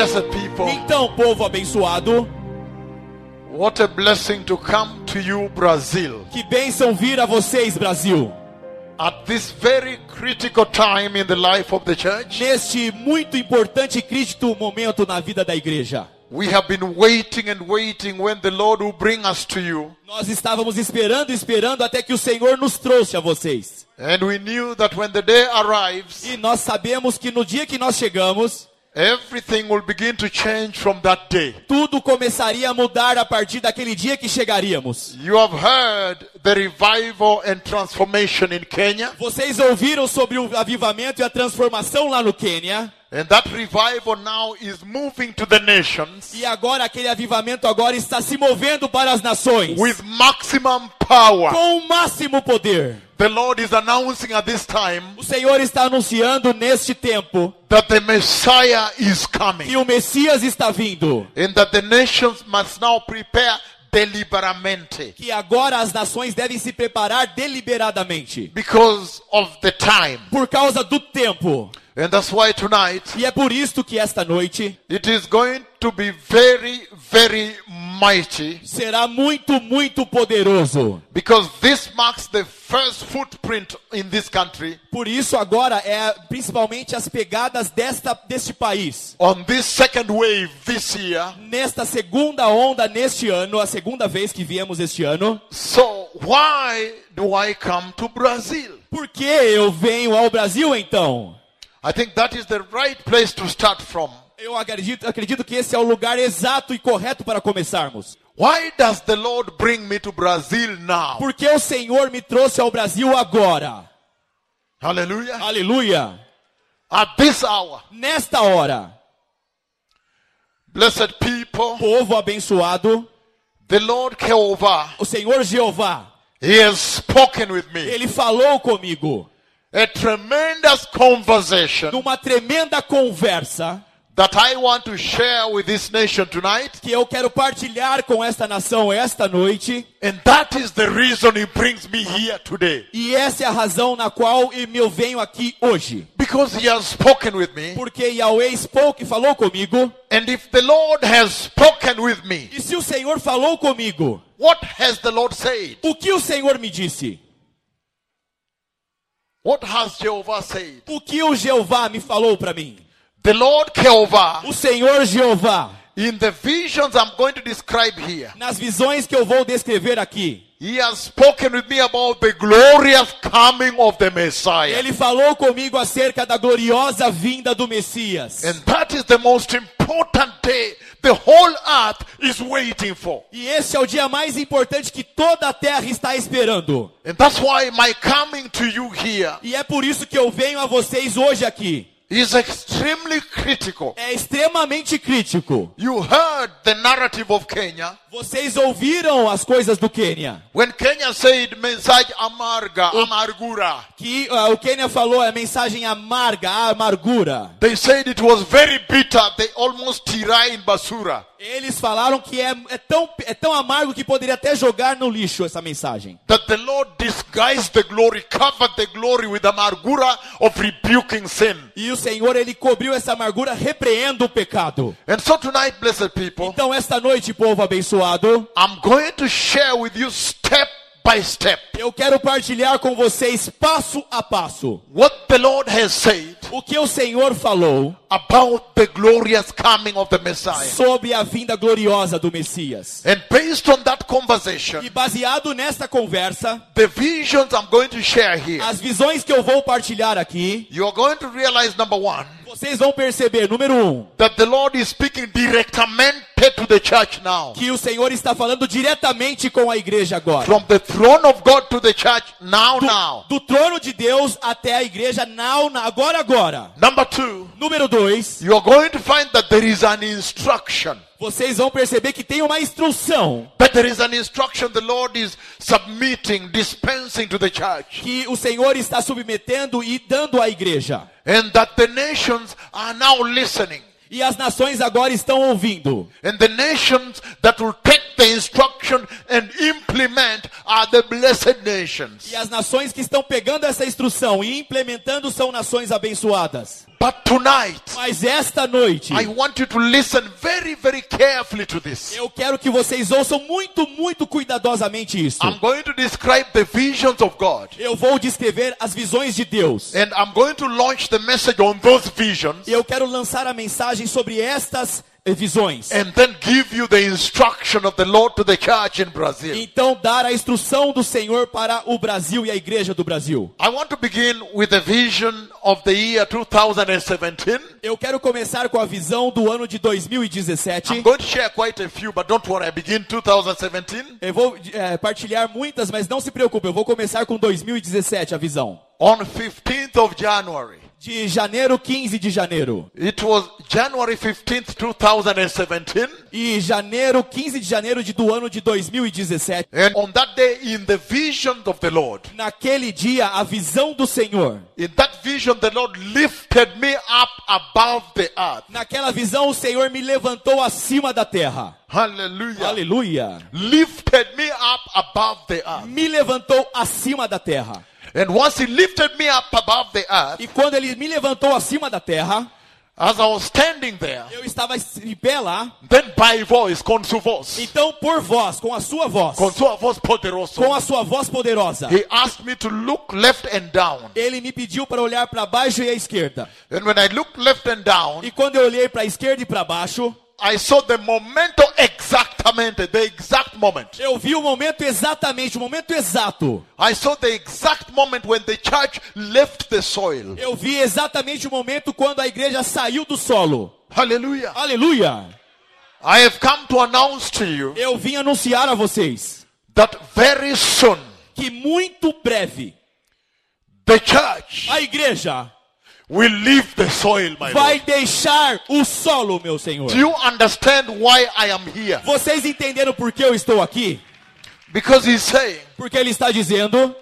blessed people, Então, povo abençoado, what a blessing to come to you, Brazil, que bênção vir a vocês, Brasil. at this very critical time in the life of the church. Neste muito importante e crítico momento na vida da igreja. We have been waiting and waiting when the Lord will bring us to you. Nós estávamos esperando, esperando até que o Senhor nos trouxe a vocês. And we knew that when the day arrives, E nós sabemos que no dia que nós chegamos, everything will begin to change from that day. tudo começaria a mudar a partir daquele dia que chegaríamos. You have heard the revival and transformation in Kenya, Vocês ouviram sobre o avivamento e a transformação lá no Quênia? and that revival now is moving to the nations E agora aquele avivamento agora está se movendo para as nações. with maximum power. Com o máximo poder. The Lord is announcing at this time O Senhor está anunciando neste tempo that the Messiah is coming, que o Messias está vindo. and that the nations must now prepare Que agora as nações devem se preparar deliberadamente. because of the time. Por causa do tempo. And that's why tonight E é por isto que esta noite it is going to be very, very mighty será muito, muito poderoso. because this marks the first footprint in this country Por isso agora é principalmente as pegadas desta, deste país. on this second wave this year. Nesta segunda onda neste ano, a segunda vez que viemos este ano. So, why do I come to Brazil? Por que eu venho ao Brasil então? I think that is the right place to start from. Eu acredito, acredito que esse é o lugar exato e correto para começarmos. Why does the Lord bring me to Brazil now? Por que o Senhor me trouxe ao Brasil agora? Hallelujah. Aleluia! At this hour, Nesta hora, blessed people, povo abençoado, the Lord Jehovah, o Senhor Jeová, He has spoken with me. ele falou comigo A tremendous conversation numa tremenda conversa that I want to share with this nation tonight. que eu quero partilhar com esta nação esta noite. And that is the reason He brings me here today. E essa é a razão na qual eu venho aqui hoje. Because He has spoken with me. Porque Yahweh spoke, falou comigo. And if the Lord has spoken with me, E se o Senhor falou comigo, what has the Lord said? o que o Senhor me disse? What has Jehovah said? O que o Jeová me falou para mim? The Lord Jehovah, O Senhor Jeová, in the visions I'm going to describe here, nas visões que eu vou descrever aqui, He has spoken with me about the glorious coming of the Messiah. ele falou comigo acerca da gloriosa vinda do Messias. And that is the most important day the whole earth is waiting for. E esse é o dia mais importante que toda a terra está esperando. And that's why my coming to you here E é por isso que eu venho a vocês hoje aqui. Is extremely critical. É extremamente crítico. You heard the narrative of Kenya Vocês ouviram as coisas do Quênia? when Kenya said mensagem amarga, amargura. Que ah, o Quênia falou a mensagem amarga, a amargura. They said it was very bitter. They almost tirai in basura. Eles falaram que é, é, tão, é tão amargo que poderia até jogar no lixo essa mensagem. That the Lord disguised the glory, covered the glory with amargura of rebuking sin. E o Senhor, ele cobriu essa amargura, repreenda o pecado. And so tonight, blessed people, Então, esta noite, povo abençoado, I'm going to share with you step by step eu quero partilhar com vocês, passo a passo, what the Lord has said o que o Senhor falou about the glorious coming of the Messiah. sobre a vinda gloriosa do Messias. And based on that conversation, E baseado nesta conversa, the visions I'm going to share here, as visões que eu vou partilhar aqui, you're going to realize number one, vocês vão perceber, número um, that the Lord is speaking directamente to the church now. que o Senhor está falando diretamente com a igreja agora. From the throne of God to the church now, now. Do trono de Deus até a igreja, now, now, agora, agora. Number two, Número dois, you are going to find that there is an instruction. Vocês vão perceber que tem uma instrução That there is an instruction the Lord is submitting, dispensing to the church. que o Senhor está submetendo e dando à igreja. And that the nations are now listening. E as nações agora estão ouvindo. And the nations that will take the instruction and implement are the blessed nations. E as nações que estão pegando essa instrução e implementando são nações abençoadas. But tonight, Mas esta noite, I want you to listen very, very carefully to this. eu quero que vocês ouçam muito, muito cuidadosamente isso. I'm going to describe the visions of God. Eu vou descrever as visões de Deus. And I'm going to launch the message on those visions E eu quero lançar a mensagem sobre estas eh, visões. and then give you the instruction of the Lord to the church in Brazil. Então, dar a instrução do Senhor para o Brasil e a igreja do Brasil. I want to begin with the vision of the year 2017. Eu quero começar com a visão do ano de 2017. I'm going to share quite a few, but don't worry, I begin 2017 Eu vou eh, partilhar muitas, mas não se preocupe, eu vou começar com 2017 a visão. on 15th of January. De janeiro, 15 de janeiro. It was January 15th, 2017. E janeiro, 15 de janeiro de, do ano de 2017. And on that day, in the vision of the Lord, Naquele dia, a visão do Senhor. in that vision, the Lord lifted me up above the earth. Naquela visão, o Senhor me levantou acima da terra. Hallelujah. Aleluia. Lifted me up above the earth. Me levantou acima da terra. And once He lifted me up above the earth, E quando ele me levantou acima da terra, as I was standing there, eu estava em pé lá. then by voice, com sua voz, Então, por voz, com a sua voz, com sua voz poderosa, com a sua voz poderosa, He asked me to look left and down. ele me pediu para olhar para baixo e à esquerda. And when I looked left and down, E quando eu olhei para a esquerda e para baixo, I saw the momento exactamente, the exact moment. eu vi o momento exatamente, o momento exato. I saw the exact moment when the church left the soil. Eu vi exatamente o momento quando a igreja saiu do solo. Hallelujah. Aleluia! I have come to announce to you Eu vim anunciar a vocês that very soon que muito breve the church a igreja soil, my vai Lord. deixar o solo, meu Senhor. Do you understand why I am here? Vocês entenderam por que eu estou aqui? Because he's saying Porque ele está dizendo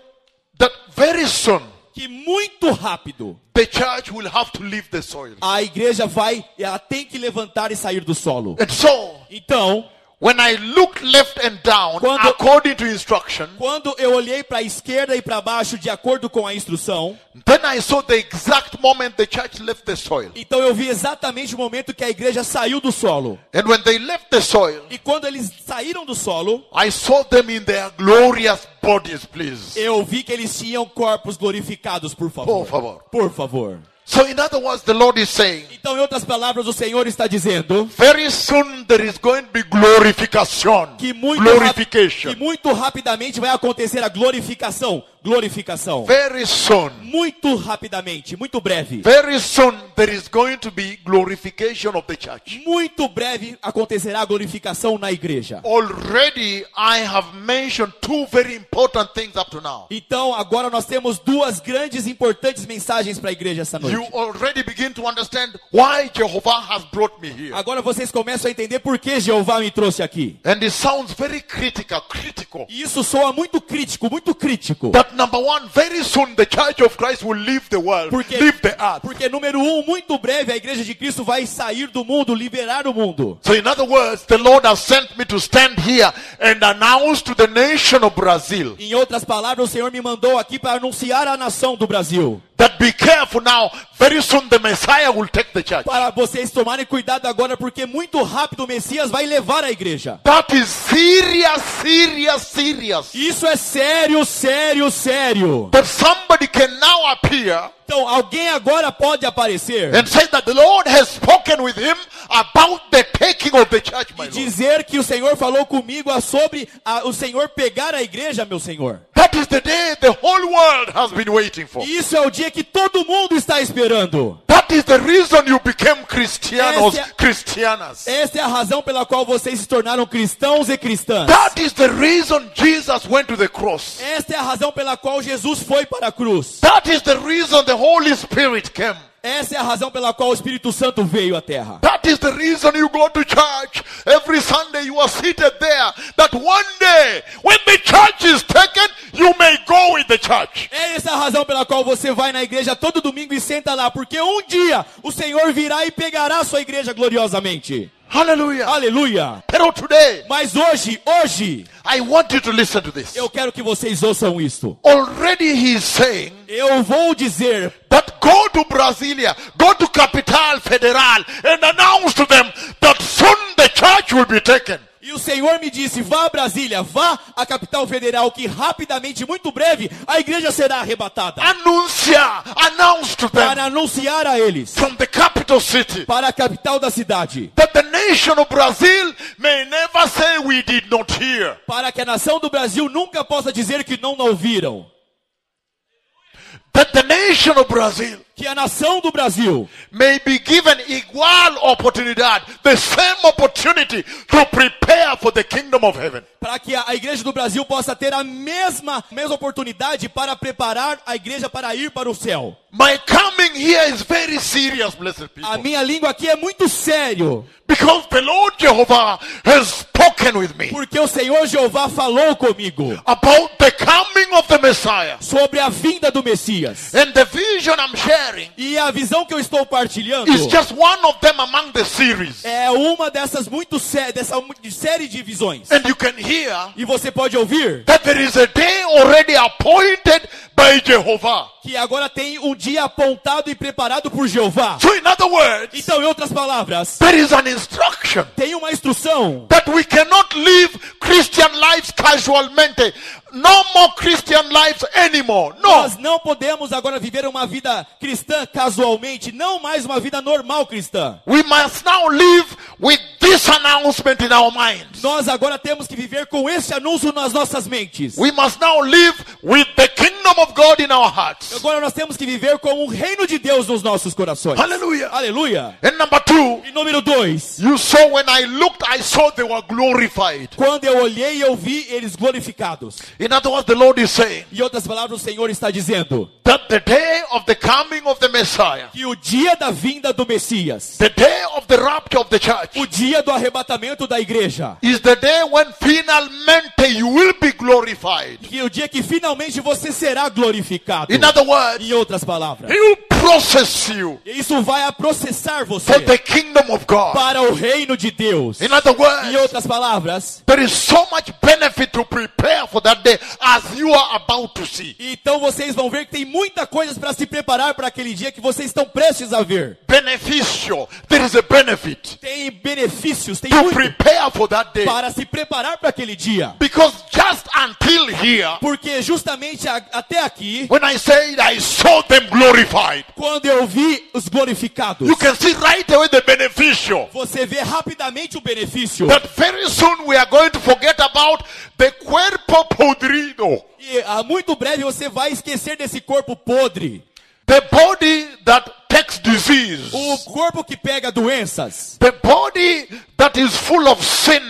that very soon que muito rápido the church will have to leave the soil. a igreja vai, ela tem que levantar e sair do solo. And so, Então, when I looked left and down, Quando- according to instruction, quando eu olhei para a esquerda e para baixo de acordo com a instrução, then I saw the exact moment the church left the soil. então eu vi exatamente o momento que a igreja saiu do solo. And when they left the soil, E quando eles saíram do solo, I saw them in their glorious bodies, please. eu vi que eles tinham corpos glorificados, por favor. Por favor. Por favor. So, in other words, the Lord is saying, Então, em outras palavras, o Senhor está dizendo very soon there is going to be glorification. que muito, Glorification. que muito rapidamente vai acontecer a glorificação. Glorificação. Very soon. Muito rapidamente, muito breve. Very soon there is going to be glorification of the church. Muito breve acontecerá a glorificação na igreja. Already I have mentioned two very important things up to now. Então, agora nós temos duas grandes importantes mensagens para a igreja essa You noite. already begin to understand why Jehovah has brought me here. Agora vocês começam a entender por que Jeová me trouxe aqui. And it sounds very critical, critical. E isso soa muito crítico, muito crítico. That number one, very soon the church of Christ will leave the world, Porque, leave the earth. porque, número um, muito breve a igreja de Cristo vai sair do mundo, liberar o mundo. So, in other words, the Lord has sent me to stand here and announce to the nation of Brazil Em outras palavras, o Senhor me mandou aqui para anunciar à nação do Brasil. That be careful now. Very soon the Messiah will take the church. Para vocês tomarem cuidado agora, porque muito rápido o Messias vai levar a igreja. That is serious, serious, serious. Isso é sério, sério, sério. That somebody can now appear Então, alguém agora pode aparecer and say that the Lord has spoken with him about the taking of the church, my e dizer que o Senhor falou comigo sobre a- o Senhor pegar a igreja, meu Senhor. That is the day the whole world has been waiting for. Isso é o dia que todo mundo está esperando. That is the reason you became Christianos, Essa- Christianas. Essa é a razão pela qual vocês se tornaram cristãos e cristãs. That is the reason Jesus went to the cross. Esta é a razão pela qual Jesus foi para a cruz. That is the reason the Holy Spirit came. Essa é a razão pela qual o Espírito Santo veio à terra. That is the reason you go to church every Sunday. You are seated there. That one day, when the church is taken, you may go with the church. É essa a razão pela qual você vai na igreja todo domingo e senta lá, porque um dia o Senhor virá e pegará a sua igreja gloriosamente. Hallelujah. Aleluia! Pero today, Mas hoje, hoje, I want you to listen to this. eu quero que vocês ouçam isto. Already he is saying Eu vou dizer that go to Brasilia, go to Capital Federal, and announce to them that soon the church will be taken. E o Senhor me disse: vá a Brasília, vá à capital federal, que rapidamente, muito breve, a igreja será arrebatada. Anuncia, announce to them Para anunciar a eles, from the capital city para a capital da cidade, that the nation of Brazil may never say we did not hear. para que a nação do Brasil nunca possa dizer que não ouviram. That the nation of Brazil Que a nação do Brasil may be given igual oportunidad, the same opportunity to prepare for the kingdom of heaven. para que a igreja do Brasil possa ter a mesma, mesma oportunidade para preparar a igreja para ir para o céu. My coming here is very serious, blessed people. A minha língua aqui é muito sério, Because the Lord Jehovah has spoken with me porque o Senhor Jeová falou comigo about the coming of the Messiah. sobre a vinda do Messias. And the vision I'm sharing E a visão que eu estou partilhando is just one of them among the series. é uma dessas muito sé dessa série de visões. And you can hear E você pode ouvir that there is a day already appointed by Jehovah. que agora tem um dia apontado e preparado por Jeová. So, in other words, Então, em outras palavras, there is an instruction tem uma instrução that we cannot live Christian lives casualmente. No more Christian lives anymore. No. Nós não podemos agora viver uma vida cristã casualmente, não mais uma vida normal cristã. We must now live with this announcement in our minds. Nós agora temos que viver com esse anúncio nas nossas mentes. We must now live with kingdom of God in our hearts. Agora nós temos que viver com o reino de Deus nos nossos corações. Hallelujah. Aleluia. And number two, E número dois, you saw when I looked, I saw they were glorified. quando eu olhei, eu vi eles glorificados. In other words, the Lord is saying Em outras palavras, o Senhor está dizendo that the day of the coming of the Messiah, que o dia da vinda do Messias, the day of the rapture of the church, o dia do arrebatamento da igreja, is the day when finalmente you will be glorified. que o dia que finalmente você será glorificado. In other words, Em outras palavras, He will process you isso vai a processar for você the kingdom of God. para o reino de Deus. In other Em words, outras palavras, there is so much benefit to prepare for that day as you are about to see. então vocês vão ver que tem muita coisa para se preparar para aquele dia que vocês estão prestes a ver. Beneficial. There is a benefit Tem benefícios, tem to muito prepare for that day. para se preparar para aquele dia. Because just until here, Porque justamente a- até aqui, when I said I saw them glorified, quando eu vi os glorificados, you can see right away the beneficial. você vê rapidamente o benefício. That very soon we are going to forget about the cuerpo podrido, E ah, muito breve você vai esquecer desse corpo podre. the body that takes disease, O corpo que pega doenças. the body that is full of sin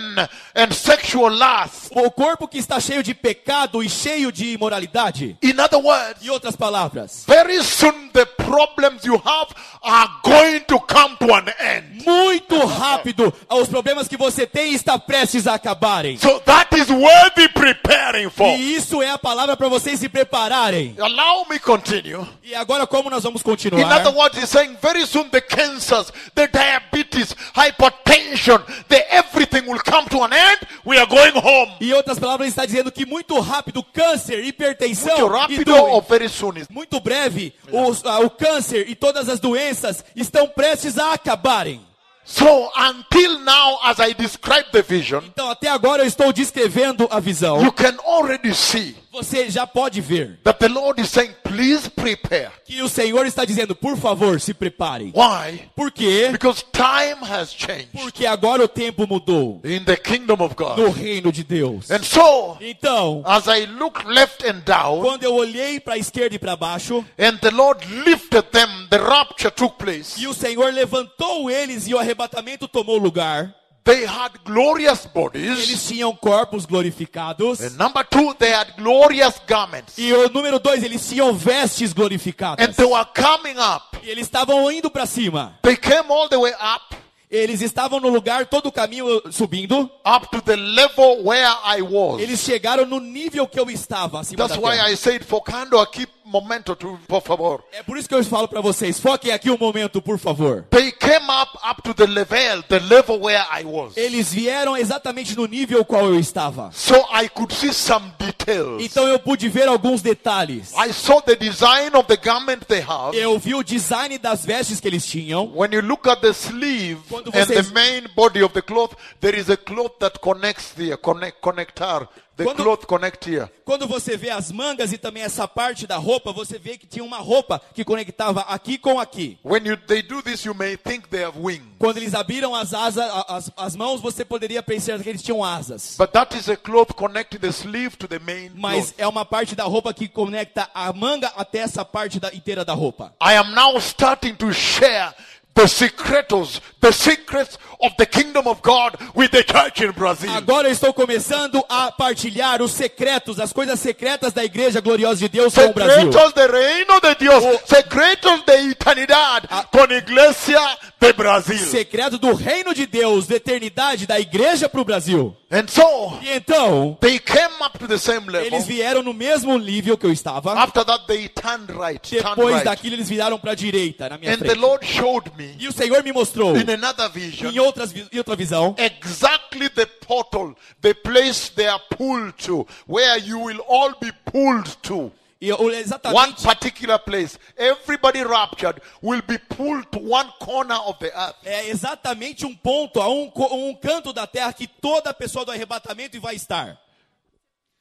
and sexual lust. O corpo que está cheio de pecado e cheio de imoralidade. In other words, Em outras palavras, very soon the problems you have are going to come to an end. muito rápido, os problemas que você tem está prestes a acabarem. So that is worthy preparing for. E isso é a palavra para vocês se prepararem. Allow me continue. E agora como nós vamos In continuar? other words, he's saying very soon the cancers, the diabetes, hypertension, the everything will come to an end. We are going home. Em outras palavras, ele está dizendo que muito rápido câncer, hipertensão Muito e rápido or very soon? muito breve, os- ah, o câncer e todas as doenças estão prestes a acabarem. So until now, as I describe the vision, Então, até agora eu estou descrevendo a visão. you can already see Você já pode ver that the Lord is saying, please prepare. que o Senhor está dizendo, por favor, se preparem. Why? Por quê? Because time has changed Porque agora o tempo mudou in the kingdom of no God. reino de Deus. And so, Então, as I look left and down, quando eu olhei para a esquerda e para baixo, and the Lord lifted them, the rapture took place. e o Senhor levantou eles e o arrebatamento tomou lugar, They had glorious eles bodies. tinham corpos glorificados. And number two, they had glorious garments. E o número dois, eles tinham vestes glorificadas. And they were coming up. E eles estavam indo para cima. They came all the way up, Eles estavam no lugar, todo o caminho subindo. up to the level where I was. Eles chegaram no nível que eu estava acima That's da why. I said for keep momento, to, por favor. É por isso que eu falo para vocês, foquem aqui um momento, por favor. They came up up to the level, the level where I was. Eles vieram exatamente no nível qual eu estava. So I could see some details. Então eu pude ver alguns detalhes. I saw the design of the garment they have. Eu vi o design das vestes que eles tinham. When you look at the sleeve Quando and vocês- the main body of the cloth, there is a cloth that connects there, connect, connectar. The Quando- cloth connect here. Quando você vê as mangas e também essa parte da roupa, você vê que tinha uma roupa que conectava aqui com aqui. When you, they do this, you may think they have wings. Quando eles abriram as asas, as, as mãos, você poderia pensar que eles tinham asas. But that is a cloth connecting the sleeve to the main Mas cloth. é uma parte da roupa que conecta a manga até essa parte da- inteira da roupa. I am now starting to share the secretos, the secrets of the kingdom of God with the church in Brazil. Agora eu estou começando a partilhar os secretos, as coisas secretas da igreja gloriosa de Deus com o Brasil. Secretos de reino de Dios, secretos de eternidad con iglesia de Brasil. Secreto do reino de Deus, da eternidade da igreja para o Brasil. And so E então, they came up to the same level. eles vieram no mesmo nível que eu estava. After that, they turned right. Turned Depois right. daquilo eles viraram para a direita, na minha And the frente. Lord showed me E o Senhor me mostrou, in another vision em, outras, em outra visão, exactly the portal, the place they are pulled to, where you will all be pulled to. e eu- One exatamente, particular place. Everybody raptured will be pulled to one corner of the earth. é exatamente um ponto, a um, um canto da terra que toda pessoa do arrebatamento vai estar.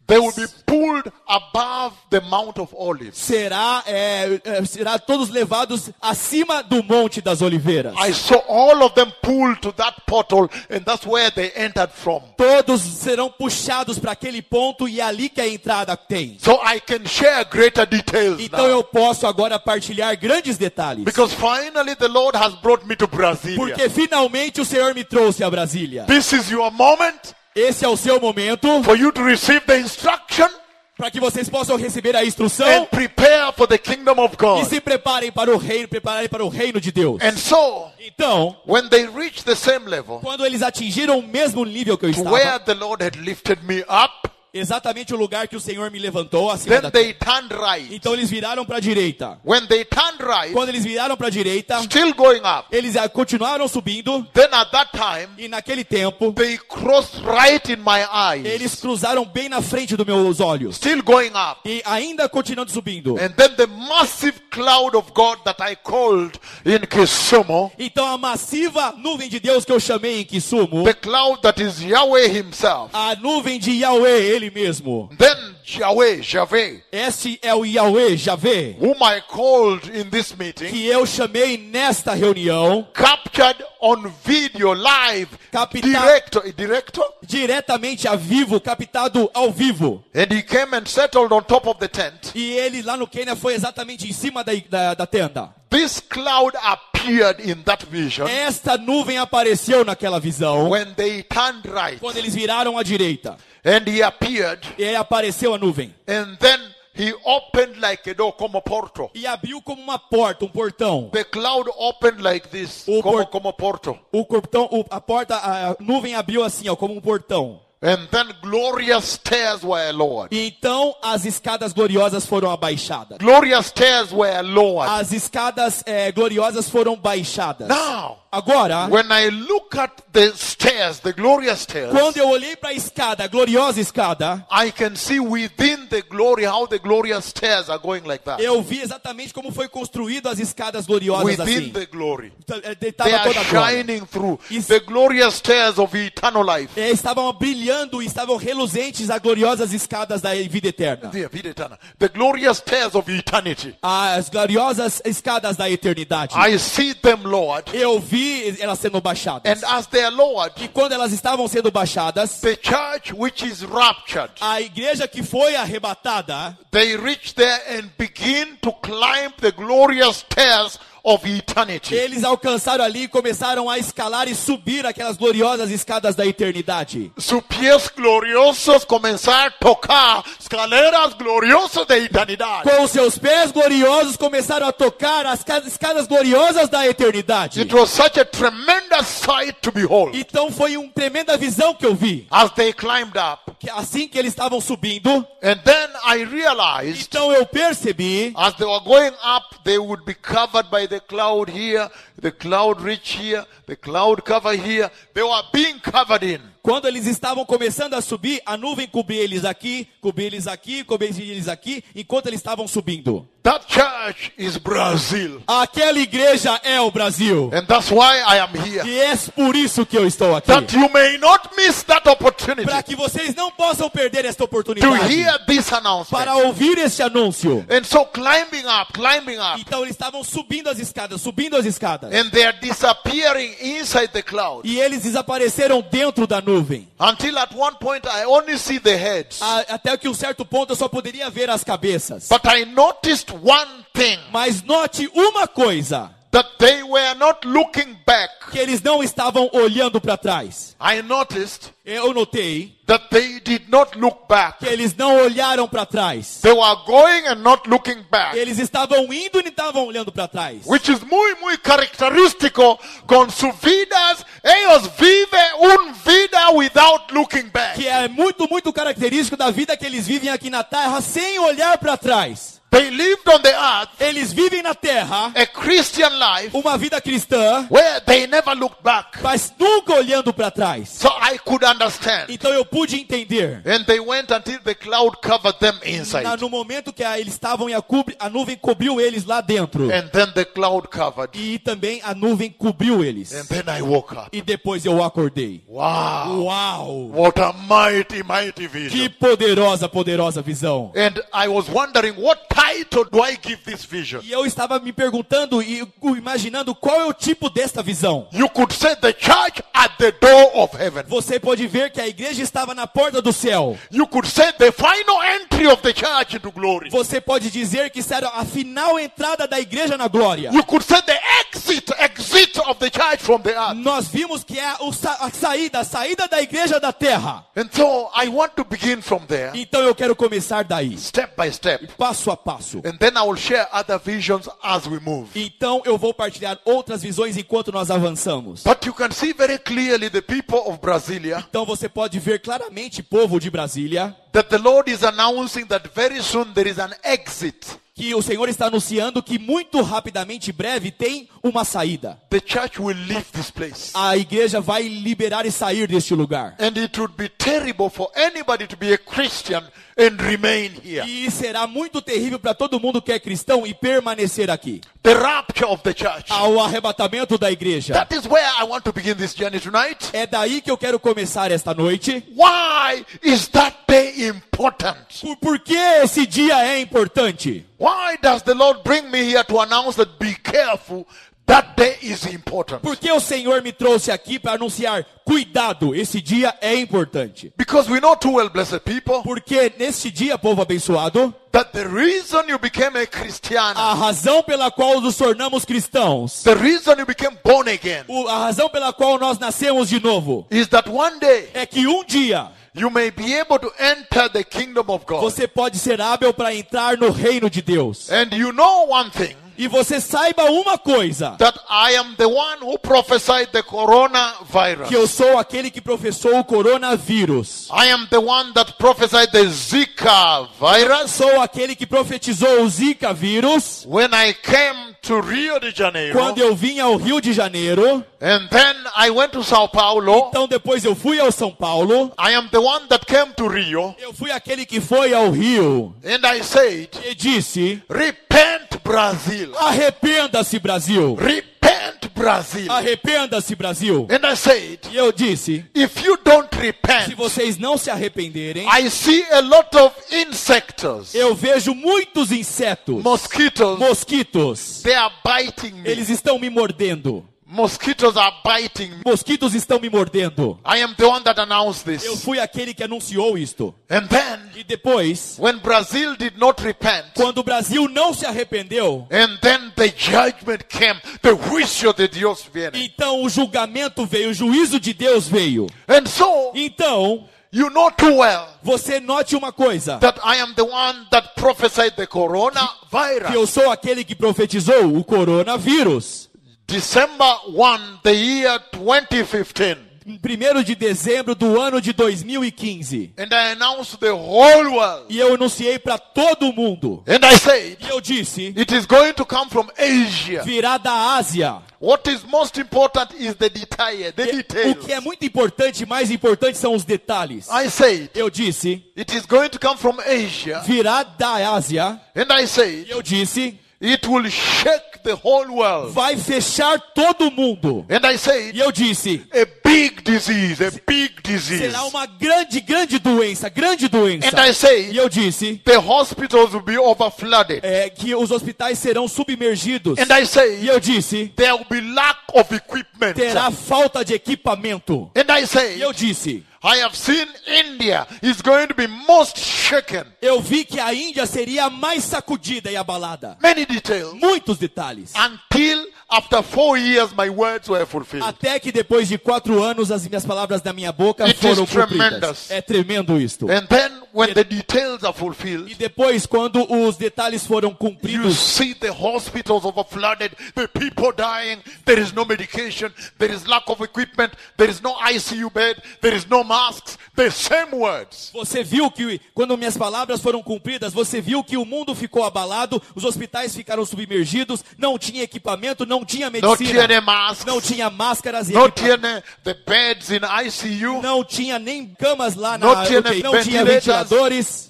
They will be pulled above the Mount of Olives. Será, é, é, será todos levados acima do Monte das Oliveiras. I saw all of them pulled to that portal, and that's where they entered from. Todos serão puxados para aquele ponto e é ali que a entrada tem. So I can share greater details Então now. eu posso agora partilhar grandes detalhes. Because finally the Lord has brought me to Brasilia. Porque finalmente o Senhor me trouxe a Brasília. This is your moment Esse é o seu momento for you to receive the instruction para que vocês possam receber a instrução and prepare for the kingdom of e God. se preparem para o reino, preparem para o reino de Deus. And so, Então, when they reached the same level quando eles atingiram o mesmo nível que eu to where estava, the Lord had lifted me up, exatamente o lugar que o Senhor me levantou acima then they turned right. Então eles viraram para a direita. When they turned right, Quando eles viraram para a direita, still going up, eles ah, continuaram subindo then at that time, e naquele tempo they crossed right in my eles eyes, cruzaram bem na frente dos meus olhos still going up. e ainda continuando subindo. And then the massive cloud of God that I called in Kisumu, Então a massiva nuvem de Deus que eu chamei em Kisumu, the cloud that is Yahweh Himself, a nuvem de Yahweh, ele mesmo. then Yahweh, Javeh, Esse é o Yahweh, Javé, whom I called in this meeting, que eu chamei nesta reunião, captured on video, live, Capita- director, director, diretamente a vivo, captado ao vivo. and he came and settled on top of the tent. E ele lá no Quênia foi exatamente em cima da, da, da tenda. This cloud appeared in that vision Esta nuvem apareceu naquela visão when they turned right, quando eles viraram à direita. And he appeared, E aí apareceu a nuvem. and then he opened like a door, como porto. E abriu como uma porta, um portão. The cloud opened like this, O como, por- como porto. O portão, a porta, a nuvem abriu assim, ó, como um portão. And then glorious stairs were lowered. E então as escadas gloriosas foram abaixadas. Glorious stairs were lowered. As escadas eh, gloriosas foram baixadas. Now, Agora, when I look at the stairs, the glorious stairs, quando eu olhei para a escada, a gloriosa escada, I can see within the glory how the glorious stairs are going like that. eu vi exatamente como foi construído as escadas gloriosas Within assim. the glory. Eh, They are shining through the glorious stairs of eternal life. Eh, Estavam brilhando, estavam reluzentes as gloriosas escadas da vida eterna. The, vida eterna. the glorious stairs of eternity. As gloriosas escadas da eternidade. I see them, Lord. Eu vi elas sendo baixadas. And as they are lowered, E quando elas estavam sendo baixadas, the church which is raptured, a igreja que foi arrebatada, they reach there and begin to climb the glorious stairs. Eles alcançaram ali e começaram a escalar e subir aquelas gloriosas escadas da eternidade. Sus pies gloriosos comenzar a tocar escaleras gloriosas de eternidad. Com seus pés gloriosos começaram a tocar as ca- escadas gloriosas da eternidade. It was such a tremendous Então foi uma tremenda visão que eu vi. as they climbed up. que assim que eles estavam subindo, And then I realized então eu percebi as they were going up, they would be covered by the cloud here, the cloud reach here, the cloud cover here. They were being covered in. Quando eles estavam começando a subir, a nuvem cobria eles aqui, cobria eles aqui, cobria eles aqui, enquanto eles estavam subindo. That church is Brazil. Aquela igreja é o Brasil. And that's why I am here. E é por isso que eu estou aqui. That you may not miss that opportunity Para que vocês não possam perder esta to oportunidade. hear this announcement. Para ouvir este anúncio. And so climbing up, climbing up, Então eles estavam subindo as escadas, subindo as escadas. and they are disappearing inside the cloud. E eles desapareceram dentro da nuvem. Until at one point I only see the heads. A- Até que um certo ponto eu só poderia ver as cabeças. But I noticed one thing Mas note uma coisa: that they were not looking back. que eles não estavam olhando para trás. I noticed Eu notei that they did not look back. que eles não olharam para trás. They were going and not looking back. Eles estavam indo e não estavam olhando para trás. Which is muy, muy característico con su vidas. Ellos viven un vida without looking back. Que é muito, muito característico da vida que eles vivem aqui na terra sem olhar para trás. They lived on the earth Eles vivem na terra a Christian life uma vida cristã, where they never looked back. mas nunca olhando para trás. So I could understand. Então eu pude entender. And they went until the cloud covered them Na- inside. no momento que a- eles estavam e a, cubri- a nuvem cobriu eles lá dentro. And then the cloud covered. E também a nuvem cobriu eles. And then I woke up. E depois eu acordei. Wow. Uau! What a mighty, mighty Que vision. poderosa, poderosa visão. And I was wondering, what title do I give this vision? E eu estava me perguntando e imaginando qual é o tipo desta visão. You could say the church at the door of heaven. Você pode ver que a igreja estava na porta do céu. You could say the final entry of the church into glory. Você pode dizer que será a final entrada da igreja na glória. You could say the exit, exit of the church from the earth. Nós vimos que é a saída, a saída da igreja da terra. And so I want to begin from there, Então eu quero começar daí, step by step. passo a passo. And then I will share other visions as we move. Então eu vou partilhar outras visões enquanto nós avançamos. But you can see very clearly the people of Brasilia Então você pode ver claramente, povo de Brasília, that the Lord is announcing that very soon there is an exit. Que o Senhor está anunciando que muito rapidamente, breve, tem uma saída. The church will leave this place. A igreja vai liberar e sair deste lugar. And it would be terrible for anybody to be a Christian and remain here. E será muito terrível para todo mundo que é cristão e permanecer aqui. The rapture of the church. Ao arrebatamento da igreja. That is where I want to begin this journey tonight. É daí que eu quero começar esta noite. Why is that day important? Por, por que esse dia é importante? Why does the Lord bring me here to announce that be careful? That day is important. Por que o Senhor me trouxe aqui para anunciar? Cuidado, esse dia é importante. Because we know too well, blessed people, Porque neste dia, povo abençoado, that the reason you became a Christian, a razão pela qual nos tornamos cristãos, the reason you became born again, a razão pela qual nós nascemos de novo, is that one day é que um dia you may be able to enter the kingdom of God. você pode ser hábil para entrar no reino de Deus. And you know one thing E você saiba uma coisa, that I am the one who prophesied the coronavirus. que eu sou aquele que professou o coronavírus. I am the one that prophesied the Zika virus Sou aquele que profetizou o Zika vírus when I came to Rio de Janeiro. quando eu vim ao Rio de Janeiro. And then I went to Sao Paulo. Então depois eu fui ao São Paulo. I am the one that came to Rio. Eu fui aquele que foi ao Rio And I said, e disse: Repent, Brazil. Arrependa-se, Brasil. Repent, Brazil. Arrependa-se, Brasil. And I said, E eu disse: If you don't se repent, vocês não se arrependerem, I see a lot of insects, eu vejo muitos insetos, mosquitoes. mosquitos. They are biting me. Eles estão me mordendo. Mosquitoes are biting me. Mosquitos estão me mordendo. I am the one that announced Eu this. fui aquele que anunciou isto. And then, E depois, when Brazil did not repent, quando o Brasil não se arrependeu, and then the judgment came, the juicio de Dios viene. então o julgamento veio, o juízo de Deus veio. And so, Então, you know too well você note uma coisa: that I am the one that prophesied the que eu sou aquele que profetizou o coronavírus. December 1, the year 2015. em 1 de dezembro do ano de 2015. And I announced to the whole world. E eu anunciei para todo mundo. And I said, E eu disse: it is going to come from Asia. virá da Ásia. What is most important is the detail, the O que é muito importante, mais importante são os detalhes. Said, Eu disse: it is going to come from Asia. virá da Ásia. And I said, E eu disse: it will shake the whole world. vai fechar todo mundo. And I said, E eu disse: a big disease, a big disease. será uma grande, grande doença, grande doença. And I said, E eu disse the hospitals will be overflooded. é, que os hospitais serão submergidos. And I E eu disse: there will be lack of equipment. terá falta de equipamento. And I E eu disse: I have seen India is going to be most shaken. eu vi que a Índia seria mais sacudida e abalada. Many details. Muitos detalhes. Until after four years, my words were fulfilled. Até que depois de quatro anos as minhas palavras da minha boca It foram is tremendous. cumpridas. É tremendo isto. And then, when the details are E fulfilled, depois, quando os detalhes foram you cumpridos, see the hospitals overflooded, the people dying, there is no medication, there is lack of equipment, there is no ICU bed, there is no masks, the same words. você viu que, quando minhas palavras foram cumpridas, você viu que o mundo ficou abalado, os hospitais ficaram submergidos, não tinha equipamento, não tinha medicina, TNA masks, não tinha máscaras equipamento. TNA, the beds in ICU. Não tinha nem camas lá na Não tinha UTI, não tinha ventiladores.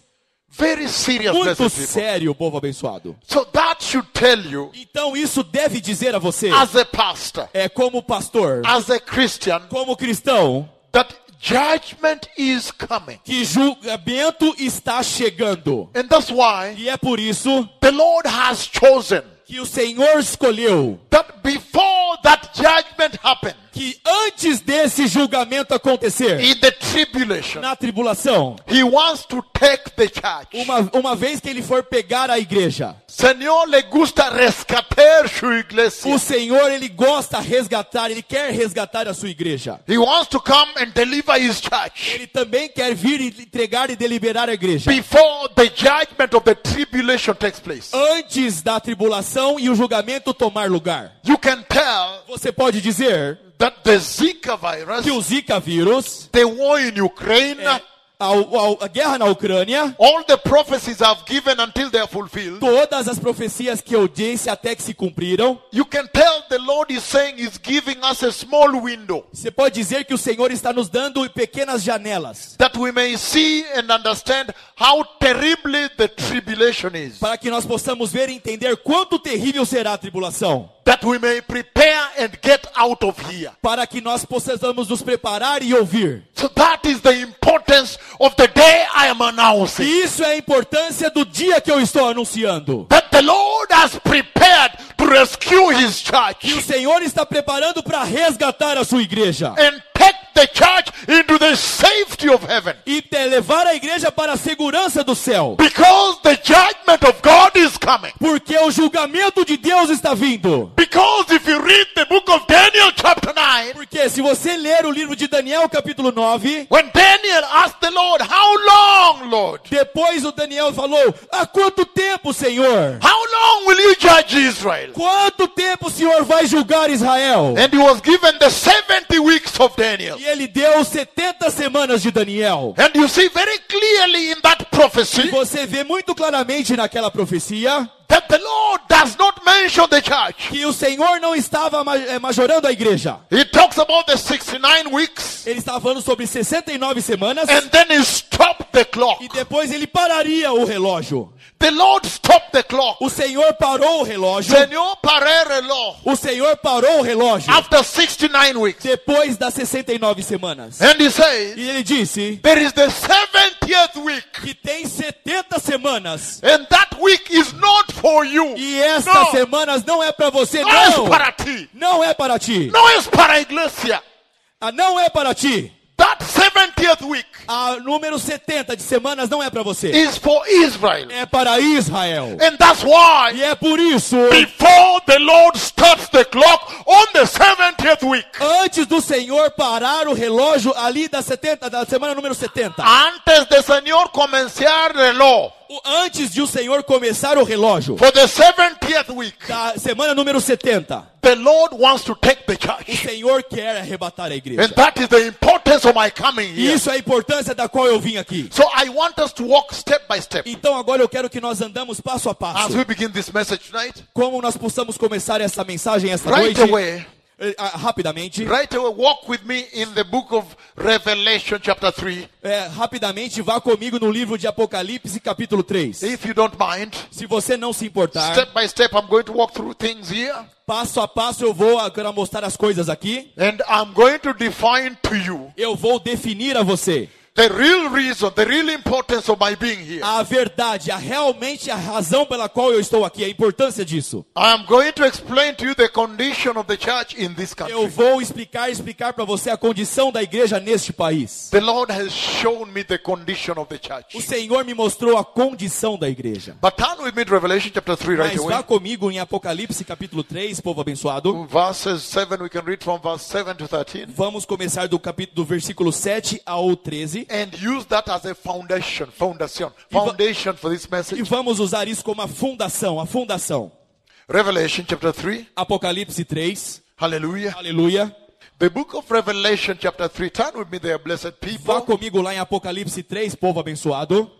Very serious, Muito sério, povo abençoado. So that should tell you, Então isso deve dizer a você, as a pastor, é como pastor, as a Christian, como cristão, that judgment is coming. que julgamento está chegando. And that's why E é por isso the Lord has chosen que o Senhor escolheu that before that judgment happened, que antes desse julgamento acontecer, in the tribulation, na tribulação, He wants to take the church. uma, uma vez que ele for pegar a igreja, Señor le gusta rescatar su o iglesia. Senhor ele gosta resgatar, ele quer resgatar a sua igreja. He wants to come and deliver His church Ele também quer vir e entregar e deliberar a igreja. before the judgment of the tribulation takes place. Antes da tribulação e o julgamento tomar lugar. You can tell Você pode dizer that the Zika virus, que o Zika vírus, the war in Ukraine, é, a, a- a guerra na Ucrânia, all the prophecies I've given until they are fulfilled, todas as profecias que eu disse até que se cumpriram, you can tell the Lord is saying He's giving us a small window. Você pode dizer que o Senhor está nos dando pequenas janelas. That we may see and understand how terribly the tribulation is, para que nós possamos ver e entender quanto terrível será a tribulação, that we may prepare and get out of here. para que nós possamos nos preparar e ouvir. So that is the importance of the day I am announcing. Isso é a importância do dia que eu estou anunciando. That the Lord has prepared to rescue His Que o church Senhor está preparando para resgatar a sua igreja. and take the church into the safety of heaven. e te- levar a igreja para a segurança do céu. Because the judgment of God is coming. Porque o julgamento de Deus está vindo. Because if you read the book of Daniel, chapter 9, Porque se você ler o livro de Daniel, capítulo 9, when Daniel asked the Lord, How long, Lord? depois o Daniel falou: Há quanto tempo, Senhor? How long will you judge Israel? Quanto tempo o Senhor vai julgar Israel? And he was given the 70 weeks of Daniel. E ele deu 70 semanas de Daniel. And you see very clearly in that E prophecy você vê muito claramente naquela profecia that the Lord does not mention the church. que o Senhor não estava eh, majorando a igreja. He talks about the 69 weeks Ele estava falando sobre 69 semanas and then he stopped the clock. e depois ele pararia o relógio. The Lord stopped the clock. O Senhor parou o relógio. Senor paré reloj O Senhor parou o relógio after 69 weeks. depois das 69 semanas. And he says, E ele disse there is the 70th week. que tem 70 semanas. And that week is not for you. E estas Não. semanas não é para você, No es não. para ti. Não é para ti. No es para iglesia. Ah, Não é para ti. That 70th 70th week A número 70 de semanas não é para você. is for Israel. É para Israel. And that's why E é por isso, before the Lord starts the clock on the 70th week, antes do Senhor parar o relógio ali da 70, da semana número 70. antes comenzar el reloj O- Antes de o Senhor começar o relógio for the 70th week, da semana número 70, the Lord wants to take the o church. Senhor quer arrebatar a igreja. And that is the importance of my coming E here. isso é a importância da qual eu vim aqui. So I want us to walk step by step Então agora eu quero que nós andamos passo a as passo. we begin this message tonight. Como nós possamos começar essa mensagem esta Right noite. away, rapidamente. right away, walk with me in the book of Revelation, chapter 3. É, rapidamente, vá comigo no livro de Apocalipse, capítulo 3. If you don't mind, Se você não se importar, step by step, I'm going to walk through things here. passo a passo eu vou agora mostrar as coisas aqui. And I'm going to define to you Eu vou definir a você the real reason, the real importance of my being here. a verdade, a realmente a razão pela qual eu estou aqui, a importância disso. I am going to explain to you the condition of the church in this Eu country. vou explicar, explicar para você a condição da igreja neste país. The Lord has shown me the condition of the O church. Senhor me mostrou a condição da igreja. But turn with me to Revelation chapter 3 right Mas away. vá comigo em Apocalipse capítulo 3, povo abençoado. Verses 7, we can read from verse 7 to 13. Vamos começar do capítulo do versículo 7 ao 13 And use that as a foundation, foundation, foundation for this e message. vamos usar isso como a fundação, a fundação. Revelation chapter 3. Apocalipse 3. Hallelujah. Aleluia. The book of Revelation chapter 3. Turn with me there, blessed Vá people. comigo lá em Apocalipse 3, povo abençoado.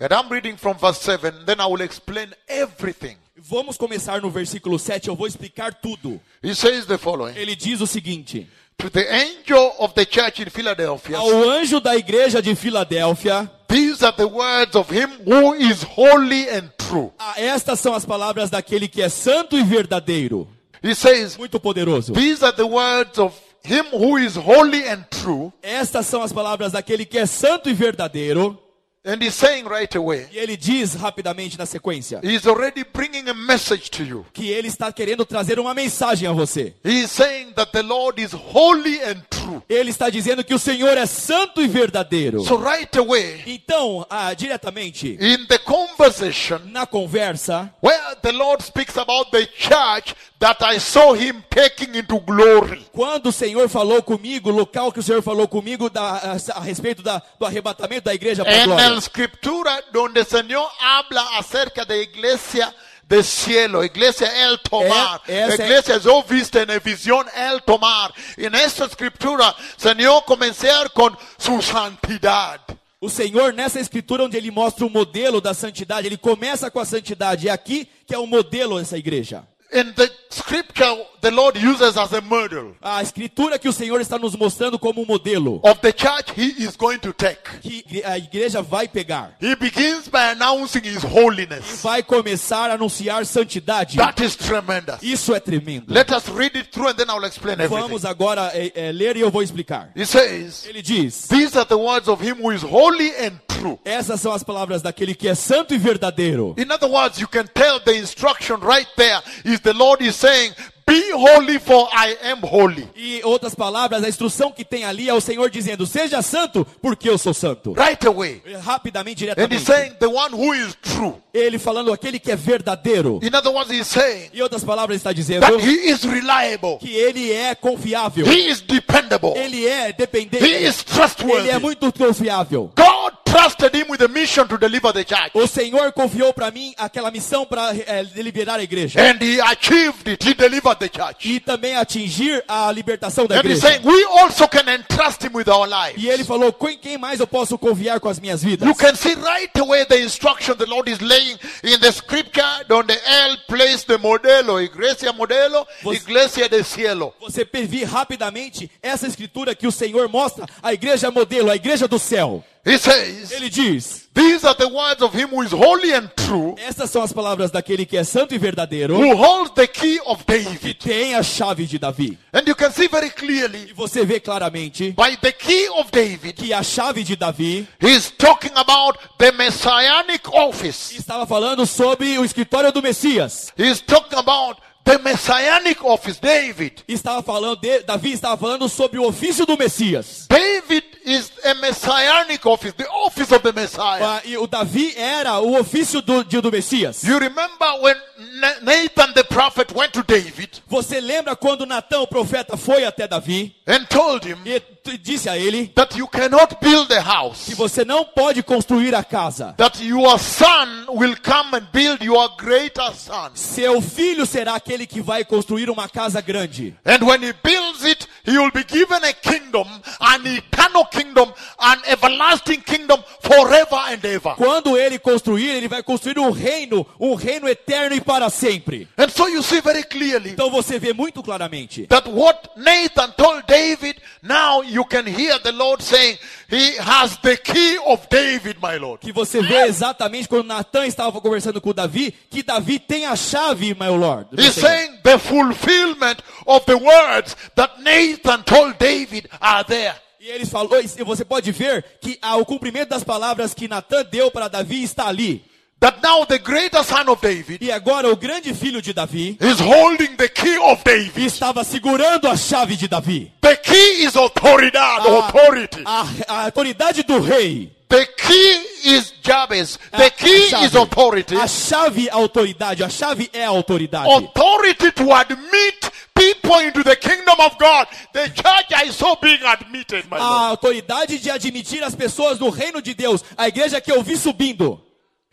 And I'm reading from verse 7. Then I will explain everything. Vamos começar no versículo 7, eu vou explicar tudo. He says the following. Ele diz o seguinte: To the angel of the church in Philadelphia, Ao anjo da igreja de Filadélfia, these are the words of him who is holy and true. ah, estas são as palavras daquele que é santo e verdadeiro, He says, muito poderoso. These are the words of him who is holy and true. Estas são as palavras daquele que é santo e verdadeiro. And he's saying right away, E ele diz rapidamente na sequência he's already bringing a message to you. que ele está querendo trazer uma mensagem a você. He's saying that the Lord is holy and true. Ele está dizendo que o Senhor é santo e verdadeiro. So right away, Então, ah, diretamente in the conversation na conversa, where the Lord speaks about the church that I saw him taking into glory. quando o Senhor falou comigo, o local que o Senhor falou comigo da- a, a respeito da- do arrebatamento da igreja para glória. La escritura donde el Señor habla acerca de iglesia del cielo, iglesia el tomar, Eh, ese- iglesia yo viste en visión el tomar. En esta escritura, Señor comenzar con su santidad. O Senhor, nessa escritura onde ele mostra o modelo da santidade, ele começa com a santidade. É aqui que é o modelo dessa igreja. In the scripture, the Lord uses as a model A escritura que o Senhor está nos mostrando como um modelo of the church he is going to take. que a igreja vai pegar. He begins by announcing his holiness. Vai começar a anunciar santidade. That is tremendous. Isso é tremendo. Let us read it through and then I'll explain everything. Vamos agora é, é, ler e eu vou explicar. He says, Ele diz: These are the words of him who is holy and true. Essas são as palavras daquele que é santo e verdadeiro. In other words, you can tell the instruction right there is the Lord is saying, Be holy, for I am holy. E outras palavras, a instrução que tem ali é o Senhor dizendo: Seja santo, porque eu sou santo. Right away. Rapidamente, And he's diretamente. saying, The one who is true. Ele falando aquele que é verdadeiro. In other words, he's saying Em outras palavras, está dizendo that he is reliable, que ele é confiável. he is dependable, Ele é dependente. he is Ele trustworthy. é muito confiável. God trusted him with a mission to deliver the church. O Senhor confiou para mim aquela missão para liberar a igreja. And he achieved it. He delivered the church. E também atingir a libertação da And igreja. saying, We also can entrust him with our lives. E ele falou: "Com quem mais eu posso confiar com as minhas vidas? You can see right away the instruction the Lord is laying in the scripture donde Él placed the modelo, iglesia modelo, Você- iglesia del cielo. Você vi rapidamente essa escritura que o Senhor mostra a igreja modelo, a igreja do céu. He says, Ele diz: These are the words of him who is holy and true, Essas são as palavras daquele que é santo e verdadeiro, who holds the key of que David. tem a chave de Davi. And you can see very E clearly você vê claramente by the key of David, que a chave de Davi he's talking about the messianic office. estava falando sobre o escritório do Messias. He's talking about the messianic office, David. Estava falando de, Davi estava falando sobre o ofício do Messias. David is a messianic office, the office of the Messiah. Ah, e o Davi era o ofício do, de- do Messias. You remember when Na- Nathan the prophet went to David Você lembra quando Natão, o profeta, foi até Davi and told him e disse a ele that you cannot build a house, que você não pode construir a casa. that your son will come and build your greater son. Seu filho será aquele que vai construir uma casa grande. And when he builds it, he will be given a kingdom, an eternal kingdom, an everlasting kingdom forever and ever. Quando ele construir, ele vai construir um reino, um reino eterno e para sempre. And so you see very clearly Então você vê muito claramente that what Nathan told David, now you can hear the Lord saying, He has the key of David, my Lord. que você vê exatamente quando Natan estava conversando com Davi, que Davi tem a chave, meu Lord. He's saying the fulfillment of the words that Nathan told David are there. E eles falou, e você pode ver que o cumprimento das palavras que Natan deu para Davi está ali. That now the greater son of David E agora o grande filho de Davi is holding the key of David. estava segurando a chave de Davi. The key is autoridade, Ah. authority. A, a autoridade do rei. The key is Jabez. A- The a key chave. is authority. A chave é a autoridade. A chave é a autoridade. Authority to admit people into the kingdom of God. The church is so being admitted, my A Lord. autoridade de admitir as pessoas no reino de Deus. A igreja que eu vi subindo.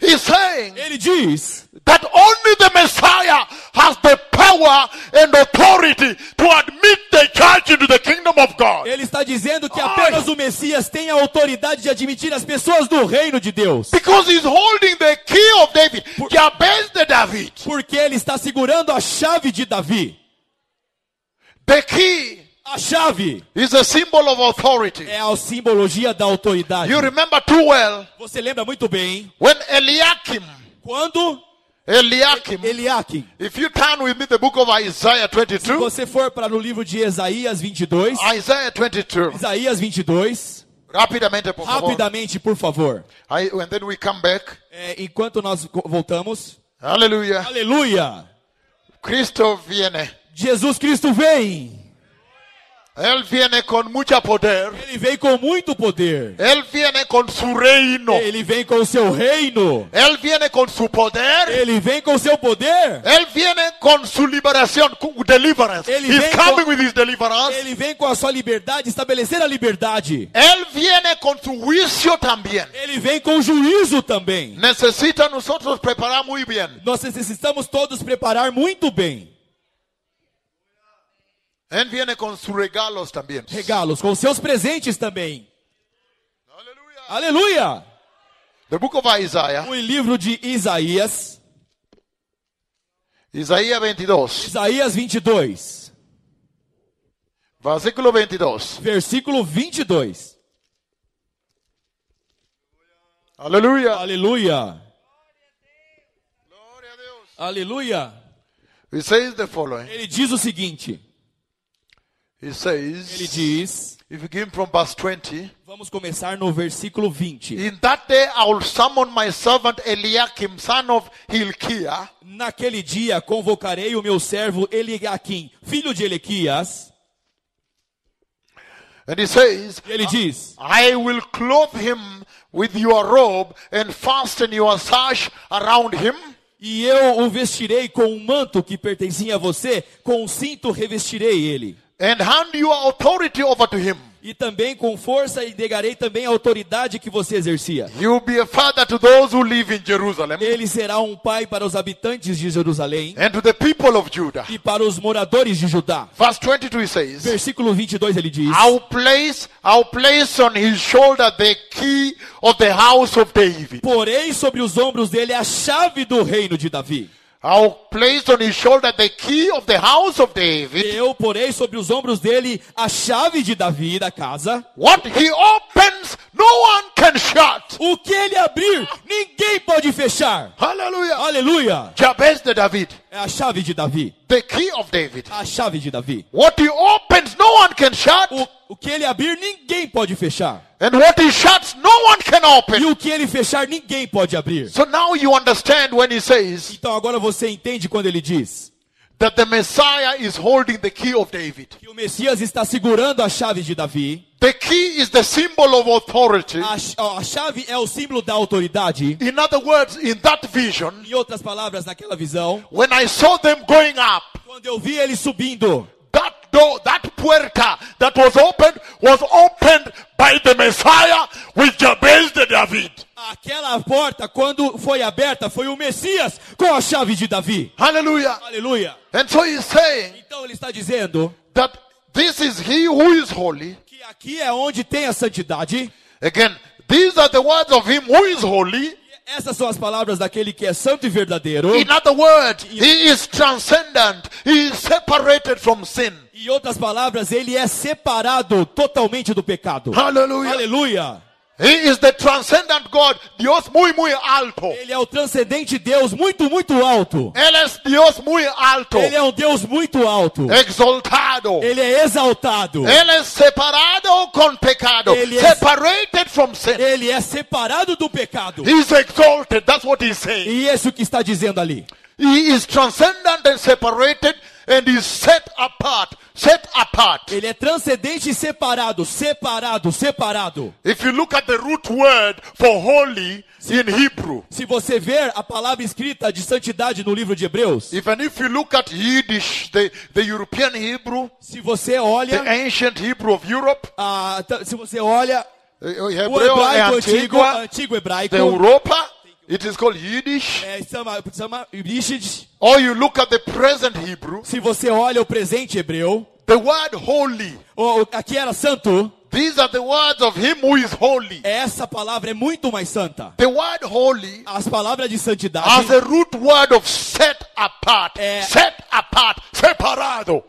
He's saying Ele diz that only the Messiah has the power and authority to admit the church into the kingdom of God. Ele está dizendo que apenas o Messias tem a autoridade de admitir as pessoas do reino de Deus. Because he's holding the key of David. Jabez the David. Porque ele está segurando a chave de Davi. The key A chave is a symbol of authority. é a simbologia da autoridade. You remember too well Você lembra muito bem when Eliakim, quando Eliakim, Eliakim, if you turn with me the book of Isaiah se 22, você for para no livro de Isaías 22, Isaiah 22, Isaías 22, rapidamente, por favor. rapidamente, por favor. I, and then we come back. É, enquanto nós voltamos, Hallelujah. aleluia! Cristo viene. Jesus Cristo vem. Él viene con mucha poder. Ele vem com muito poder. Él viene con su reino. Ele vem com seu reino. Él viene con su poder. Ele vem com seu poder. Él viene con su liberación, con deliverance. Él He's viene coming con- with his deliverance. Ele vem com a sua liberdade, estabelecer a liberdade. Viene con su juicio también. Ele vem com juízo também. Necesita nosotros preparar muy bien. Nós necessitamos todos preparar muito bem. Él viene con sus regalos también. Regalos, com seus presentes também. Aleluia! The book of Isaiah, O livro de Isaías, Isaías 22, Isaías 22, versículo 22. versículo 22. Aleluya. Aleluia! Aleluia! He says the following. Ele diz o seguinte: He Ele says, diz, if you from verse 20, vamos começar no versículo 20. in that day I will summon my servant Eliakim, son of Hilkiah, Naquele dia convocarei o meu servo Eliakim, filho de Elequias. and he says, E ele diz: I will clothe him with your robe and fasten your sash around him. E eu o vestirei com um manto que pertencia a você, com um cinto revestirei ele. And hand your authority over to him. E também com força e negarei também a autoridade que você exercia. He will be a father to those who live in Jerusalem Ele será um pai para os habitantes de Jerusalém and to the people of Judah. e para os moradores de Judá. Verse 22 he says, Versículo 22 ele diz: I'll place, I'll place on his shoulder the key of the house of David. Porei sobre os ombros dele a chave do reino de Davi. I'll place on his shoulder the key of the house of David. Eu porei sobre os ombros dele a chave de Davi da casa. What he opens, no one can shut. O que ele abrir, ninguém pode fechar. Hallelujah. Aleluia! Jabez the David, É a chave de Davi. the key of David. A chave de Davi. What he opens, no one can shut. O, o que ele abrir, ninguém pode fechar. And what he shuts, no one can E open. o que ele fechar, ninguém pode abrir. So now you understand when he says Então agora você entende quando ele diz that the Messiah is holding the key of David. que o Messias está segurando a chave de Davi. The key is the symbol of authority. A, a chave é o símbolo da autoridade. In other words, in that vision, Em outras palavras, naquela visão, when I saw them going up, quando eu vi ele subindo, that door, that puerta that was opened was opened by the Messiah with Jabez de David. Aquela porta, quando foi aberta, foi o Messias com a chave de Davi. Hallelujah. Aleluia. And so he's saying Então ele está dizendo that this is he who is holy. que aqui é onde tem a santidade. Again, these are the words of him who is holy. Essas são as palavras daquele que é santo e verdadeiro. In other words, he is transcendent. He is separated from sin. Em outras palavras, ele é separado totalmente do pecado. Hallelujah. Aleluia. He is the transcendent God, Dios muy, muy alto. Ele é o transcendente Deus muito, muito alto. Él es Dios muy alto, Ele é um Deus muito alto. exaltado. Ele é exaltado. Él es separado con pecado, Él es- separated from sin. Ele é separado do pecado. He's exalted. That's what he's saying. E isso que está dizendo ali. He is transcendent and separated and is set apart. Set apart. Ele é transcendente e separado, separado, separado. If you look at the root word for holy in Hebrew, Se você ver a palavra escrita de santidade no livro de Hebreus, even if you look at Yiddish, the, the European Hebrew, se você the olha, ancient Hebrew of Europe, a- se você olha eh, o o hebreu é hebraico antigo, antigo, antigo hebraico, da Europa, it is called Yiddish. é, chama, chama Yiddish. Or you look at the present Hebrew, Se você olha o presente hebreu, the word holy. o- aqui era santo, These are the words of him who is holy. essa palavra é muito mais santa. The word holy As palavras de santidade has a root word of set apart. Eh. Set apart. Separado.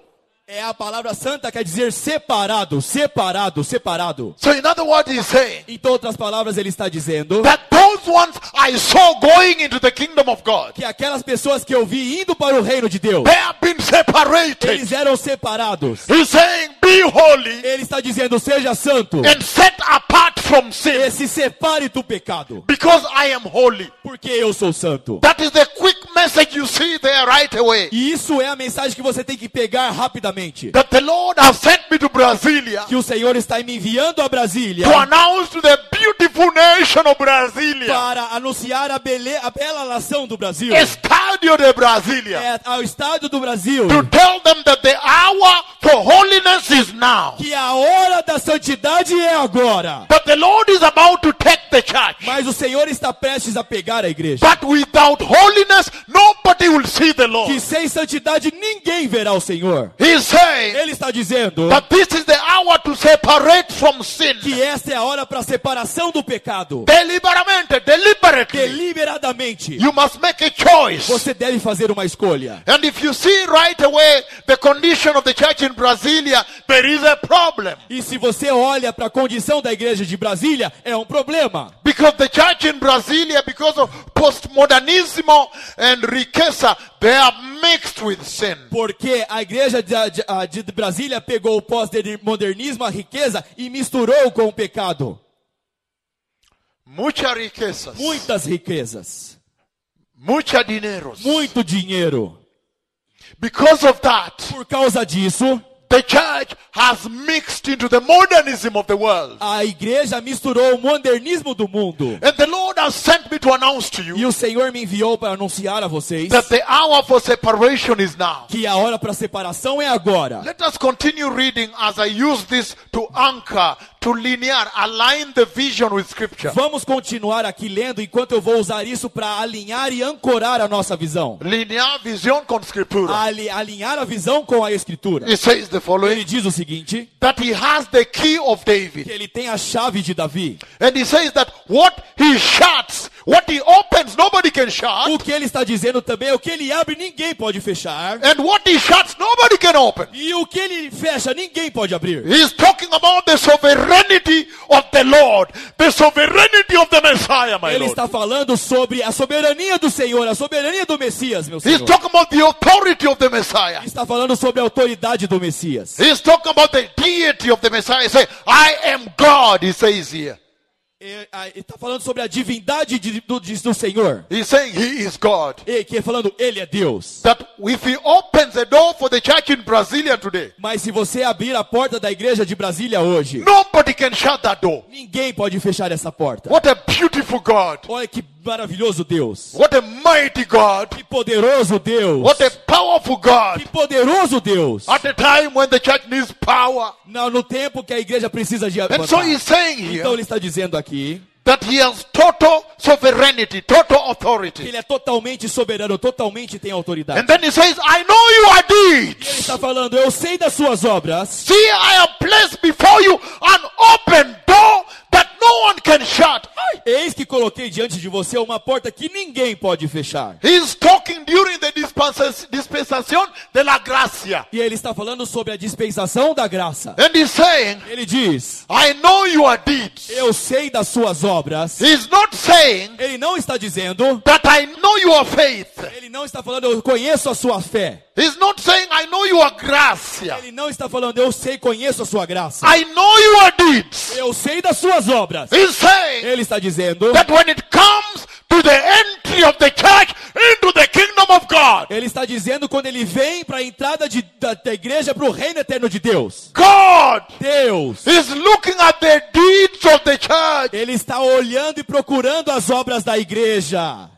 É a palavra santa quer dizer separado, separado, separado. So in other words, he's saying Em outras palavras, ele está dizendo that those ones I saw going into the kingdom of God, que aquelas pessoas que eu vi indo para o reino de Deus, they have been separated. eles eram separados. He's saying, be holy Ele está dizendo, seja santo and set apart from e sin se separe do pecado, because I am holy. porque eu sou santo. That is the quick message you see there right away. E isso é a mensagem que você tem que pegar rapidamente. That the Lord has sent me to Brasilia Que o Senhor está me enviando a Brasília to announce to the beautiful nation of Brasilia, para anunciar a, bele, a bela nação do Brasil, Estadio de Brasilia, é, ao Estado do Brasil, to tell them that the hour for holiness is now. que a hora da santidade é agora. That the Lord is about to take the church. Mas o Senhor está prestes a pegar a igreja. But without holiness, nobody will see the Lord. Que sem santidade ninguém verá o Senhor. He's saying Ele está dizendo that this is the hour to separate from sin. que esta é a hora para a separação do pecado. Deliberatamente, deliberately. Deliberadamente. You must make a choice. Você deve fazer uma escolha. And if you see right away the condition of the church in Brasilia, there is a problem. E se você olha para a condição da igreja de Brasília, é um problema. Because the church in Brasilia, because of postmodernismo and riqueza, they are mixed with sin. Porque a igreja de, de- de Brasília pegou o pós-modernismo, a riqueza, e misturou com o pecado. Mucha riquezas. Muitas riquezas. Mucha dineros. Muito dinheiro. Because of that, Por causa disso, the church has mixed into the modernism of the world. a igreja misturou o modernismo do mundo. And the Lord has sent me to announce to E you o Senhor me enviou para anunciar a vocês that the hour for separation is now. que a hora para separação é agora. Let us continue reading as I use this to anchor, to linear, align the vision with scripture. Vamos continuar aqui lendo enquanto eu vou usar isso para alinhar e ancorar a nossa visão. Linear vision con scriptura. Ali- alinhar a visão com a escritura. It says the Ele diz o seguinte, that he has the key of que David. ele tem a chave de Davi. And he says that what he shuts, what he opens, nobody can shut. O que ele está dizendo também é o que ele abre, ninguém pode fechar. And what he shuts, nobody can open. E o que ele fecha, ninguém pode abrir. He's talking about the sovereignty of the Lord, the sovereignty of the Messiah, my Ele Lord. está falando sobre a soberania do Senhor, a soberania do Messias, meu He's Senhor. talking about the authority of the Messiah. Ele está falando sobre a autoridade do Messias. He's talking about the deity of the Messiah. Say, I am God, he says here. É, Ele está falando sobre a divindade de- do, do Senhor. He's saying he is God. E que é falando, Ele é Deus. That if he opens the door for the church in Brasilia today, Mas se você abrir a porta da igreja de Brasília hoje, nobody can shut that door. ninguém pode fechar essa porta. What a beautiful God. Olha que maravilhoso Deus. What a mighty God. Que poderoso Deus. What a powerful God. Que poderoso Deus. At a time when the church needs power. Não, no tempo que a igreja precisa de And so he's saying here Então ele está dizendo aqui that he has total sovereignty, total authority. ele é totalmente soberano, totalmente tem autoridade. And then he says, I know your Ele deeds. está falando, eu sei das suas obras. See, I have placed before you an open no one can shut. Eis que coloquei diante de você uma porta que ninguém pode fechar. He's talking during the dispensa- dispensation de la gracia. E ele está falando sobre a dispensação da graça. And he's saying, Ele diz, I know your deeds. eu sei das suas obras. He's not saying Ele não está dizendo, that I know your faith. ele não está falando, eu conheço a sua fé. He's not saying I know your gracia. Ele não está falando, eu sei, conheço a sua graça. I know your deeds. Eu sei das suas obras. He's saying Ele está dizendo, that when it comes to the entry of the church into the kingdom of God, ele está dizendo quando ele vem para a entrada de- da, da igreja para o reino eterno de Deus. God Deus, is looking at the deeds of the church. ele está olhando e procurando as obras da igreja.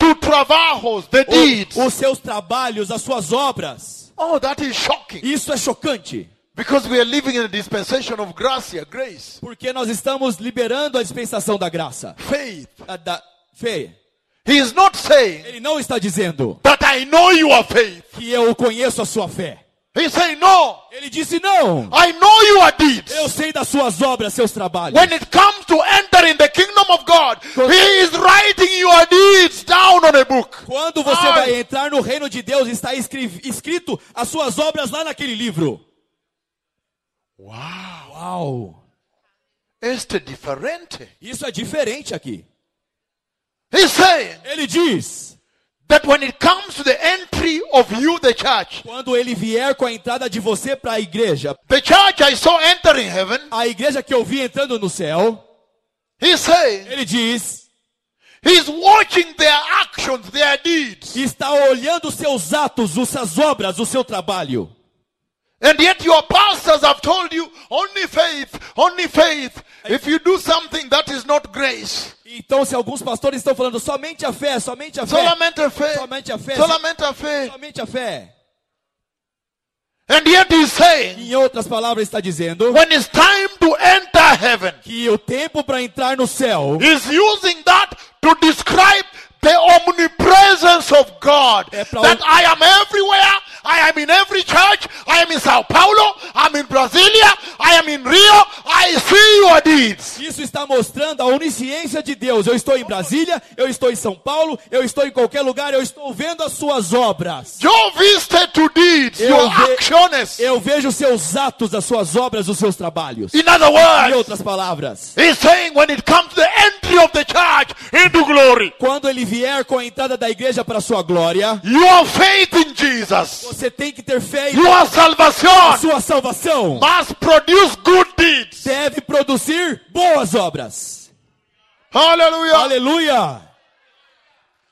To trabajos, the deeds. os seus trabalhos, as suas obras. Oh, that is shocking. Isso é chocante. Because we are living in a dispensation of gracia, grace, Porque nós estamos liberando a dispensação da graça. faith. A da fé. He is not saying Ele não está dizendo that I know your faith. que eu conheço a sua fé. He's saying, no, Ele disse não. I know your deeds. Eu sei das suas obras, seus trabalhos. When it comes to enter in the kingdom of God, He is writing your deeds down on a book. Quando você Ai. vai entrar no reino de Deus, está escri- escrito as suas obras lá naquele livro. Wow. Uau! Este é diferente. Isso é diferente aqui. He's saying Ele diz: that when it comes to the entry of you, the church, quando ele vier com a entrada de você para a igreja, the church I saw entering heaven, a igreja que eu vi entrando no céu, saying ele diz: he's watching their actions, their deeds. está olhando seus atos, as suas obras, o seu trabalho. And yet your pastors have told you only faith, only faith. If you do something that is not grace, Então, se alguns pastores estão falando somente a fé, somente a fé, solamente a fé, somente a fé, solamente a fé. somente a fé. And yet he's saying Em outras palavras, está dizendo when it's time to enter heaven, que o tempo para entrar no céu He's using that to describe the omnipresence of God. É that I am everywhere. I am in every church. I am in Sao Paulo. I'm in Brasilia. I am in Rio. I see your deeds. Isso está mostrando a onisciência de Deus. Eu estou em Brasília, eu estou em São Paulo, eu estou em qualquer lugar, eu estou vendo as suas obras. Your vista to deeds, Eu your ve- actions. Eu vejo os seus atos, as suas obras, os seus trabalhos. In other Em words, outras palavras, he's saying when it comes to the entry of the church into glory, quando ele vier com a entrada da igreja para a sua glória, your faith in Jesus, você tem que ter fé em your a salvation sua salvação. must produce good deeds. Deve produzir boas obras. Hallelujah. Aleluia!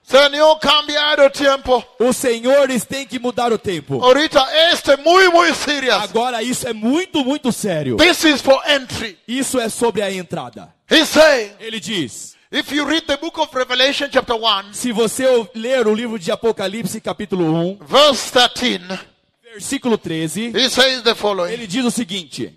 Senhor, cambiar o tempo. Os senhores têm que mudar o tempo. Ahorita este é muito, muito serious. Agora isso é muito, muito sério. This is for entry. Isso é sobre a entrada. He's saying, Ele diz: if you read the book of Revelation chapter 1, Se você ler o livro de Apocalipse, capítulo 1, verse 13, versículo 13, he says the following. ele diz o seguinte: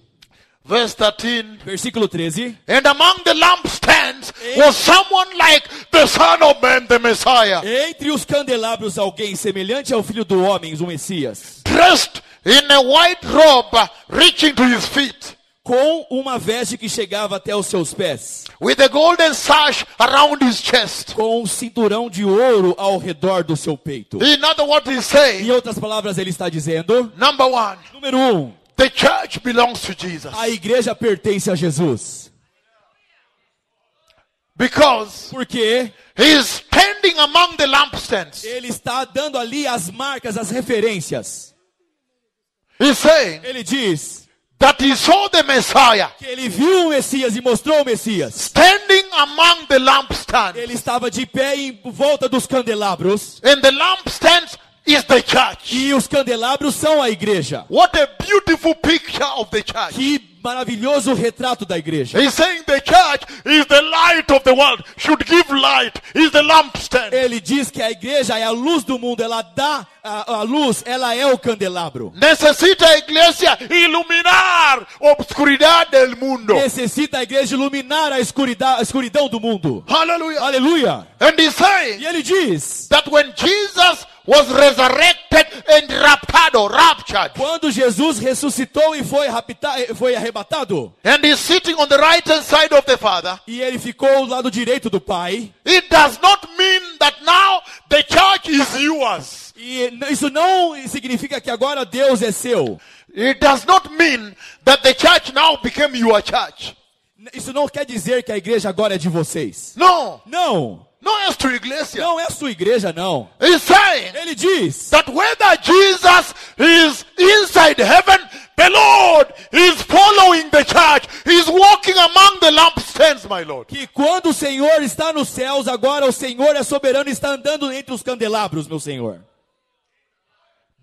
Verse 13, versículo 13. and among the lampstands was someone like the Son of Man, the Messiah, Entre os candelabros, alguém semelhante ao filho do homem, o Messias, dressed in a white robe reaching to his feet, com uma veste que chegava até os seus pés, with a golden sash around his chest. com um cinturão de ouro ao redor do seu peito. In other words, he's Em saying, outras palavras, ele está dizendo: number one, número um, the church belongs to Jesus. a igreja pertence a Jesus. Because Porque He is standing among the lampstands. ele está dando ali as marcas, as referências. He's saying Ele diz: that he saw the Messiah que ele viu o Messias e mostrou o Messias. standing among the lampstands. Ele estava de pé em volta dos candelabros. And the lampstands is the church. E os candelabros são a igreja. What a beautiful picture of the church. Que maravilhoso retrato da igreja. He's saying the church is the light of the world, should give light, is the lampstand. Ele diz que a igreja é a luz do mundo, ela dá a, a luz, ela é o candelabro. Necesita iglesia iluminar obscuridad del mundo. Necessita a igreja iluminar a escuridão, a escuridão do mundo. Aleluia. Saying E ele diz: that when Jesus was resurrected and raptado, raptured, quando Jesus ressuscitou e foi, rapta, foi arrebatado, and he's sitting on the right hand side of the Father, e ele ficou ao lado direito do Pai, it does not mean that now the church is yours. e isso não significa que agora Deus é seu. It does not mean that the church now became your church. Isso não quer dizer que a igreja agora é de vocês. No, Não, no es tu iglesia. não é a sua igreja, não. Ele diz that whether Jesus is inside heaven, the Lord is following the church. He's walking among the lampstands, my Lord. que quando o Senhor está nos céus, agora o Senhor é soberano e está andando entre os candelabros, meu Senhor.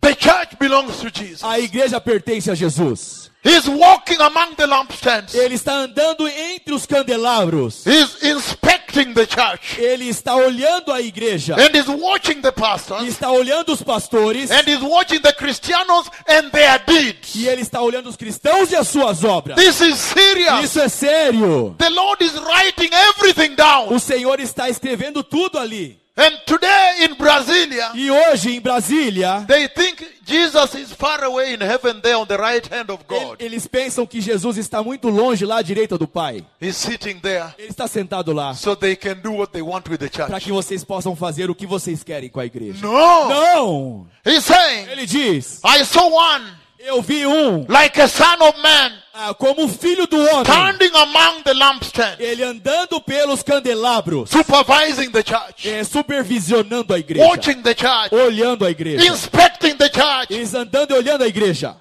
The church belongs to Jesus. A igreja pertence a Jesus. He's walking among the lampstands. Ele está andando entre os candelabros. He's inspecting the church. Ele está olhando a igreja. And watching the pastors. Está olhando os pastores. And watching the Christianos and their deeds. E ele está olhando os cristãos e as suas obras. This is serious. Isso é sério. The Lord is writing everything down. O Senhor está escrevendo tudo ali. And today in Brasilia, E hoje em Brasília, they think Jesus is far away in heaven there on the right hand of God. eles pensam que Jesus está muito longe lá à direita do Pai. He's sitting there Ele está sentado lá so they can do what they want with the para church. que vocês possam fazer o que vocês querem com a igreja. No. Não! He's saying, Ele diz: I saw one Eu vi um like a son of man como filho do homem, standing among the lampstands, ele andando pelos candelabros, supervising the church, é, supervisionando a igreja, watching the church, olhando a igreja. inspecting the church. Eles andando e olhando a igreja.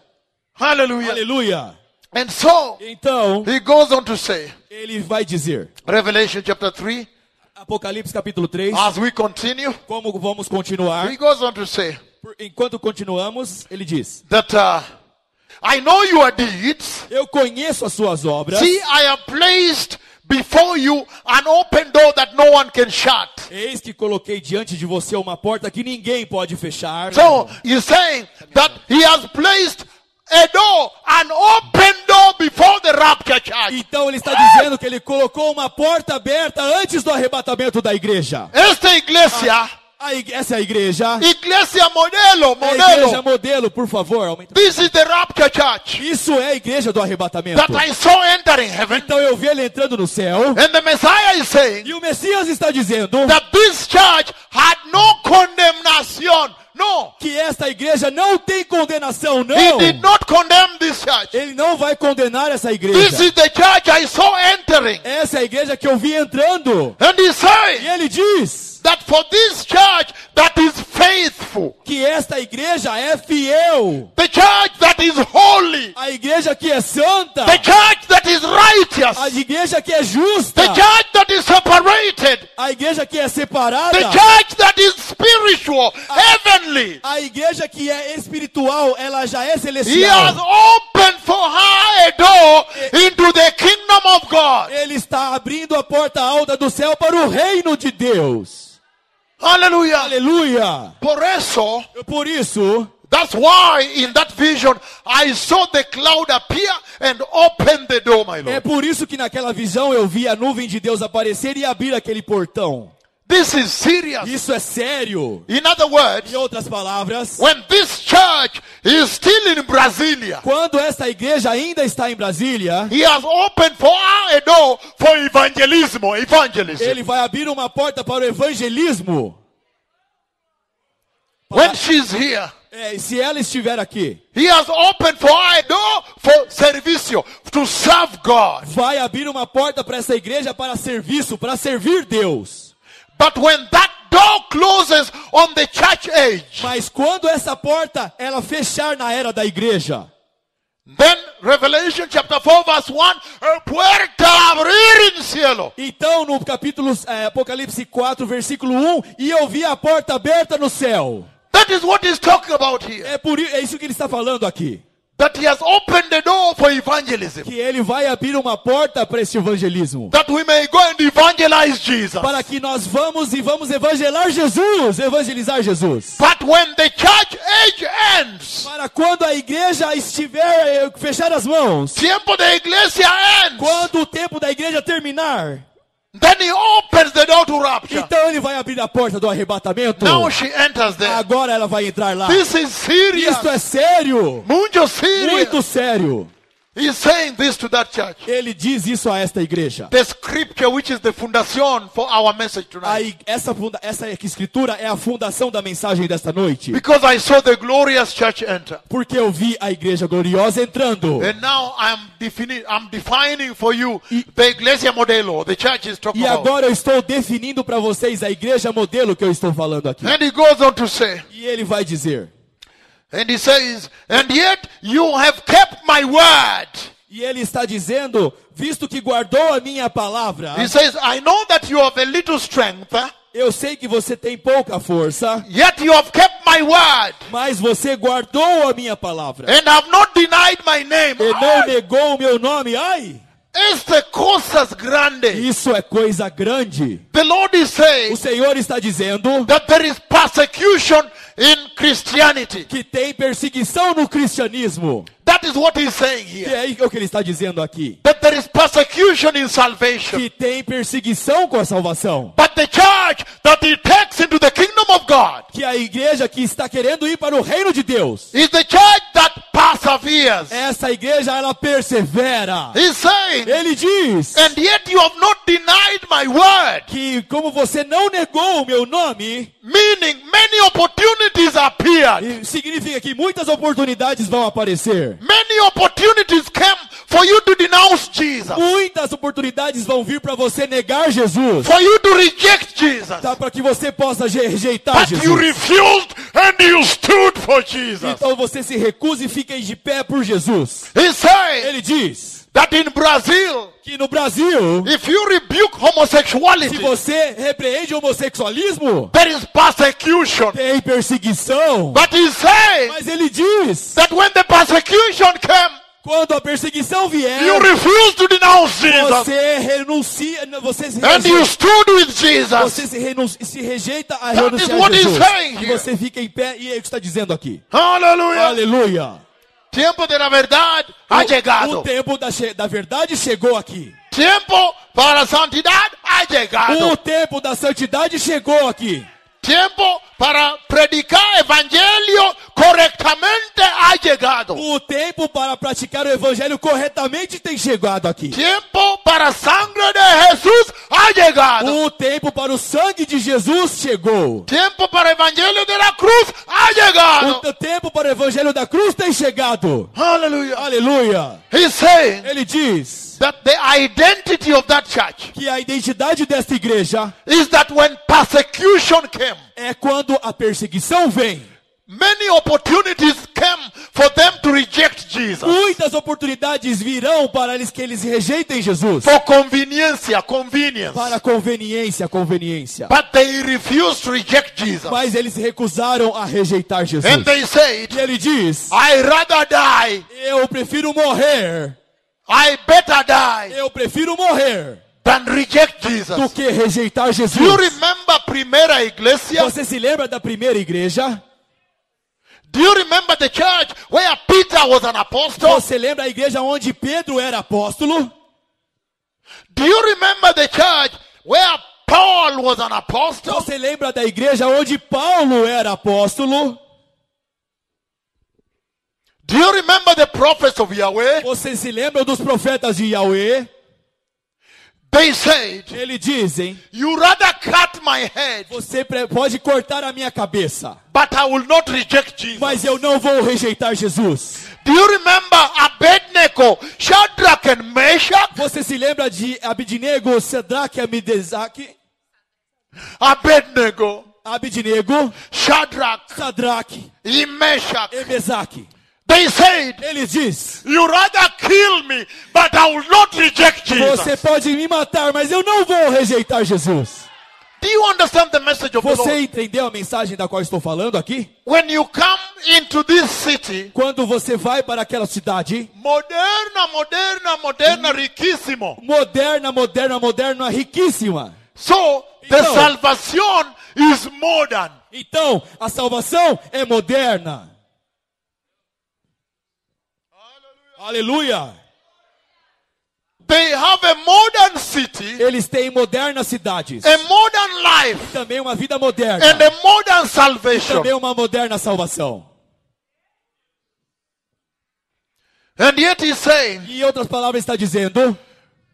Hallelujah. Aleluia. And so Então, he goes on to say, ele vai dizer, Revelation chapter 3, Apocalipse capítulo 3, as we continue, como vamos continuar? he goes on to say Enquanto continuamos, ele diz: that uh, I know your deeds. Eu conheço as suas obras. See, I have placed before you an open door that no one can shut. Eis que coloquei diante de você uma porta que ninguém pode fechar. So he's saying that he has placed a door, an open door before the rapture church. Então ele está dizendo que ele colocou uma porta aberta antes do arrebatamento da igreja. Esta iglesia, A ig- essa é a igreja. iglesia modelo, É a igreja modelo. modelo, por favor. aumenta. This is the rapture church Isso é a igreja do arrebatamento. that I saw entering heaven. Então eu vi ele entrando no céu. And the Messiah is saying E o Messias está dizendo that this church had no condemnation. No. que esta igreja não tem condenação, He não. did not condemn this church. Ele não vai condenar essa This igreja. is the church I saw entering. Essa é a igreja que eu vi entrando. And he's E saying ele diz that for this church that is faithful, que esta igreja é fiel. the church that is holy, A igreja que é santa. the church that is righteous, A igreja que é justa. the church that is separated, A igreja que é separada. the church that is spiritual, heavenly. A igreja que é espiritual, ela já é He has celestial. opened for her a door into the kingdom of God. Ele está abrindo a porta alta do céu para o reino de Deus. Hallelujah. Aleluia. Por eso, Por isso, that's why in that vision I saw the cloud appear and open the door, my é Lord. por isso que naquela visão eu vi a nuvem de Deus aparecer e abrir aquele portão. This is serious. Isso é sério. In other words, Em outras palavras, when this church is still in Brasilia, quando esta igreja ainda está em Brasília, he has opened for a door for evangelism, evangelism. ele vai abrir uma porta para o evangelismo. When she's here, É, se ela estiver aqui, he has opened for a door for servicio, to serve God. vai abrir uma porta para essa igreja para serviço, para servir Deus. But when that door closes on the church age, Mas quando essa porta ela fechar na era da igreja, Then Revelation chapter 4 verse 1, "A puerta abrir en cielo. Então, no capítulo eh, Apocalipse 4, versículo 1, e eu vi a porta aberta no céu. That is what he's talking about here. É, por, é isso que ele está falando aqui. That he has opened the door for evangelism. Que ele vai abrir uma porta para esse evangelismo. That we may go and evangelize Jesus. Para que nós vamos e vamos evangelar Jesus, evangelizar Jesus. But when the church age ends, Para quando a igreja estiver eh, fechar as mãos, tiempo de iglesia ends, quando o tempo da igreja terminar, then he opens the door to rapture. então ele vai abrir a porta do arrebatamento. Now she enters there. Agora ela vai entrar lá. This is serious. Isto é sério, Muito serious. muito sério. He's saying this to that church. Ele diz isso a esta igreja. The scripture which is the foundation for our message tonight. Aí, essa, funda, essa escritura é a fundação da mensagem desta noite. Because I saw the glorious church enter. Porque eu vi a igreja gloriosa entrando. And now I'm defining, I'm defining for you the Iglesia Modelo, the church is talking E about. agora eu estou definindo para vocês a igreja modelo que eu estou falando aqui. And he goes on to say, E ele vai dizer, and he says, and yet you have kept my word. e ele está dizendo, visto que guardou a minha palavra, He says, I know that you have a little strength, eu sei que você tem pouca força, yet you have kept my word mas você guardou a minha palavra. and have not denied my name. E não negou o meu nome. Ai, Este cosas grandes. isso é coisa grande. The Lord is O saying Senhor está dizendo that there is persecution in Christianity. que tem perseguição no cristianismo. That is what he's saying here. é o que ele está dizendo aqui. That there is persecution in salvation. Que tem perseguição com a salvação. But the church that he takes into the kingdom of God Que a igreja que está querendo ir para o reino de Deus. is the church that perseveres. Essa igreja, ela persevera. He's saying, Ele diz and yet you have not denied my word. que como você não negou o meu nome, Meaning many opportunities e significa que muitas oportunidades vão aparecer. Many opportunities came for you to denounce Jesus. Muitas oportunidades vão vir para você negar Jesus. For you to reject Jesus. Tá? Para que você possa je- rejeitar But you Jesus. refused and you stood for Jesus. Então você se recusa e fica de pé por Jesus. He's saying Ele diz that in Brazil, que no Brasil, if you rebuke homosexuality, se você repreende o homossexualismo, there is persecution. tem perseguição. But saying Mas ele diz, that when the persecution came, quando a perseguição vier, you refused to denounce Jesus. você renuncia, você se, And you stood with Jesus. você se, renunci- se rejeita a That renunciar is a Jesus. E você fica em pé e é o que está dizendo aqui. Aleluia. Aleluia. Tiempo de la verdad ha O, o tempo da, da verdade chegou aqui. Tiempo para la santidad ha llegado. O tempo da santidade chegou aqui. Tiempo para predicar evangelio correctamente ha llegado. O tempo para praticar o evangelho corretamente tem chegado aqui. Tiempo para sangre de Jesús ha llegado. O tempo para o sangue de Jesus chegou. Tiempo para evangelio de la cruz ha llegado. O tempo para o evangelho da cruz tem chegado. Aleluia. Saying Ele diz that the identity of that church que a identidade desta igreja is that when persecution came, é quando a perseguição vem. many opportunities came for them to reject Jesus. Muitas oportunidades virão para eles que eles rejeitem Jesus. For convenience, convenience. Para conveniência, conveniência. But they refused to reject Jesus. Mas eles recusaram a rejeitar Jesus. And they said, E ele diz: I rather die. Eu prefiro morrer. I better die Eu prefiro morrer than reject do Jesus. que rejeitar Do you Jesus. remember Primera Iglesia? Você se lembra da primeira igreja? Do you remember the church where Peter was an apostle? Você lembra a igreja onde Pedro era apóstolo? Do you remember the church where Paul was an apostle? Você lembra da igreja onde Paulo era apóstolo? Do you remember the prophets of Yahweh? Você se lembra dos profetas de Yahweh? They said, Eles dizem: You rather cut my head, Você pode cortar a minha cabeça, but I will not reject Jesus. mas eu não vou rejeitar Jesus. Do you remember Abednego, Shadrach, and Meshach? Você se lembra de Abidnego, Sedraque, Amidezaque, Abednego, Abidnego, Shadrach, Sadraque and Meshach. e Mesaque? They said, Ele diz: You rather kill me, but I will not reject Jesus. Você pode me matar, mas eu não vou rejeitar Jesus. Do you understand the message of Você entendeu a mensagem da qual estou falando aqui? When you come into this city, Quando você vai para aquela cidade moderna, moderna, moderna, riquísimo. moderna, moderna, moderna, riquíssima. So the Então- salvation is modern. Então, a salvação é moderna. Aleluia. They have a modern city, Eles têm modernas cidades. a modern life, Também uma vida moderna. and a modern salvation. Também uma moderna salvação. And yet he's saying E em outras palavras está dizendo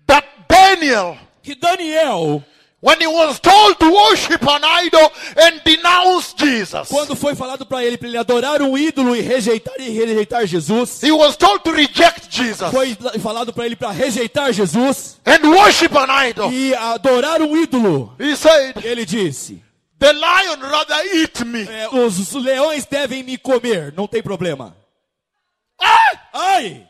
that Daniel, que Daniel, when he was told to worship an idol and denounce Jesus, quando foi falado para ele para ele adorar um ídolo e rejeitar e rejeitar Jesus, he was told to reject Jesus foi falado para ele para rejeitar Jesus and worship an idol. e adorar um ídolo. He said, Ele disse: The lion rather eat me. é, os leões devem me comer, não tem problema. Ah! Ai!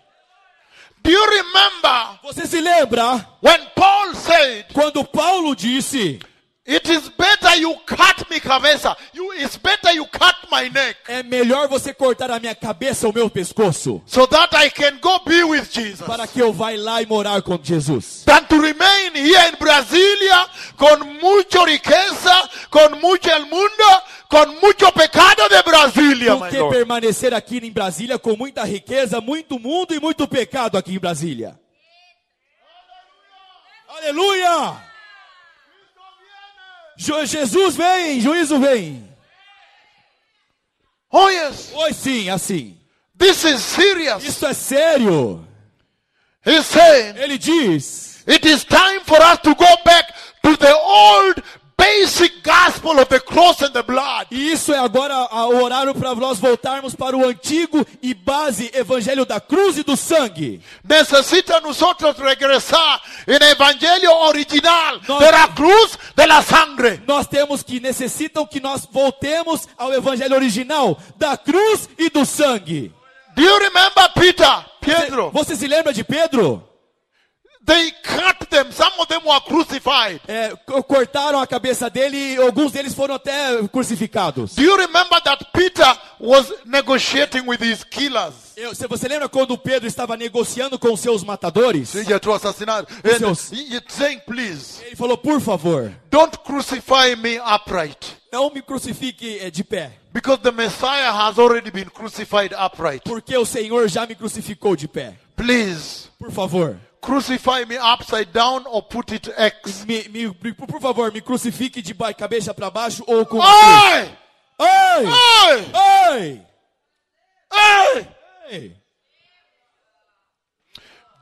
Do you remember Você se lembra when Paul said, quando Paulo disse: It is better you cut me cabeça. You, it's better you cut my neck É melhor você cortar a minha cabeça, o meu pescoço, so that I can go be with Jesus. para que eu vá lá e morar com Jesus. Than to remain here in Brasilia con mucha riqueza, con mucho el mundo, con mucho pecado de Brasilia, Do que permanecer aqui em Brasília com muita riqueza, muito mundo e muito pecado aqui em Brasília. Aleluia! Jo- Jesus vem, juízo vem. Oh yes, Pois sim, assim. this is serious. Isso é sério. He's saying Ele diz: it is time for us to go back to the old basic gospel of the cross and the blood. E isso é agora o horário para nós voltarmos para o antigo e base evangelho da cruz e do sangue. Necesita nosotros regresar en el evangelio original No. la cruz de la sangre. Nós temos que necessitam que nós voltemos ao evangelho original da cruz e do sangue. Do you remember Peter, Você, Pedro? você se lembra de Pedro? They cut them. Some of them were crucified. É, co- cortaram a cabeça dele e alguns deles foram até crucificados. Do you remember that Peter was negotiating with his killers? Eu- se você lembra quando Pedro estava negociando com seus matadores? And Seus- saying, please, Ele falou: por favor, don't crucify me upright. não me crucifique é, de pé, Because the Messiah has already been crucified upright. porque o Senhor já me crucificou de pé. Please, Por favor, crucify me upside down or put it X. me, me- por favor, me crucifique de cabeça para baixo ou com! Ai! Hey! Ai! Hey! Ei!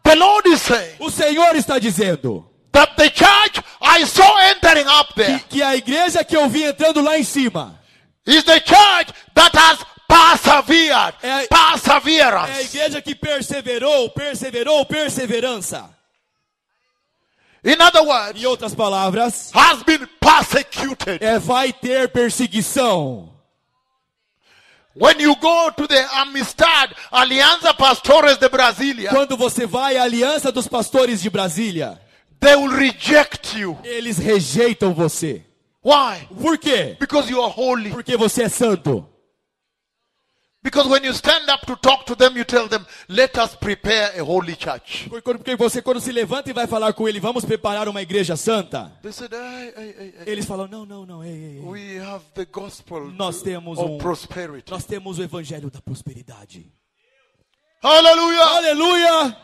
The Lord is saying O Senhor está dizendo that the church I saw entering up que, there que a igreja que eu vi entrando lá em cima is the church that has persevered. É a- é a Perseverance. igreja que perseverou, perseverou, perseverança. In other words, Em outras palavras, has been persecuted. é, vai ter perseguição. When you go to the Amistad Alianza Pastores de Brasilia, Quando você vai à Aliança dos Pastores de Brasília, they will reject you. eles rejeitam você. Why? Por quê? Because you are holy. Porque você é santo. Because when you stand up to talk to them, you tell them, let us prepare a holy church. Por- Porque você, quando se levanta e vai falar com ele, vamos preparar uma igreja santa. They said, "Hey, hey, hey, hey, Eles falam: não, não, não, ei, we have the gospel Nós temos um, prosperity. nós temos o evangelho da prosperidade. Hallelujah. Aleluia!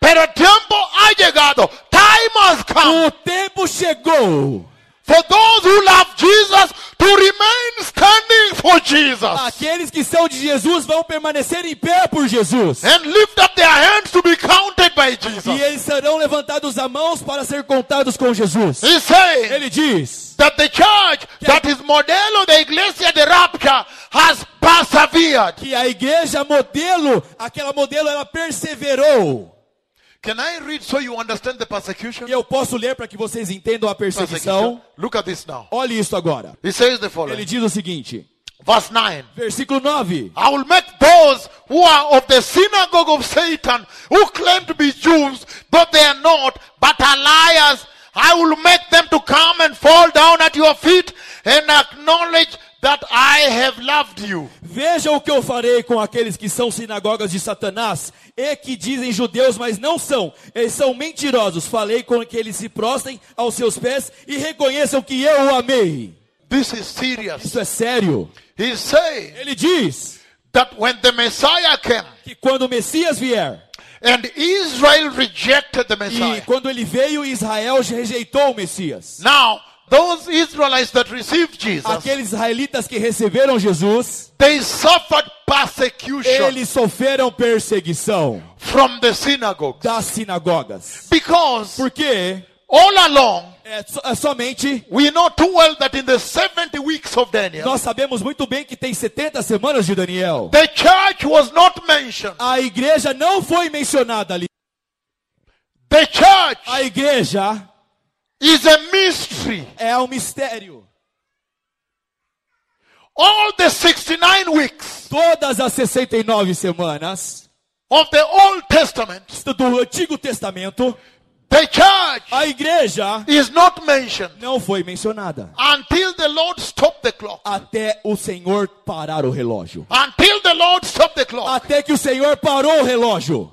Pero tiempo ha llegado. Time has come O tempo chegou. For those who love Jesus to remain standing for Jesus Aqueles que são de Jesus vão permanecer em pé por Jesus. and lift up their hands to be counted by Jesus. E eles serão levantados a mãos para ser contados com Jesus. Saying Ele diz that the church that is modelo de iglesia de rapture has persevered. que a igreja modelo, aquela modelo, ela perseverou. Can I read so you understand the persecution? E eu posso ler para que vocês entendam a perseguição. Look at this now. Olhe isso agora. He says the Ele following. diz o seguinte: Verse 9. Versículo 9. I will make those who are of the synagogue of Satan, who claim to be Jews, but they are not, but are liars, I will make them to come and fall down at your feet and acknowledge that I have loved you. Veja o que eu farei com aqueles que são sinagogas de Satanás e que dizem judeus, mas não são. Eles são mentirosos. Falei com que eles se prostrem aos seus pés e reconheçam que eu o amei. This is serious. Isso é sério. He's saying Ele diz that when the Messiah came que quando o Messias vier and Israel rejected the e Messiah, quando ele veio, Israel rejeitou o Messias. now those Israelites that received Jesus, Aqueles israelitas que receberam Jesus, they suffered persecution eles sofreram perseguição from the synagogues das sinagogas. because Porque all along é, so- é somente we know too well that in the 70 weeks of Daniel, nós sabemos muito bem que tem 70 semanas de Daniel. the church was not mentioned. A igreja não foi mencionada ali. The church A igreja is a mystery. é um mistério. All the 69 weeks Todas as 69 semanas of the Old Testament, do Antigo Testamento, the church a igreja is not mentioned não foi mencionada. until the Lord stopped the clock. Até o Senhor parar o relógio. Until the Lord stopped the clock. Até que o Senhor parou o relógio.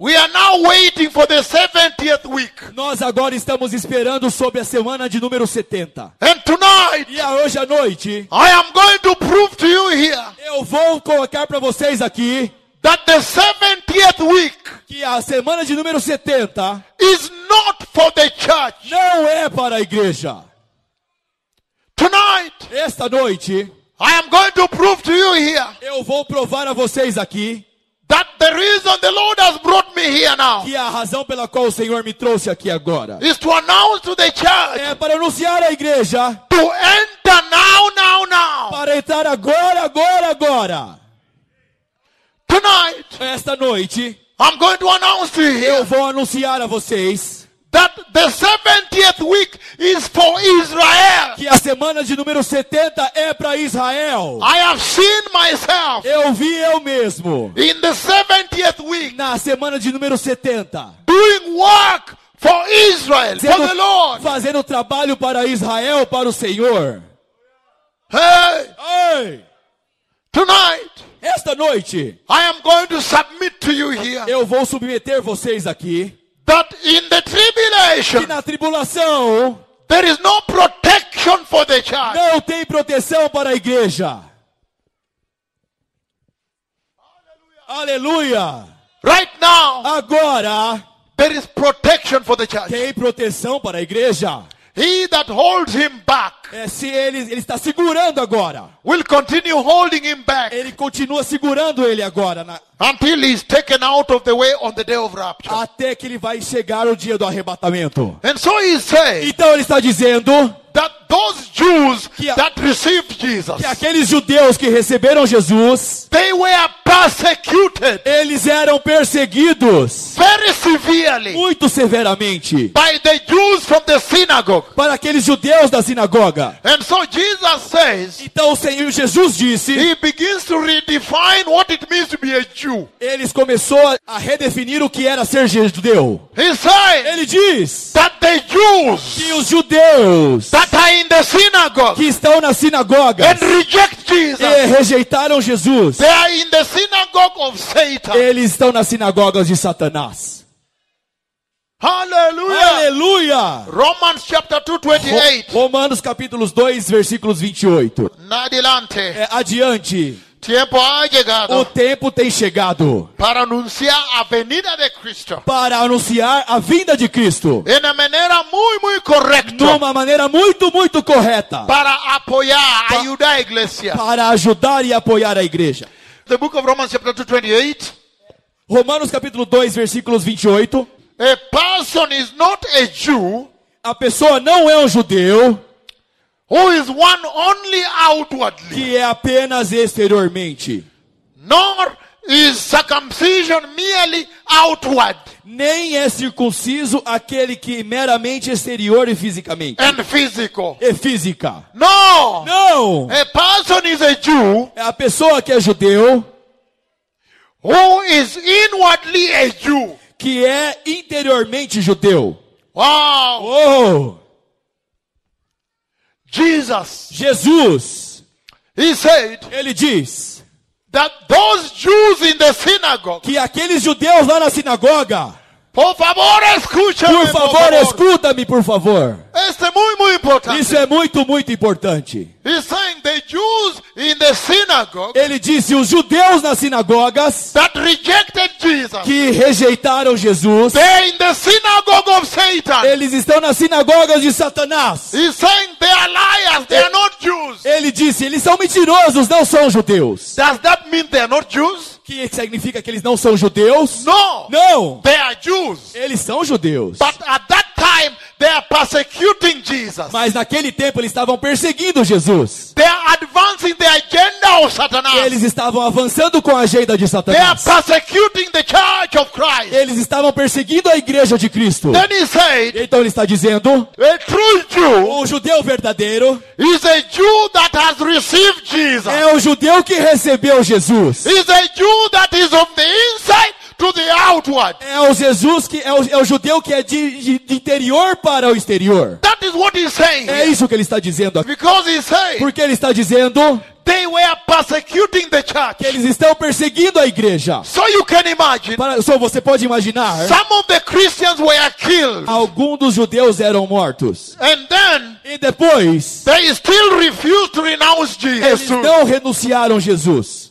We are now waiting for the 70th week. Nós agora estamos esperando sobre a semana de número 70. And tonight, E hoje à noite, I am going to prove to you here eu vou colocar para vocês aqui that the 70th week que a semana de número 70 is not for the church. não é para a igreja. Tonight, Esta noite, I am going to prove to you here eu vou provar a vocês aqui that the reason the Lord has brought me here now que a razão pela qual o Senhor me trouxe aqui agora is to announce to the church é para anunciar à igreja to enter now, now, now. para entrar agora, agora, agora. Tonight, Esta noite, I'm going to announce to you eu vou anunciar a vocês that the 70th week is for Israel. que a semana de número 70 é para Israel. I have seen myself Eu vi eu mesmo in the 70th week na semana de número 70 doing work for Israel, for the Lord. fazendo trabalho para Israel, para o Senhor. Hey, Ei, tonight, esta noite I am going to submit to you here eu vou submeter vocês aqui that in the tribulation, que na tribulação there is no protection for the church. não tem proteção para a igreja. Aleluia! Right now, Agora there is protection for the church. tem proteção para a igreja. He that holds him back É, se ele, ele está segurando agora. will continue holding him back Ele continua segurando ele agora, na- until he is taken out of the way on the day of rapture. até que ele vai chegar o dia do arrebatamento. And so he says Então ele está dizendo that those Jews Que a- that received Jesus, que aqueles judeus que receberam Jesus, they were persecuted eles eram perseguidos very severely muito severamente by the Jews from the synagogue. para aqueles judeus da sinagoga. And so Jesus says, Então o Senhor Jesus disse, he begins to redefine what it means to be a Jew. eles começou a redefinir o que era ser judeu. He says Ele diz that the Jews que os judeus that are in the synagogue que estão na sinagoga and reject Jesus, e rejeitaram Jesus, they are in the synagogue of Satan. eles estão nas sinagogas de Satanás. Hallelujah. Aleluia! Romans chapter 2, 28. Romanos capítulos 2, versículos 28. Adelante. É, adiante, Tiempo ha o tempo tem chegado para anunciar a venida de Cristo para anunciar a vinda de Cristo de una manera muy, muy correcta numa maneira muito, muito correta para apoyar, ayudar a iglesia. para ajudar e apoiar a igreja. The book of Romans chapter 2, 28. Romanos capítulo 2, versículos 28. A person is not a Jew A pessoa não é um judeu who is one only outwardly, que é apenas exteriormente, nor is circumcision merely outward Nem é circunciso aquele que meramente exterior e fisicamente. and physical. É física. No! Não! A person is a Jew É a pessoa que é judeu, who is inwardly a Jew. que é interiormente judeu. Wow! Oh! Jesus, Jesus, he said ele diz that those Jews in the synagogue, que aqueles judeus lá na sinagoga, por favor, escúchame, por favor, escuta-me, por favor. Este é muito, muito importante. Isso é muito, muito importante. Synagogue Ele disse: os judeus nas sinagogas that rejected Jesus, que rejeitaram Jesus, they're in the synagogue of Satan. eles estão nas sinagogas de Satanás. He's saying they are liars, they are not Jews. Ele disse: eles são mentirosos, não são judeus. Does that mean they are not Jews? Que significa que eles não são judeus? No. Não, They are Jews. eles são judeus. But at that they are persecuting Jesus. Mas naquele tempo eles estavam perseguindo Jesus. They are advancing the agenda of Satanas. Eles estavam avançando com a agenda de They are Satanás. persecuting the church of Christ. Eles estavam perseguindo a igreja de Cristo. Then he said, Então ele está dizendo: a true Jew o judeu verdadeiro is a Jew that has received Jesus. é o judeu que recebeu Jesus. Is a Jew that is of the inside to the outward. É o Jesus que é o, é o judeu que é de, de- de interior para o exterior. That is what he's saying. É isso que ele está dizendo aqui. Because he's saying Porque ele está dizendo they were persecuting the que church. eles estão perseguindo a igreja. So you can imagine, Para, só você pode imaginar, some of the Christians were killed. alguns dos judeus eram mortos. And then E depois, they still refused to renounce eles Jesus. não renunciaram Jesus.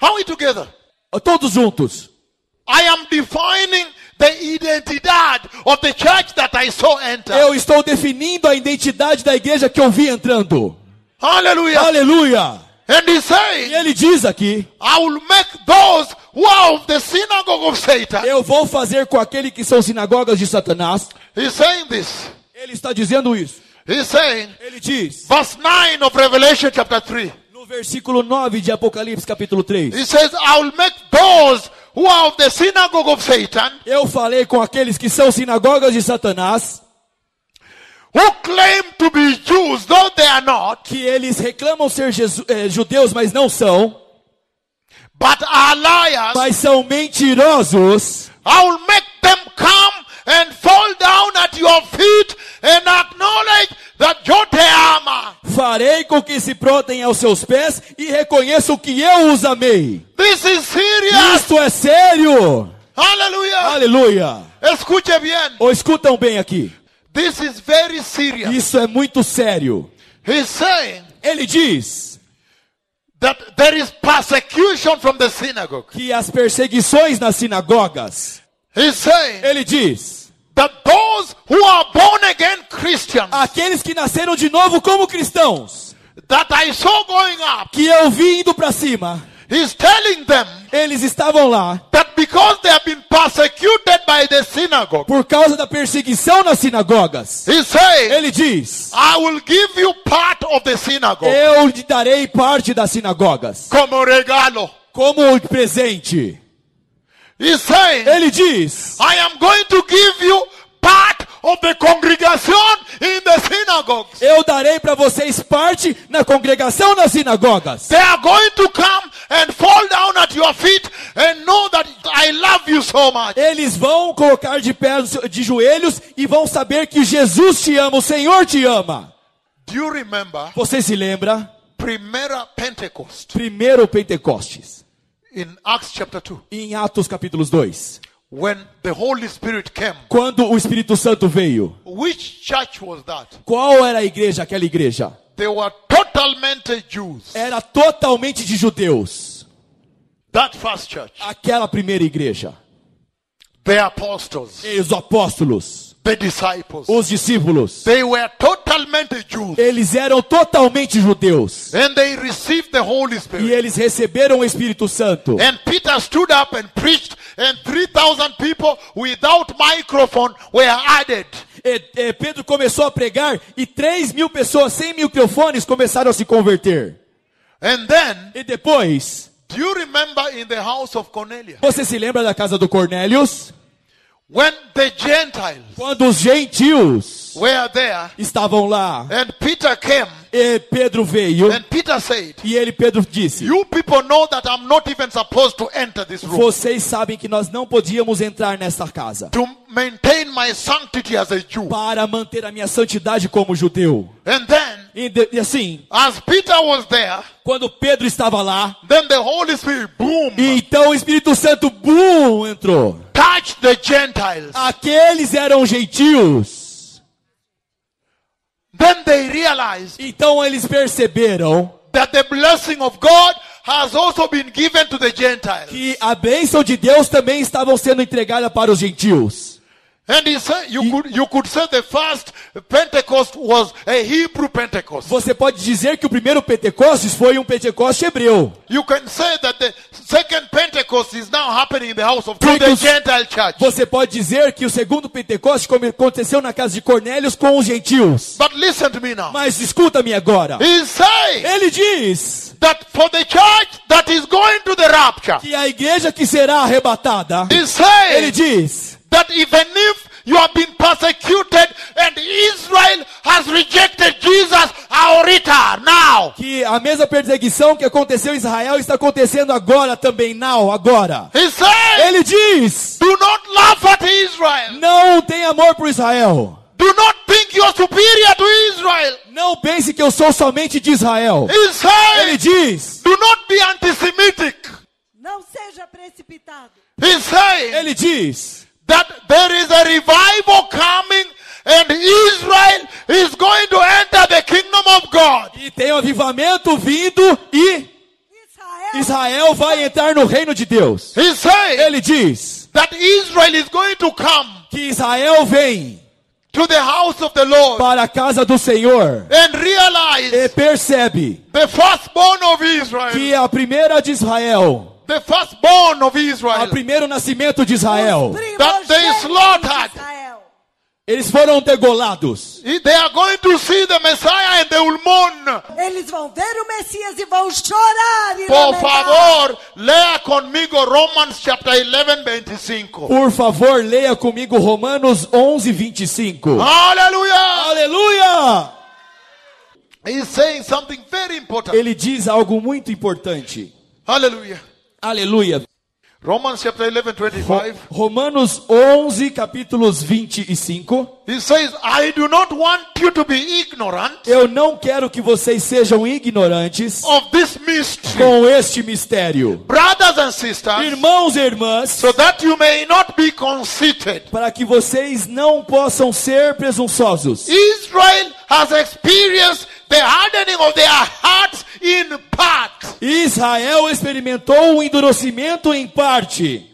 How are we together? Todos juntos. Eu estou definindo a identidade da igreja que eu vi entrando. Hallelujah. Aleluia! And he's E saying, ele diz aqui: I will make those who are of the synagogue of Satan. Eu vou fazer com aquele que são sinagogas de Satanás. He's saying this. Ele está dizendo isso. He's saying, Ele diz, verse 9 of Revelation chapter 3. no versículo 9 de Apocalipse, capítulo 3. He says, I will make those who are the synagogue of Satan, Eu falei com aqueles que são sinagogas de Satanás, who claim to be Jews, though they are not, que eles reclamam ser jesu- eh, judeus, mas não são, but are liars. mas são mentirosos. I will make them come and fall down at your feet and acknowledge Farei com que se protem aos seus pés e reconheçam que eu os amei. This is serious. Isto é sério. Hallelujah. Aleluia. Escuche bien. Ou escutam bem aqui. Isso é muito sério. He's saying Ele diz that there is persecution from the synagogue. que as perseguições nas sinagogas. He's saying Ele diz that those who are born again Christians aqueles que nasceram de novo como cristãos, that I saw going up, que eu vi indo para cima, he's telling them eles estavam lá that because they have been persecuted by the synagogue, por causa da perseguição nas sinagogas. saying, Ele diz: I will give you part of the synagogue Eu lhe darei parte das sinagogas como regalo. como presente. Saying, Ele diz: I am going to give you part of the congregation in the synagogues. Eu darei para vocês parte na congregação nas sinagogas. They are going to come and fall down at your feet and know that I love you so much. Eles vão colocar de pé de joelhos e vão saber que Jesus te ama, o Senhor te ama. Do you remember Você se lembra? Pentecost Primeiro Pentecostes, in Acts chapter 2 em Atos capítulos 2, when the Holy Spirit came? quando o Espírito Santo veio. Which church was that? Qual era a igreja, aquela igreja? They were totalmente Jews. Era totalmente de judeus. That first church, Aquela primeira igreja. the apostles, E os apóstolos, os discípulos, they were totalmente Jews. eles eram totalmente judeus. And they received the Holy E Spirit. eles receberam o Espírito Santo. And Peter stood up and preached, and 3,000 people without microphone were added. E, e Pedro começou a pregar e 3 mil pessoas sem microfones começaram a se converter. And then E depois, Do you remember in the house of Cornelius Você se lembra da casa do Cornélios? When the Gentiles Quando os gentios were there estavam lá, and Peter came e Pedro veio, and Peter said, e ele, Pedro, disse: You people know that I'm not even supposed to enter this room Vocês sabem que nós não podíamos entrar nesta casa to maintain my sanctity as a Jew. para manter a minha santidade como judeu. And then, E, de- e assim, as Peter was there, quando Pedro estava lá, then the Holy Spirit, boom, então o Espírito Santo, bum, entrou. touched the Gentiles. Aqueles eram gentios. Then they realized Então eles perceberam that the blessing of God has also been given to the Gentiles. que a bênção de Deus também estava sendo entregada para os gentios. And he said, you could, you could say the first Pentecost was a Hebrew Pentecost. Você pode dizer que o primeiro Pentecostes foi um Pentecoste hebreu. You can say that the second Pentecost is now happening in the house of to the Gentile church. Você pode dizer que o segundo Pentecoste aconteceu na casa de Cornélios com os gentios. But listen to me now. Mas escuta-me agora. He's saying Ele diz that for the church that is going to the rapture, que a igreja que será arrebatada, he's ele saying diz that even if you have been persecuted and Israel has rejected Jesus, our return now. que a mesma perseguição que aconteceu em Israel está acontecendo agora também, não, agora. Saying, Ele diz: do not laugh at Israel. Não tem amor por Israel. Do not think you're superior to Israel. Não pense que eu sou somente de Israel. He's Ele diz: do not be anti-Semitic. Não seja precipitado. Saying Ele diz that there is a revival coming and Israel is going to enter the kingdom of God. que tem um avivamento vindo e Israel, vai entrar no reino de Deus. Ele diz that Israel is going to come que Israel vem to the house of the Lord para a casa do Senhor and realize e percebe the firstborn of Israel, que a primeira de Israel, the firstborn of o Israel, primeiro nascimento de Israel, that they slaughtered. eles foram degolados. they are going to see the Messiah and they will mourn. Eles vão ver o Messias e vão chorar e Por lamentar. favor, lea conmigo Romans chapter 11, 25. Por favor, leia comigo Romanos 11, 25. Hallelujah! Aleluia! He's saying something very important. Ele diz algo muito importante. Hallelujah. Aleluia. Romans chapter 11, 25. Romanos 11, capítulos 25. He says, I do not want you to be ignorant Eu não quero que vocês sejam ignorantes of this mystery, com este mistério. brothers and sisters, Irmãos e irmãs, so that you may not be conceited. para que vocês não possam ser presunçosos. Israel has experienced the hardening of their hearts in part Israel experimentou o endurecimento em parte,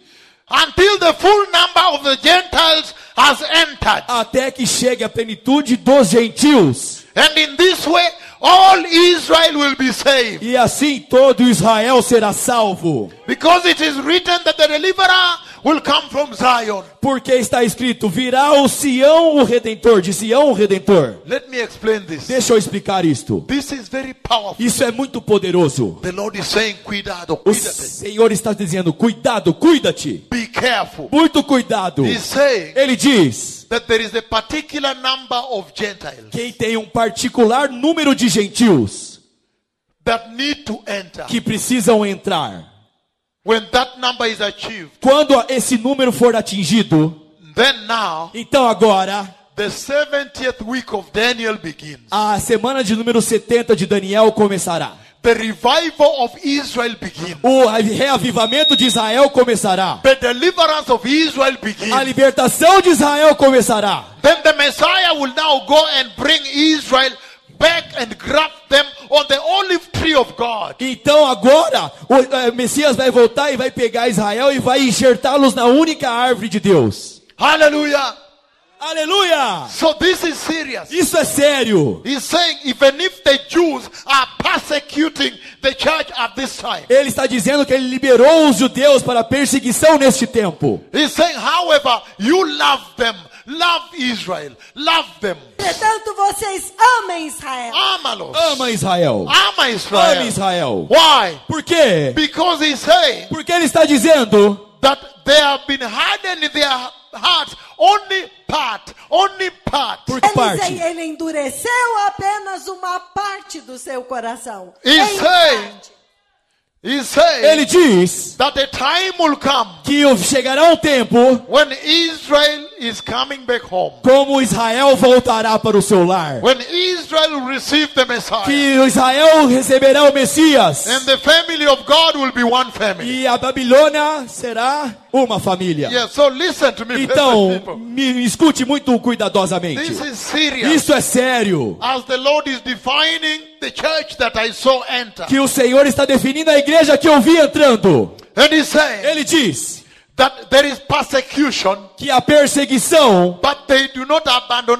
until the full number of the Gentiles has entered. até que chegue a plenitude dos gentios. And in this way, all Israel will be saved. E assim todo Israel será salvo. Because it is written that the deliverer will come from Zion. Porque está escrito: virá o Sião o redentor, de Sião o redentor. Let me explain this. Deixa eu explicar isto. This is very powerful. Isso é muito poderoso. The Lord is saying, cuidado, O. Senhor está dizendo: cuidado, cuida-te. Be careful. Muito cuidado. He's saying Ele diz: that there is a particular number of Gentiles quem tem um particular número de gentios that need to enter. que precisam entrar. When that number is achieved, Quando esse número for atingido, then now então agora the 70th week of Daniel begins. a semana de número 70 de Daniel começará. The revival of Israel begins. O reavivamento de Israel começará. The deliverance of Israel begins. A libertação de Israel começará. Then the Messiah will now go and bring Israel back and graft them on the olive tree of God. Então agora o eh, Messias vai voltar e vai pegar Israel e vai enxertá-los na única árvore de Deus. Hallelujah. Aleluia! So this is serious. Isso é sério. He's saying even if the Jews are persecuting the church at this time, Ele está dizendo que ele liberou os judeus para perseguição neste tempo. he's saying, however, you love them love Israel. Love them. Entretanto, vocês amem Israel. Ama-los. Ama Israel. Ama Israel. Ame Israel. Why? Por quê? Because he's saying Porque ele está dizendo that they have been hardened in their hearts. Only part. Only part. por que Ele, parte? ele endureceu apenas uma parte do seu coração. He's Em saying- parte. He's saying Ele diz that a time will come que chegará um tempo when Israel is coming back home. como Israel voltará para o seu lar. When Israel receive the Messiah. Que Israel receberá o Messias. And the family of God will be one family. E a Babilônia será uma família. Yeah, so listen to me, Então, me escute muito cuidadosamente. This is serious. Isso é sério. As the Lord is defining the church that I saw enter. Que o Senhor está definindo a igreja que eu vi entrando. And he's saying Ele diz that there is persecution, que a perseguição but they do not abandon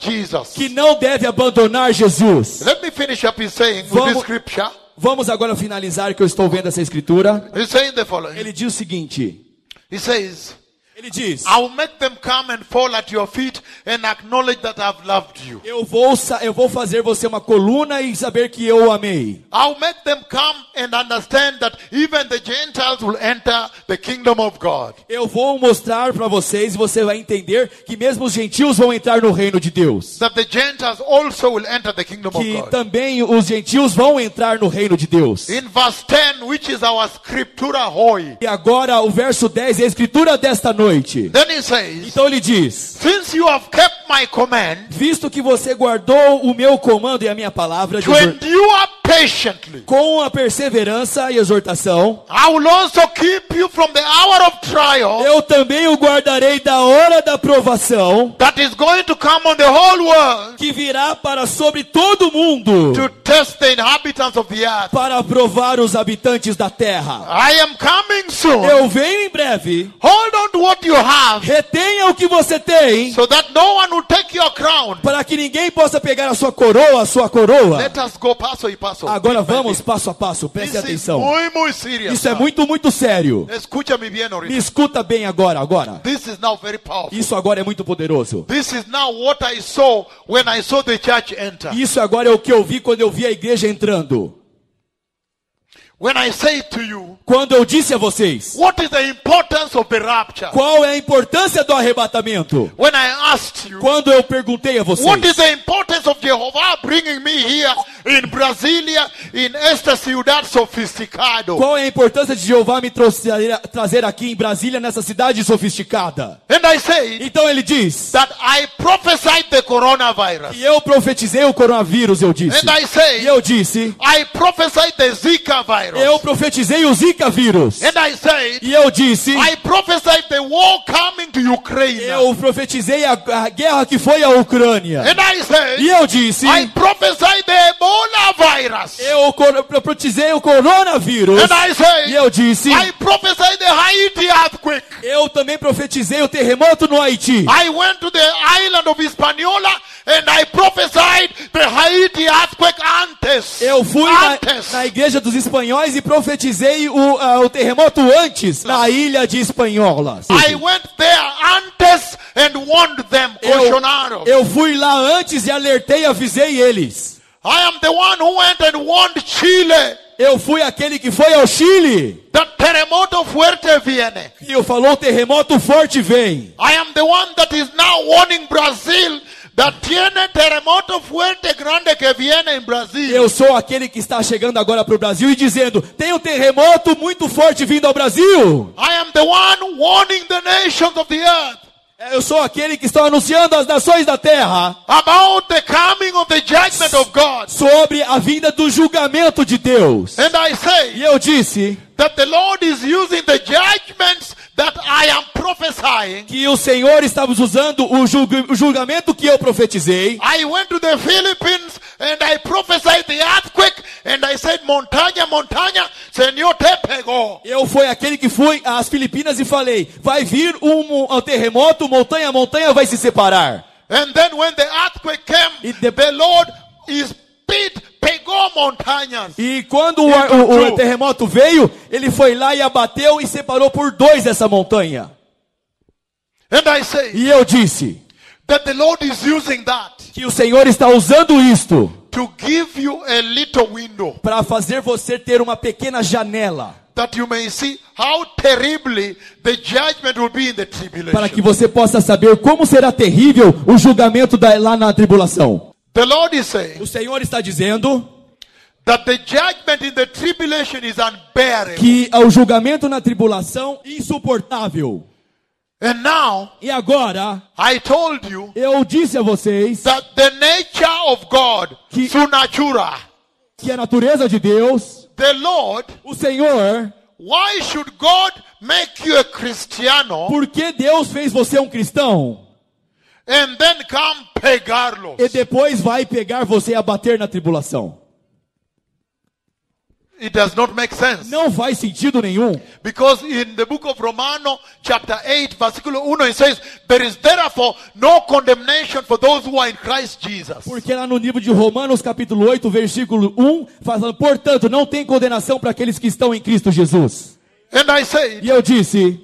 Jesus. que não deve abandonar Jesus. Let me finish up his saying with Vamos- this scripture. Vamos agora finalizar que eu estou vendo essa escritura. He's saying the following. Ele diz o seguinte: He says, Ele diz: I will make them come and fall at your feet and acknowledge that I've loved you. Eu vou, eu vou fazer você uma coluna e saber que eu o amei. I'll make them come and understand that even the Gentiles will enter the kingdom of God. Eu vou mostrar para vocês e você vai entender que mesmo os gentios vão entrar no reino de Deus. That the Gentiles also will enter the kingdom of Que God. também os gentios vão entrar no reino de Deus. In verse 10, which is our scriptura hoi, E agora o verso 10 é a escritura desta noite. Then he says, Então ele diz: Since you have kept my command Visto que você guardou o meu comando e a minha palavra to endure patiently, com a perseverança e exortação, I will also keep you from the hour of trial eu também o guardarei da hora da provação that is going to come on the whole world que virá para sobre todo mundo to test the inhabitants of the earth. para provar os habitantes da terra. I am coming soon. Eu venho em breve. Hold on to what you have Retenha o que você tem so that no one will take your crown. para que ninguém possa pegar a sua coroa, a sua coroa. Let us go passo e passo. Agora vamos passo a passo, preste atenção. muy, muy serious. Isso é muito, muito sério. Escúchame bien Me escuta bem agora, agora. This is now very powerful. Isso agora é muito poderoso. This is now what I saw when I saw the church enter. Isso agora é o que eu vi quando eu vi a igreja entrando. When I say to you, Quando eu disse a vocês, what is the importance of the rapture? qual é a importância do arrebatamento? When I asked you, Quando eu perguntei a what is vocês, the importance of Jehovah bringing me here in Brasilia, in esta ciudad sofisticado? qual é a importância de Jeová me trouxer- trazer aqui em Brasília, nessa cidade sofisticada? And I say Então ele diz, that I prophesied the coronavirus. e eu profetizei o coronavírus, eu disse. And I say E eu disse, I prophesied the Zika virus. Eu profetizei o Zika vírus. And I say E eu disse, I prophesied the war coming to Ukraine. eu profetizei a, a guerra que foi a Ucrânia. And I say E eu disse, I prophesied the Ebola virus. eu cor- profetizei o coronavírus. And I E say eu disse, I prophesied the Haiti earthquake. eu também profetizei o terremoto no Haiti. I went to the island of Hispaniola and I prophesied the Haiti earthquake antes. Eu fui na, antes. na igreja dos espanhóis e profetizei o, ah, o terremoto antes na ilha de Espanhola. I went there antes and warned them. Eu, eu fui lá antes e alertei, avisei eles. I am the one who went and warned Chile. Eu fui aquele que foi ao Chile terremoto fuerte viene. e eu falou terremoto forte vem. I am the one that is now warning Brazil Eu sou aquele que está chegando agora para o Brasil e dizendo: tem um terremoto muito forte vindo ao Brasil. I am the one warning the nations of the earth Eu sou aquele que está anunciando às nações da terra about the coming of the judgment of God. sobre a vinda do julgamento de Deus. And I E eu disse that the Lord is using the judgments that I am prophesying. que o Senhor estava usando o, julg- o julgamento que eu profetizei. I went to the Philippines and I prophesied the earthquake and I said, montaña, montaña, Señor te pegó. Eu fui aquele que fui às Filipinas e falei: vai vir um, um terremoto, montanha, montanha vai se separar. And then when the earthquake came, It de- the Lord is beat, pegó montañas. E quando o, o- o terremoto veio, ele foi lá e abateu e separou por dois essa montanha. Say, E eu disse: que o Senhor está usando isto para fazer você ter uma pequena janela, para que você possa saber como será terrível o julgamento da- lá na tribulação. The Lord is saying O Senhor está dizendo that the judgment in the tribulation is unbearable. que o julgamento na tribulação insuportável. And now, E agora, I told you eu disse a vocês that the nature of God, Que- Sunatura, que a natureza de Deus, the Lord, o Senhor, why should God make you a Cristiano por que Deus fez você um cristão? and then come pegarlos? E depois vai pegar você e abater na tribulação. It does not make sense. Não faz sentido nenhum. Because in the book of Romano, chapter 8, versículo 1, it says, There is therefore no condemnation for those who are in Christ Jesus. Porque lá no livro de Romanos, capítulo 8, versículo 1, falando, portanto, não tem condenação para aqueles que estão em Cristo Jesus. And I say E eu disse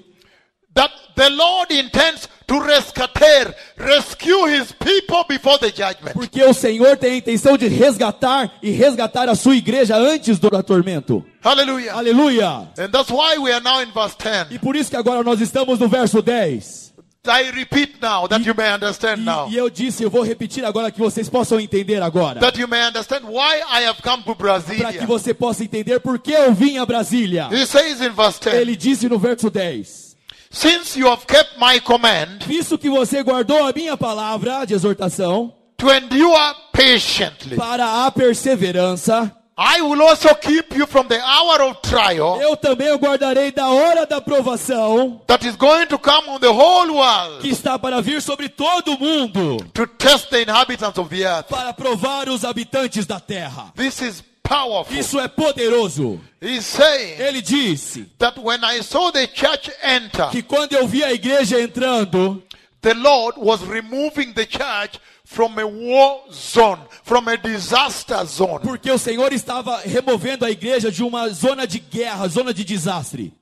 that the Lord intends to rescater, rescue his people before the judgment. porque o Senhor tem a intenção de resgatar e resgatar a sua igreja antes do tormento. Hallelujah. Aleluia! And that's why we are now in verse 10. E por isso que agora nós estamos no verso 10. I repeat now that you may understand now. E, e eu disse, eu vou repetir agora que vocês possam entender agora. That you may understand why I have come to Para que você possa entender por que eu vim a Brasília. He says in verse 10, Ele disse no verso 10. Since you have kept my command Visto que você guardou a minha palavra de exortação to endure patiently, para a perseverança, I will also keep you from the hour of trial eu também o guardarei da hora da provação that is going to come on the whole world que está para vir sobre todo o mundo, to test the inhabitants of the earth. para provar os habitantes da terra. This is powerful. Isso é poderoso. He's saying Ele disse that when I saw the church enter, que quando eu vi a igreja entrando, the Lord was removing the church from a war zone, from a disaster zone. porque o Senhor estava removendo a igreja de uma zona de guerra, zona de desastre.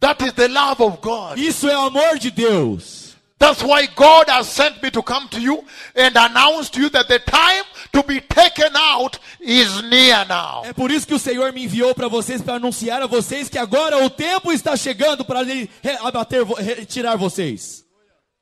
That is the love of God. Isso é o amor de Deus. That's why God has sent me to come to you and announce to you that the time to be taken out is near now. É por isso que o Senhor me enviou para vocês, para anunciar a vocês que agora o tempo está chegando para ele abater, retirar vocês.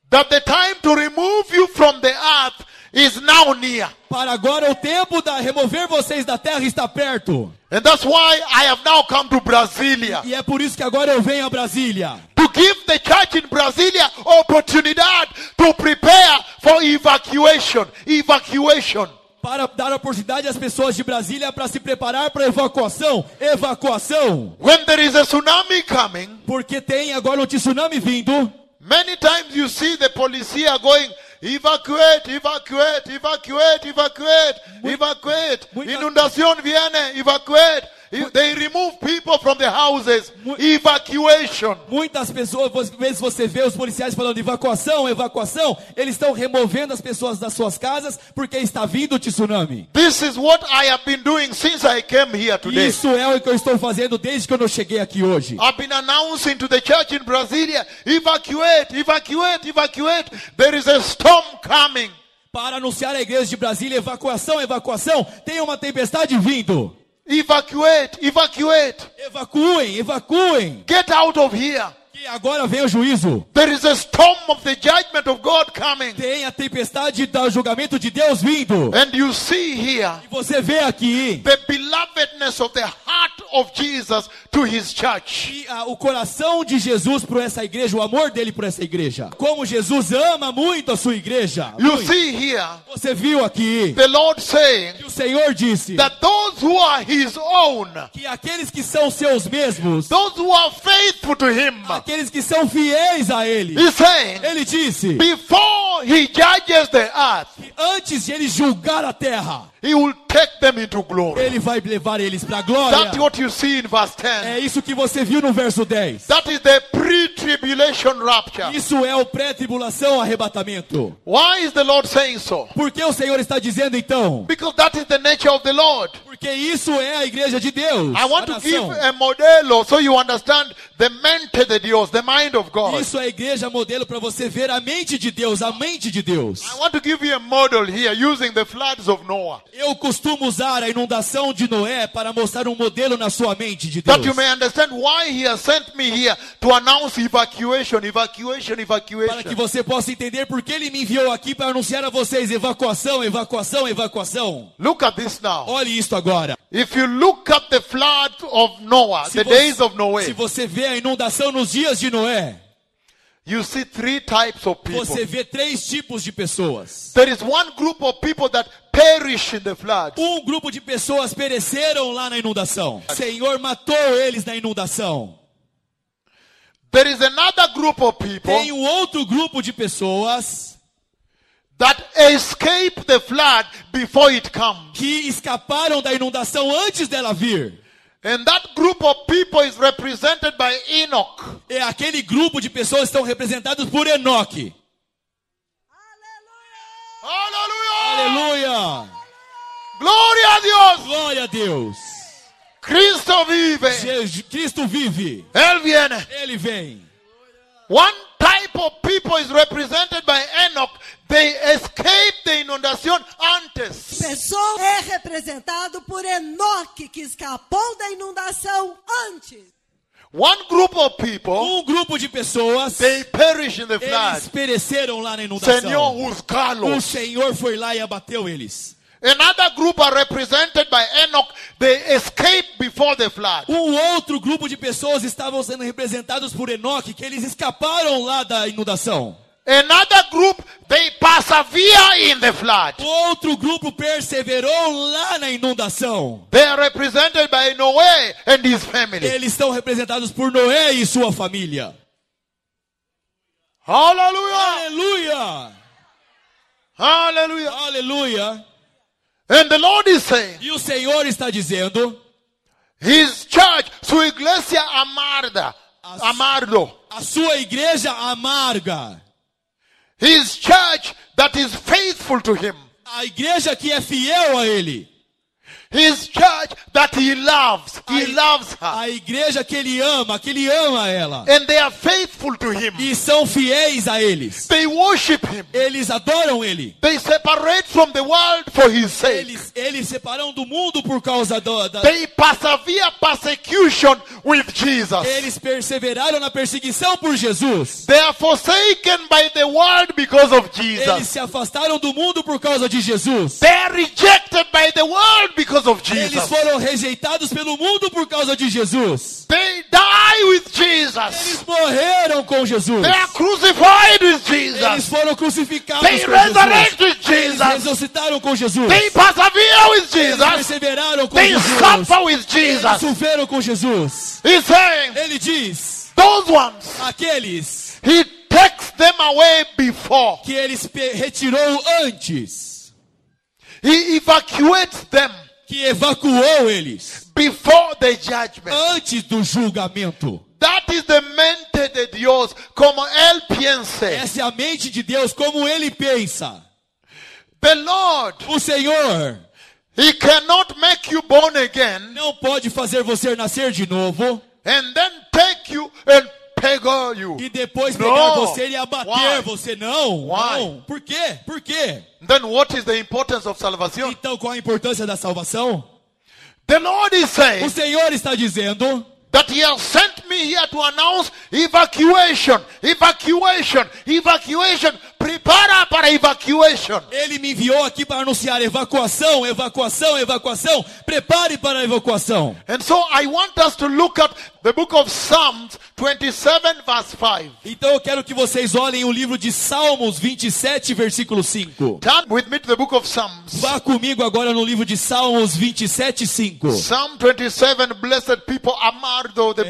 That the time to remove you from the earth is now near. Para agora o tempo da remover vocês da terra está perto. And that's why I have now come to Brasilia E é por isso que agora eu venho a Brasília. Give the church in Brasilia opportunidade to prepare for evacuation. Evacuation. Para dar oportunidade às pessoas de Brasília para se preparar para evacuação. Evacuação. When there is a tsunami coming, Porque tem agora um tsunami vindo. many times you see the policia going evacuate, evacuate, evacuate, evacuate, evacuate. Inundación viene, evacuate. They remove people from the houses. Evacuation. Muitas pessoas, às vezes você vê os policiais falando evacuação, evacuação, eles estão removendo as pessoas das suas casas porque está vindo o tsunami. This is what I have been doing since I came here today. Isso é o que eu estou fazendo desde que eu cheguei aqui hoje. I've been announcing to the church in Brasilia, evacuate, evacuate, evacuate. There is a storm coming. Para anunciar a igreja de Brasília, evacuação, evacuação, tem uma tempestade vindo. Evacuate, evacuate. Evacuem, evacuem. Get out of here. Que agora vem o juízo. There is a storm of the judgment of God coming. Tem a tempestade do julgamento de Deus vindo. And you see here E você vê aqui the belovedness of the heart of Jesus to his church. que, ah, o coração de Jesus para essa igreja, o amor dele por essa igreja. Como Jesus ama muito a sua igreja. You Muito. see here Você viu aqui the Lord saying que o Senhor disse that those who are his own, que aqueles que são seus mesmos, those who are faithful to him, aqueles que são fiéis a ele, he's saying, ele disse before he judges the earth, que antes de ele julgar a terra, he will take them into glory. ele vai levar eles para a glória. That's what you see in verse 10. É isso que você viu no verso 10. That is the pre-tribulation rapture. Isso é o pré-tribulação arrebatamento. Why is the Lord saying so? Por que o Senhor está dizendo então? Because that is the nature of the Lord. Porque isso é a igreja de Deus. I want to give a modelo so you understand the mente de Dios, the mind of God. Isso é a igreja modelo para você ver a mente de Deus, a mente de Deus. I want to give you a model here using the floods of Noah. Eu costumo usar a inundação de Noé para mostrar um modelo na sua mente de That you Deus. may understand why he has sent me here to announce evacuation, evacuation, Para que evacuation. você possa entender por que ele me enviou aqui para anunciar a vocês evacuação, evacuação, evacuação. Look at this now. Olhe isto agora. If you look at the flood of Noah, Se the você- days of Se Noah, você vê a inundação nos dias de Noé, you see three types of people. você vê três tipos de pessoas. There is one group of people that perish in the flood. Um grupo de pessoas pereceram lá na inundação. O Senhor matou eles na inundação. There is another group of people Tem um outro grupo de pessoas that escape the flood before it comes. que escaparam da inundação antes dela vir. And that group of people is represented by Enoch. É aquele grupo de pessoas estão representados por Enoque. Hallelujah! Aleluia! Gloria a Dios! Glória a Deus! Cristo vive. Jesus Cristo vive. Él viene. Ele vem. One type of people is represented by Enoch. They escape the inundation antes. Pessoa é representado por Enoque, que escapou da inundação antes. One group of people, Um grupo de pessoas, they perish in the eles flood. pereceram lá na Senhor, inundação. os O. Senhor foi lá e abateu eles. Another group are represented by Enoch. They escape before the flood. Um outro grupo de pessoas estavam sendo representados por Enoque, que eles escaparam lá da inundação. Another group, they persevere in the flood. Outro grupo perseverou lá na inundação. They are represented by Noah and his family. Eles estão representados por Noé e sua família. Hallelujah! Aleluia! Hallelujah! Aleluia! And the Lord is saying, E o Senhor está dizendo: His church, su iglesia amarda, As- amardo. a sua igreja amarga, His church that is faithful to Him. a igreja que é fiel a Ele, His church that He loves. He loves her. a igreja que Ele ama, que Ele ama ela, And they are faithful to Him. e são fiéis a eles. They worship Him. Eles adoram Ele. They separate from the world for His sake. Eles, eles separam do mundo por causa do, da. They persevere persecution with Jesus. Eles perseveraram na perseguição por Jesus. They are forsaken by the world because of Eles Jesus. se afastaram do mundo por causa de Jesus. They are rejected by the world because of Eles Jesus. foram rejeitados pelo mundo por causa de Jesus. They die with Eles Jesus. morreram com Jesus. They are crucified with Eles Jesus. foram crucificados They com resurrect Jesus. with Eles Jesus. ressuscitaram com Jesus. They persevere with Eles Jesus. perseveraram com They Jesus. suffer with Eles Jesus. sofreram com Jesus. He's saying, Ele diz: those ones, aqueles He takes them away before. que eles retirou antes, He evacuates them que evacuou eles before the judgment. antes do julgamento. That is the mente de Dios, como Él piensa. Essa é a mente de Deus, como ele pensa. The Lord, O Senhor He cannot make you born again não pode fazer você nascer de novo and then take you and. E depois No. pegar você e abater Why? você. Não, Why? não. Por quê? Por quê? Then what is the importance of salvation? Então qual a importância da salvação? The Lord is O saying Senhor está dizendo that He has sent me here to announce evacuation, evacuation, evacuation. Prepara para evacuation. Ele me enviou aqui para anunciar evacuação, evacuação, evacuação. Prepare para a evacuação. And so I want us to look at the book of Psalms 27 verse 5. Então eu quero que vocês olhem o livro de Salmos 27, versículo 5. Turn with me to the book of Psalms. Vá comigo agora no livro de Salmos 27, 5. Psalm 27, blessed people, Amardo de.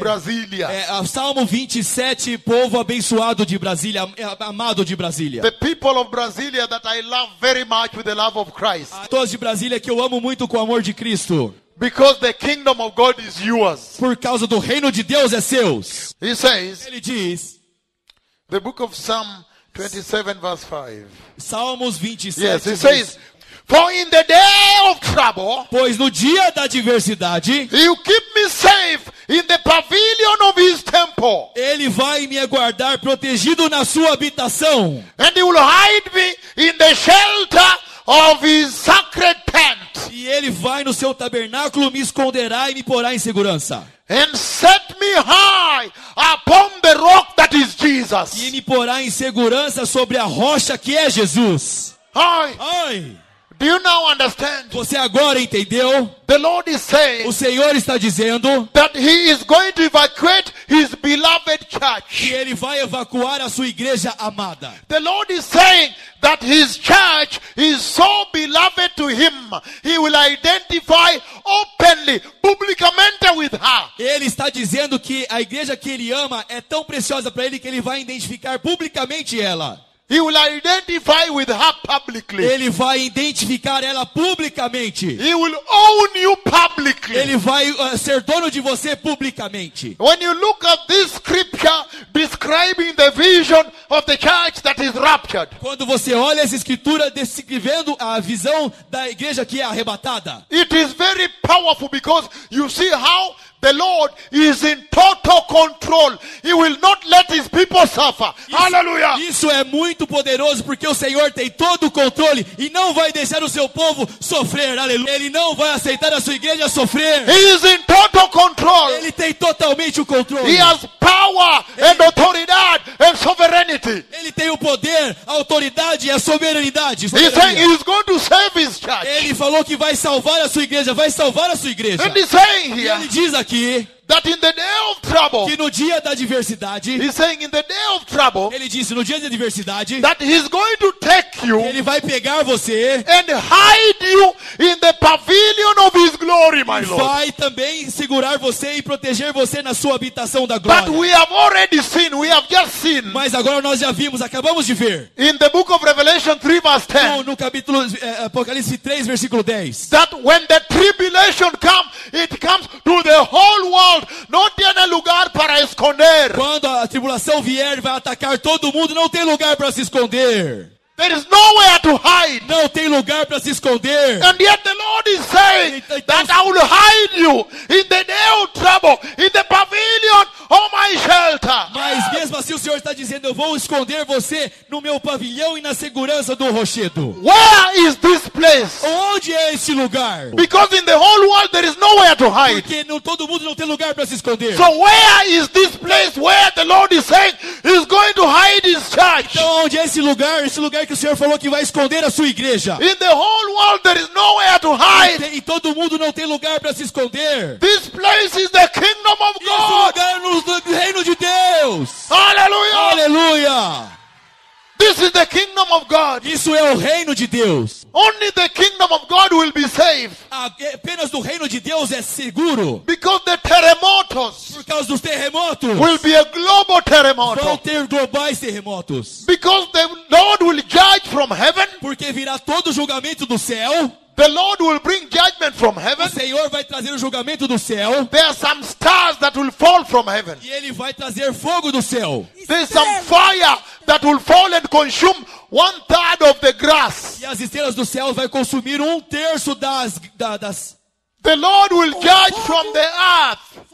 É, a Salmo 27, povo abençoado de Brasília, am- é, amado de Brasília. The people of Brasilia that I love very much with the love of Christ. A todos de Brasília que eu amo muito com o amor de Cristo. Because the kingdom of God is yours. Por causa do reino de Deus é seus. He says, Ele diz, the book of Psalm 27 verse 5. Salmos 27. Yes, he says, For in the day of trouble, Pois no dia da adversidade, will keep me safe in the pavilion of his temple. ele vai me guardar protegido na sua habitação. And he will hide me in the shelter of his sacred tent. E ele vai no seu tabernáculo, me esconderá e me porá em segurança. And set me high upon the rock that is E Jesus. me porá em segurança sobre a rocha que é Jesus. Hi. Ai, Do you now understand? você agora entendeu? The Lord is saying O Senhor está dizendo that he is going to evacuate his beloved que church. ele vai evacuar a sua igreja amada. The Lord is saying that his church is so beloved to him. He will identify openly, publicamente with her. Ele está dizendo que a igreja que ele ama é tão preciosa para ele que ele vai identificar publicamente ela. He will identify with her publicly. Ele vai identificar ela publicamente. He will own you publicly. Ele vai uh, ser dono de você publicamente. When you look at this scripture describing the vision of the church that is raptured, Quando você olha essa escritura descrevendo a visão da igreja que é arrebatada, it is very powerful because you see how the Lord is in total control. He will not let his people suffer. Hallelujah. isso é muito poderoso porque o Senhor tem todo o controle e não vai deixar o seu povo sofrer. Aleluia. Ele não vai aceitar a sua igreja sofrer. He is in total control. Ele tem totalmente o controle. He has power and autoridad and sovereignty. Ele tem o poder, a autoridade e a soberanidade. Saying he's going to save his church. Ele falou que vai salvar a sua igreja, vai salvar a sua igreja. And he's saying E here ele diz aqui that in the day of trouble, que no dia da adversidade, he's saying in the day of trouble, ele disse no dia da adversidade, that he's going to take you ele vai pegar você and hide you in the pavilion of his glory, my Lord. vai também segurar você e proteger você na sua habitação da But glória. we have already seen, we have just seen Mas agora nós já vimos, acabamos de ver, in the book of Revelation 3, verse 10, no, no capítulo eh, Apocalipse 3, versículo 10, that when the tribulation comes, it comes to the whole world. No tiene lugar para esconder. quando a tribulação vier, vai atacar todo mundo, não tem lugar para se esconder. There is nowhere to hide. Não tem lugar para se esconder. And yet the Lord is saying Então- that I will hide you in the day of trouble, in the pavilion of my shelter. Mas mesmo assim o Senhor está dizendo, eu vou esconder você no meu pavilhão e na segurança do rochedo. Where is this place? Onde é esse lugar? Because in the whole world there is nowhere to hide. Porque não, todo mundo não tem lugar para se esconder. So where is this place where the Lord is saying He's going to hide His church? Então onde é esse lugar? Esse lugar que o Senhor falou que vai esconder a sua igreja. In the whole world there is nowhere to hide. tem- e todo mundo não tem lugar para se esconder. This place is the kingdom of Esse God. lugar é no no reino de Deus. Hallelujah. Aleluia. This is the kingdom of God. Isso é o reino de Deus. Only the kingdom of God will be saved. Apenas do reino de Deus é seguro. Because the terremotos Por causa dos terremotos. will be a global Vão terremoto. ter globais terremotos. Because the Lord will judge from heaven. Porque virá todo o julgamento do céu. The Lord will bring judgment from O heaven. Senhor vai trazer o julgamento do céu. There are some stars that will fall from heaven. E ele vai trazer fogo do céu. There's some fire that will fall and consume one third of the grass. E as estrelas do céu vai consumir um terço das, da- das. The Lord will judge from the earth.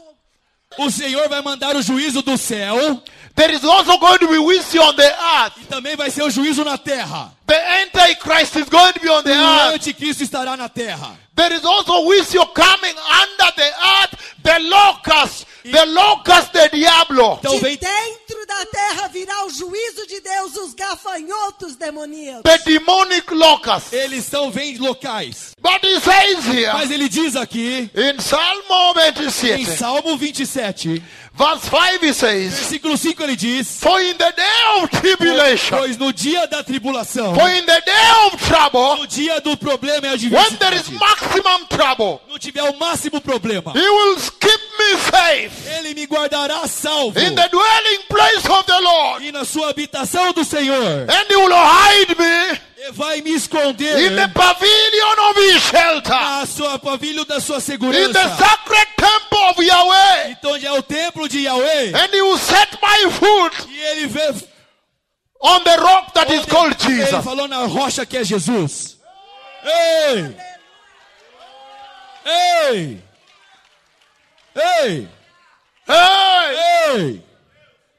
O Senhor vai mandar o juízo do céu. There is also going to be on the earth. E também vai ser o juízo na terra. The Antichrist is going to be on the O earth. anticristo estará na terra. There is also wisdom coming under the earth. The locust, the locust, the diablo. Então De vem dentro da terra virá o juízo de Deus, os gafanhotos demoníacos. The demonic locust. Eles são vêm locais. But he says here Mas ele diz aqui, in Salmo em 27, Salmo 27, verse 5, he says, versículo 5, ele diz: For in the day of tribulation, Pois no dia da tribulação, for in the day of trouble, no dia do problema e when there is adversidade, maximum trouble, não tiver o máximo problema, he will keep me safe ele me guardará salvo in the dwelling place of the Lord. e na sua habitação do Senhor. And he will hide me vai me esconder in the pavilion of his shelter, na sua pavilho da sua in the segurança. sacred temple of Yahweh. Então é o templo de Yahweh. And he will set my foot E ele vê on the rock that is called ele Jesus. falou na rocha que é Jesus. Ei! Ei! Ei! Hey! Ei!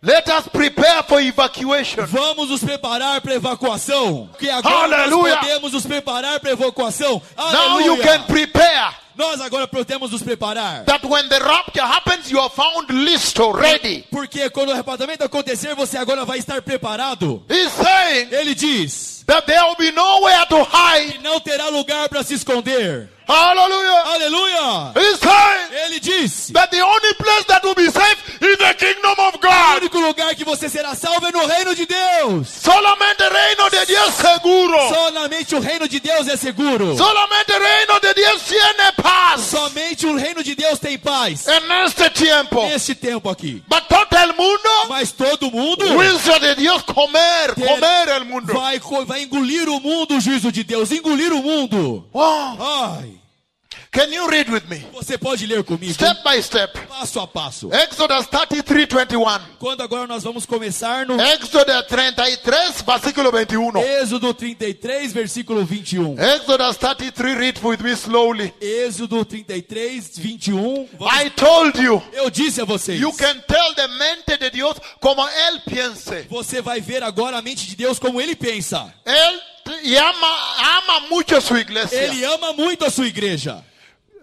Let us prepare for evacuation. Vamos nos preparar para evacuação. Que agora Aleluia. nós podemos nos preparar para evacuação. Now you can prepare Nós agora podemos nos preparar. that when the rapture happens, you are found list already. Porque quando o arrebatamento acontecer, você agora vai estar preparado. He's saying Ele diz that there will be nowhere to hide. que não terá lugar para se esconder. Hallelujah. Aleluia! Saying Ele disse: that the only place that will be safe is the kingdom of o God. único lugar que você será salvo é no reino de Deus. Solamente reino de Dios seguro. Somente o reino de Deus é seguro. Solamente reino de Dios tiene paz Somente o reino de Deus tem paz. en este tiempo. Neste tempo aqui. But todo mundo, Mas todo mundo juicio de Dios, comer, Ter- comer el mundo. vai, vai engolir o mundo, o juízo de Deus. Engolir o mundo. Wow. Ai, Can you read with me? você pode ler comigo, Step by step. passo a passo. Exodus 33, 21. Quando agora nós vamos começar no Éxodo 33, versículo 21. Êxodo 33, versículo 21. Exodus 33, read with me slowly. Êxodo 33, 21. Vamos- I told you, Eu disse a vocês. you can tell the mente de Dios como Él piense. Você vai ver agora a mente de Deus como ele pensa. Él te- ama, ama mucho su iglesia. Ele ama muito a sua igreja.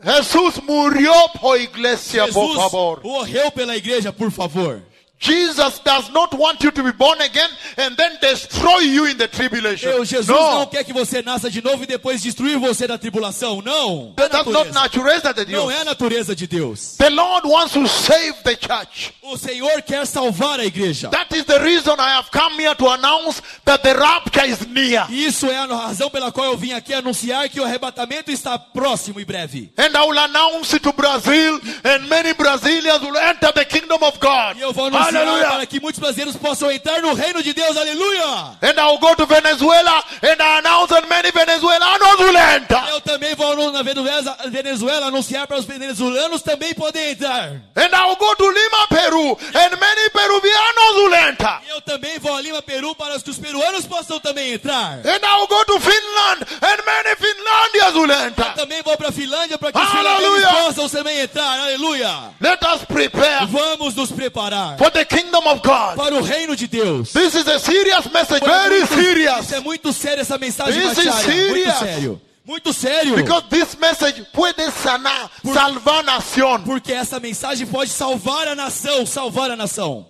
Jesús murió por iglesia, por Jesus favor. morreu pela igreja, por favor. Jesus does not want you to be born again and then destroy you in the tribulation. Eu, Jesus não no, quer que você nasça de novo e depois destruir você da tribulação. Não. Não é that's not natureza. de Não Dios. é a natureza de Deus. The Lord wants to save the church. O Senhor quer salvar a igreja. That is the reason I have come here to announce that the rapture is near. Isso é a razão pela qual eu vim aqui anunciar que o arrebatamento está próximo e breve. And I will announce it to Brazil, and many Brazilians will enter the kingdom of God. E eu vou anunciar para Hallelujah. que muitos brasileiros possam entrar no reino de Deus. Aleluia! And I will go to Venezuela and I announce that many Venezuelanos will enter. Eu também vou na Venezuela, Venezuela anunciar para os venezuelanos também podem entrar. And I will go to Lima, Peru, and many Peruvianos will enter. Eu também vou a Lima, Peru, para que os peruanos possam também entrar. And I will go to Finland, and many Finlandians will enter. Também vou para a Finlândia para que os finlandeses possam também entrar. Aleluia! Let us prepare Vamos nos preparar for the kingdom of God. para o reino de Deus. This is a serious message, very muito- serious. Isso é muito sério essa mensagem, This is Matiara. Muito serious. sério. Muito sério. Because this message puede sanar, salvar nación. Porque essa mensagem pode salvar a nação, salvar a nação.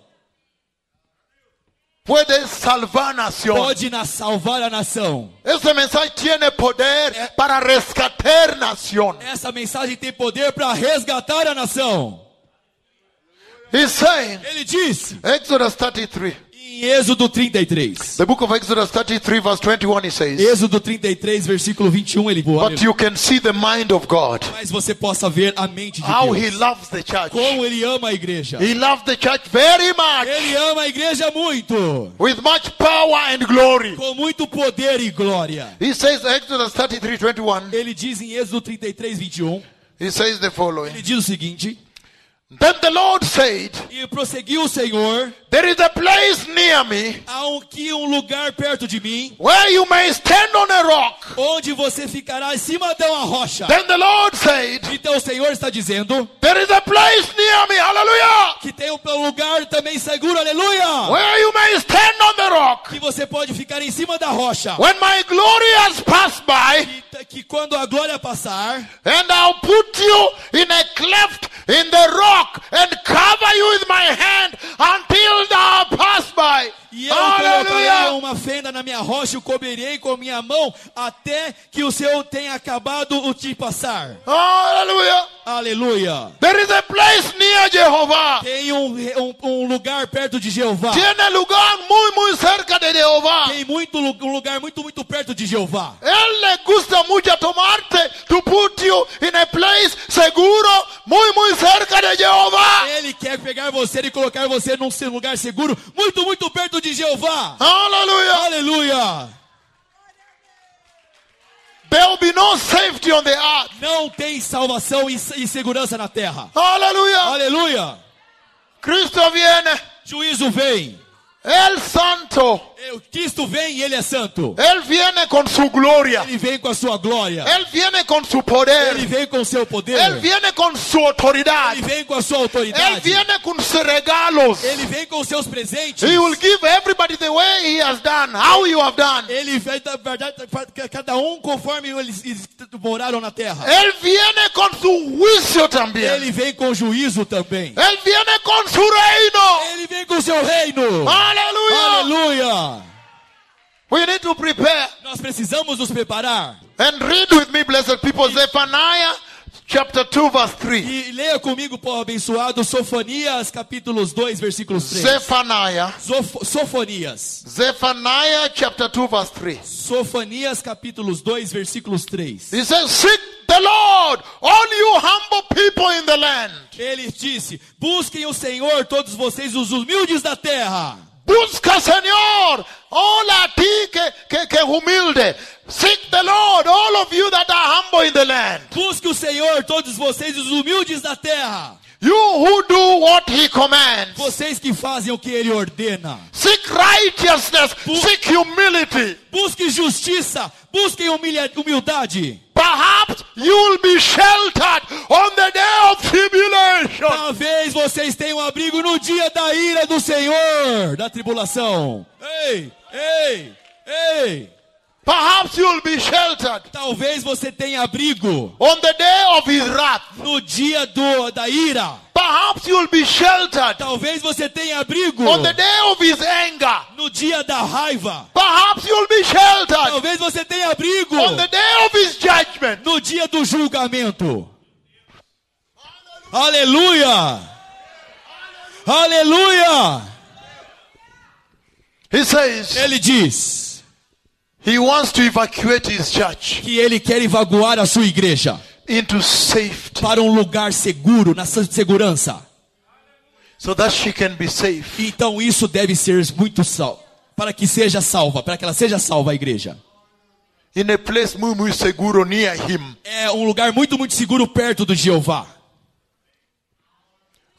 Puede salvar nación. Pode na salvar a nação. Ese mensaje tiene poder para rescatar nación. Essa mensagem tem poder para resgatar a nação. He's saying, Ele disse Exodus 33, em Êxodo 33. the book of Exodus 33, verse 21, he says, Êxodo 33, versículo 21, ele voa. But you can see the mind of God, Mas você possa ver a mente de how he Deus. loves the church. Como ele ama a igreja. He loves the church very much, Ele ama a igreja muito. with much power and glory. Com muito poder e glória. He says, Exodus 33, 21, Ele diz em Êxodo 33, 21. he says the following. Ele diz o seguinte. Then the Lord said, E prosseguiu o Senhor. There is a place near me Há aqui um lugar perto de mim. where you may stand on a rock. Onde você ficará em cima de uma rocha. Then the Lord said, Então o Senhor está dizendo There is a place near me, hallelujah, que tem um lugar também seguro, aleluia. where you may stand on the rock. Que você pode ficar em cima da rocha. When my glory has passed by, Que, que quando a glória passar, and I'll put you in a cleft in the rock and cover you with my hand until thou pass by. e eu colocarei Hallelujah. uma fenda na minha rocha e o cobrirei com minha mão até que o Senhor tenha acabado o te passar. Hallelujah. Aleluia. There is a place near Jehovah. Tem um, um, um lugar perto de Jeová. Tiene lugar muy, muy cerca de Jehová. Tem muito, um lugar muito, muito perto de Jeová. Él le gusta mucho tomarte to put you in a place seguro, muy, muy cerca de Jehová. Ele quer pegar você e colocar você num lugar seguro, muito, muito perto de Jeová. Hallelujah. Aleluia. There will be no safety on the earth. Não tem salvação e, e segurança na terra. Hallelujah. Aleluia. Cristo viene. Juízo vem. El Santo, O Cristo vem e ele é santo. Él viene con su gloria, Ele vem com a sua glória. Él viene con su Ele poder, vem com o seu poder. Él viene con su autoridad, Ele vem com a sua autoridade. viene con sus regalos. Ele vem com seus presentes. He will give everybody the way He has done, how you have done. Ele vai dar verdade cada um conforme eles eles moraram na terra. Viene con su juicio también. Ele vem com juízo também. Él viene con su reino. Ele vem com o seu reino. Aleluya. Aleluia. We need to prepare Nós precisamos nos preparar. and read with me, blessed people, Zephaniah chapter 2, verse 3. E leia comigo, povo abençoado, Sofonias, capítulos 2, versículos 3. Zephaniah, Sof- Sofonias. Zephaniah chapter 2, verse 3. Sofonias, capítulos 2, versículos 3. He says, Seek the Lord, all you humble people in the land. Ele disse: Busquem o Senhor, todos vocês, os humildes da terra. Busca, Señor, hola a ti que, que, que humilde. Seek the Lord, all of you that are humble in the land. Busque o Senhor, todos vocês, os humildes da terra. You who do what he commands. Vocês que fazem o que Ele ordena. Seek righteousness, seek humility. Busque justiça, busquem humildade. Perhaps you will be sheltered on the day of tribulation. Talvez vocês tenham abrigo no dia da ira do Senhor, da tribulação. Ei, ei, ei. Perhaps you will be sheltered Talvez você tenha abrigo on the day of his wrath. no dia do, da ira. Perhaps you will be sheltered Talvez você tenha abrigo on the day of his anger. no dia da raiva. Perhaps you will be sheltered Talvez você tenha abrigo on the day of his judgment. no dia do julgamento. Aleluia! Aleluia! He says Ele diz he wants to evacuate his church que ele quer evacuar a sua igreja into safety para um lugar seguro, na segurança. so that she can be safe. Então isso deve ser muito sal, para que seja salva, para que ela seja salva a igreja. In a place muy muy seguro near him É um lugar muito muito seguro perto do Jeová,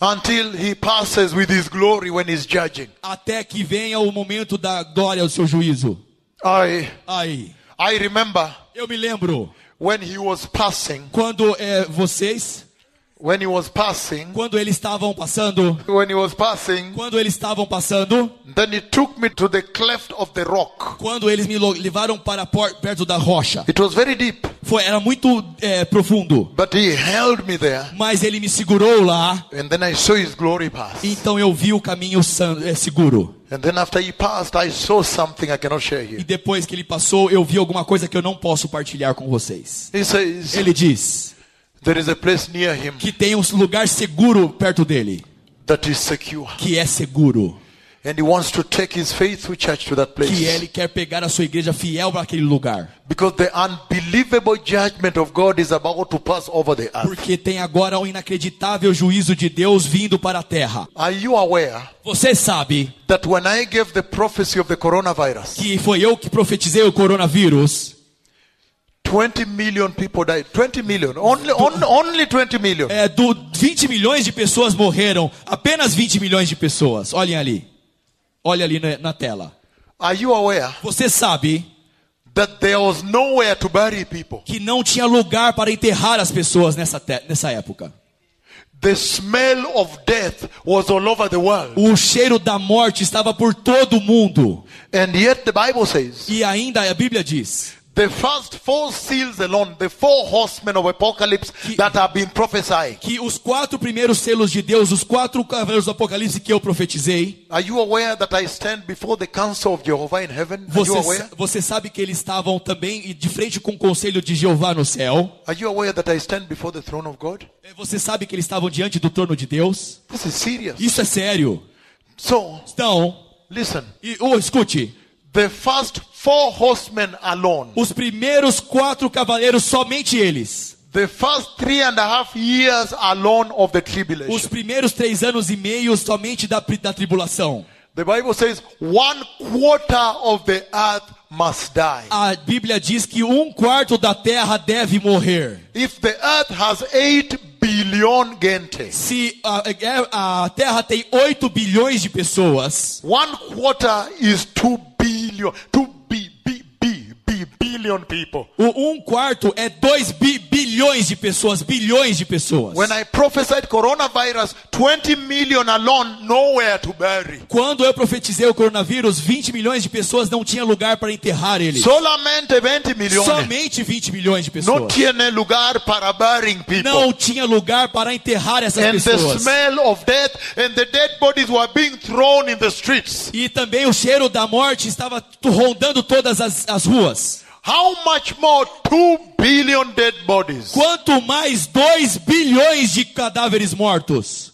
until he passes with his glory when he's judging. até que venha o momento da glória do seu juízo. I Aí, I remember eu me lembro when he was passing, quando é, vocês, when he was passing, quando eles estavam passando, when he was passing, quando eles estavam passando, then he took me to the cleft of the rock. quando eles me levaram para perto da rocha. It was very deep, Foi, era muito é, profundo, but he held me there, mas ele me segurou lá. and then I saw his glory pass. Então eu vi o caminho san- é, seguro. E depois que ele passou, eu vi alguma coisa que eu não posso partilhar com vocês. Says Ele diz que tem um lugar seguro perto dele, que é seguro, and he wants to take his faithful church to that que place ele quer pegar a sua igreja fiel para aquele lugar, because the unbelievable judgment of God is about to pass over the earth. porque tem agora um inacreditável juízo de Deus vindo para a terra. Are you aware Você sabe that when I gave the prophecy of the coronavirus, que foi eu que profetizei o coronavírus? 20 million people died. 20 million. Only, on, only 20 million. É, do 20 milhões de pessoas morreram, apenas 20 milhões de pessoas. Olhem ali. Olha ali na, na tela. Are you aware Você sabe that there was nowhere to bury people? que não tinha lugar para enterrar as pessoas nessa, nessa época. The smell of death was all over the world. O cheiro da morte estava por todo o mundo. And yet the Bible says E ainda a Bíblia diz the first four seals alone, the four horsemen of apocalypse that have been prophesying. que os quatro primeiros selos de Deus, os quatro cavaleiros do Apocalipse que eu profetizei, Are you aware that I stand before the council of Jehovah in heaven? Você, você sabe que eles estavam também de frente com o conselho de Jeová no céu? Are you aware that I stand before the throne of God? Você sabe que eles estavam diante do trono de Deus? This is serious. Isso é sério. So, Então, listen. e, oh, escute, The first four horsemen alone, os primeiros quatro cavaleiros, somente eles. the first three and a half years alone of the Os tribulation. primeiros três anos e meio somente da, da tribulação. The Bible says one quarter of the earth must die. A Bíblia diz que um quarto da terra deve morrer. If the earth has 8 billion billion gente, Se a, a Terra tem 8 bilhões de pessoas, one quarter is 2 billion, 你又。Billion people. o um quarto é 2 bi- bilhões de pessoas, bilhões de pessoas. When I prophesied coronavirus, 20 million alone, nowhere to bury. Quando eu profetizei o coronavírus, 20 milhões de pessoas não tinham lugar para enterrar ele. Solamente 20 millones. Somente 20 milhões de pessoas. tiene lugar para burying people. Não tinha lugar para enterrar essas and the pessoas. smell of death and the dead bodies were being thrown in the streets. E também o cheiro da morte estava rondando todas as, as ruas. How much more 2 billion dead bodies? Quanto mais 2 bilhões de cadáveres mortos.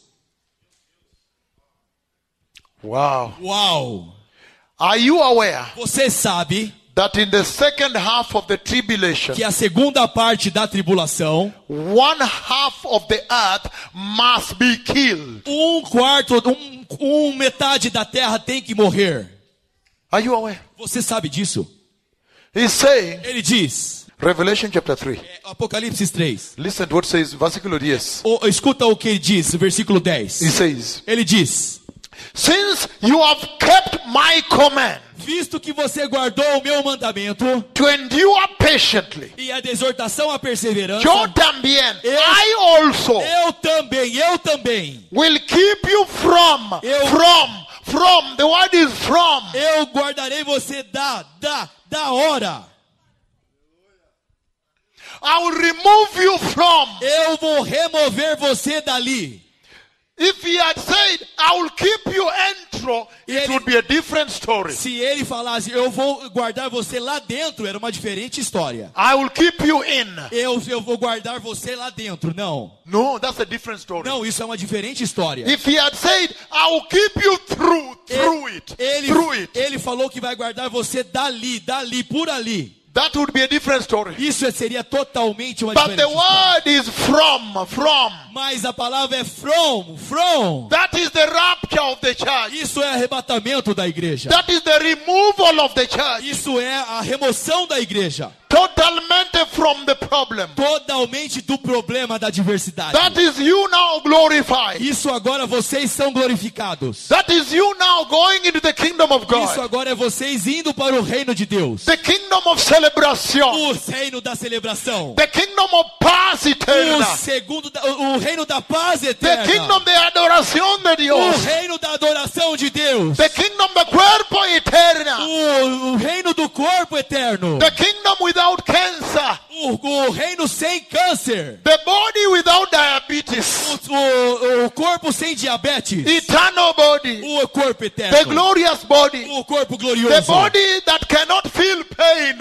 Wow. Uau! Are you aware Você sabe that in the second half of the tribulation, que a segunda parte da tribulação, one half of the earth must be killed? um quarto, um, um metade da terra tem que morrer. Are you aware? Você sabe disso? Saying, Ele diz, Revelation chapter 3. é, Apocalipse 3. Listen to what says, versículo 10. O- escuta o que ele diz, versículo 10. He says, Ele diz: Since you have kept my command Visto que você guardou o meu mandamento to endure patiently, e a exortação à perseverança, yo también, Eu- I also eu também, eu também, will keep you from, Eu- from, from, the word is from, eu guardarei você da, da, da hora. I will remove you from. Eu vou remover você dali. If he had said, I will keep you entro, it Ele- would be a different story. Se ele falasse, eu vou guardar você lá dentro, era uma diferente história. I will keep you in. Eu, eu vou guardar você lá dentro. Não. No, that's a different story. Não, isso é uma diferente história. If he had said, I will keep you through, through it, Ele, through it, ele falou que vai guardar você dali, dali, por ali. That would be a different story. Isso seria totalmente uma But the diferente história. word is from, from. Mas a palavra é from, from. That is the rapture of the church. Isso é arrebatamento da igreja. That is the removal of the church. Isso é a remoção da igreja. Totalmente from the problem. Totalmente do problema da diversidade. That is you now glorified. Isso agora vocês são glorificados. That is you now going into the kingdom of Isso God. agora é vocês indo para o reino de Deus. The kingdom of celebration. O reino da celebração. The kingdom of paz O eterna. segundo da- o o reino da paz The eterna. kingdom de adoración de O Dios. reino da adoração de Deus. The kingdom de cuerpo eterna. O, o reino do corpo eterno. The kingdom without cancer. O, o reino sem câncer. The body without diabetes. O, o- o corpo sem diabetes. Eternal body. O corpo The eterno. glorious body. O corpo The glorioso. body that cannot feel pain.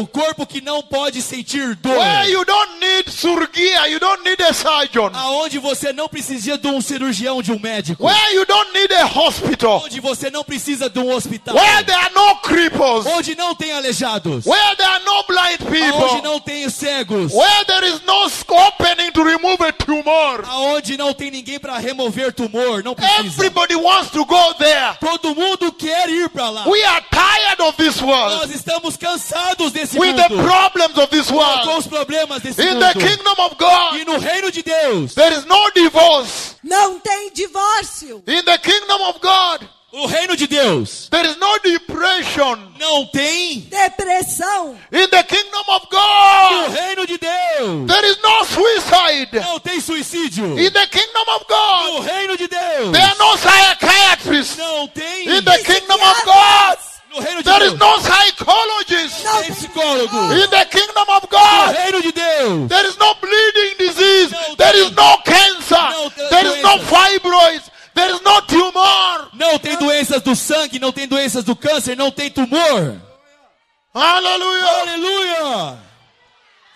O corpo que não pode sentir dor. Where you don't need surgery, you don't need a surgeon. Aonde você não precisa de um cirurgião, de um médico. Where you don't need a hospital. Onde você não precisa de um hospital. Where there are no cripples. Onde não tem aleijados. Where there are no blind Aonde people. não tem cegos. Where there is no opening to remove a tumor. Aonde não tem ninguém para remover tumor. Não precisa. Everybody wants to go there. Todo mundo quer ir para lá. We are tired of this world. Nós estamos cansados desse With the mundo. problems of this Com world. os problemas desse In mundo. the kingdom of E God, no reino de Deus. there is no divorce. Não tem divórcio. In the kingdom of God, O reino de Deus. there is no depression. Não tem. Depressão. In the kingdom of No God, reino de Deus. there is no suicide. Não tem suicídio. In the kingdom of God, No reino de Deus. there are no psychiatrists. Não tem. In the kingdom of God, No reino de there is Deus. no psychologist. Não tem psicólogo. In the kingdom of No God, reino de Deus. there is no bleeding disease. Não There tem- is no cancer. Não There is no fibroids. There is no tumor. Não tem doenças do sangue, não tem doenças do câncer, não tem tumor. Aleluia!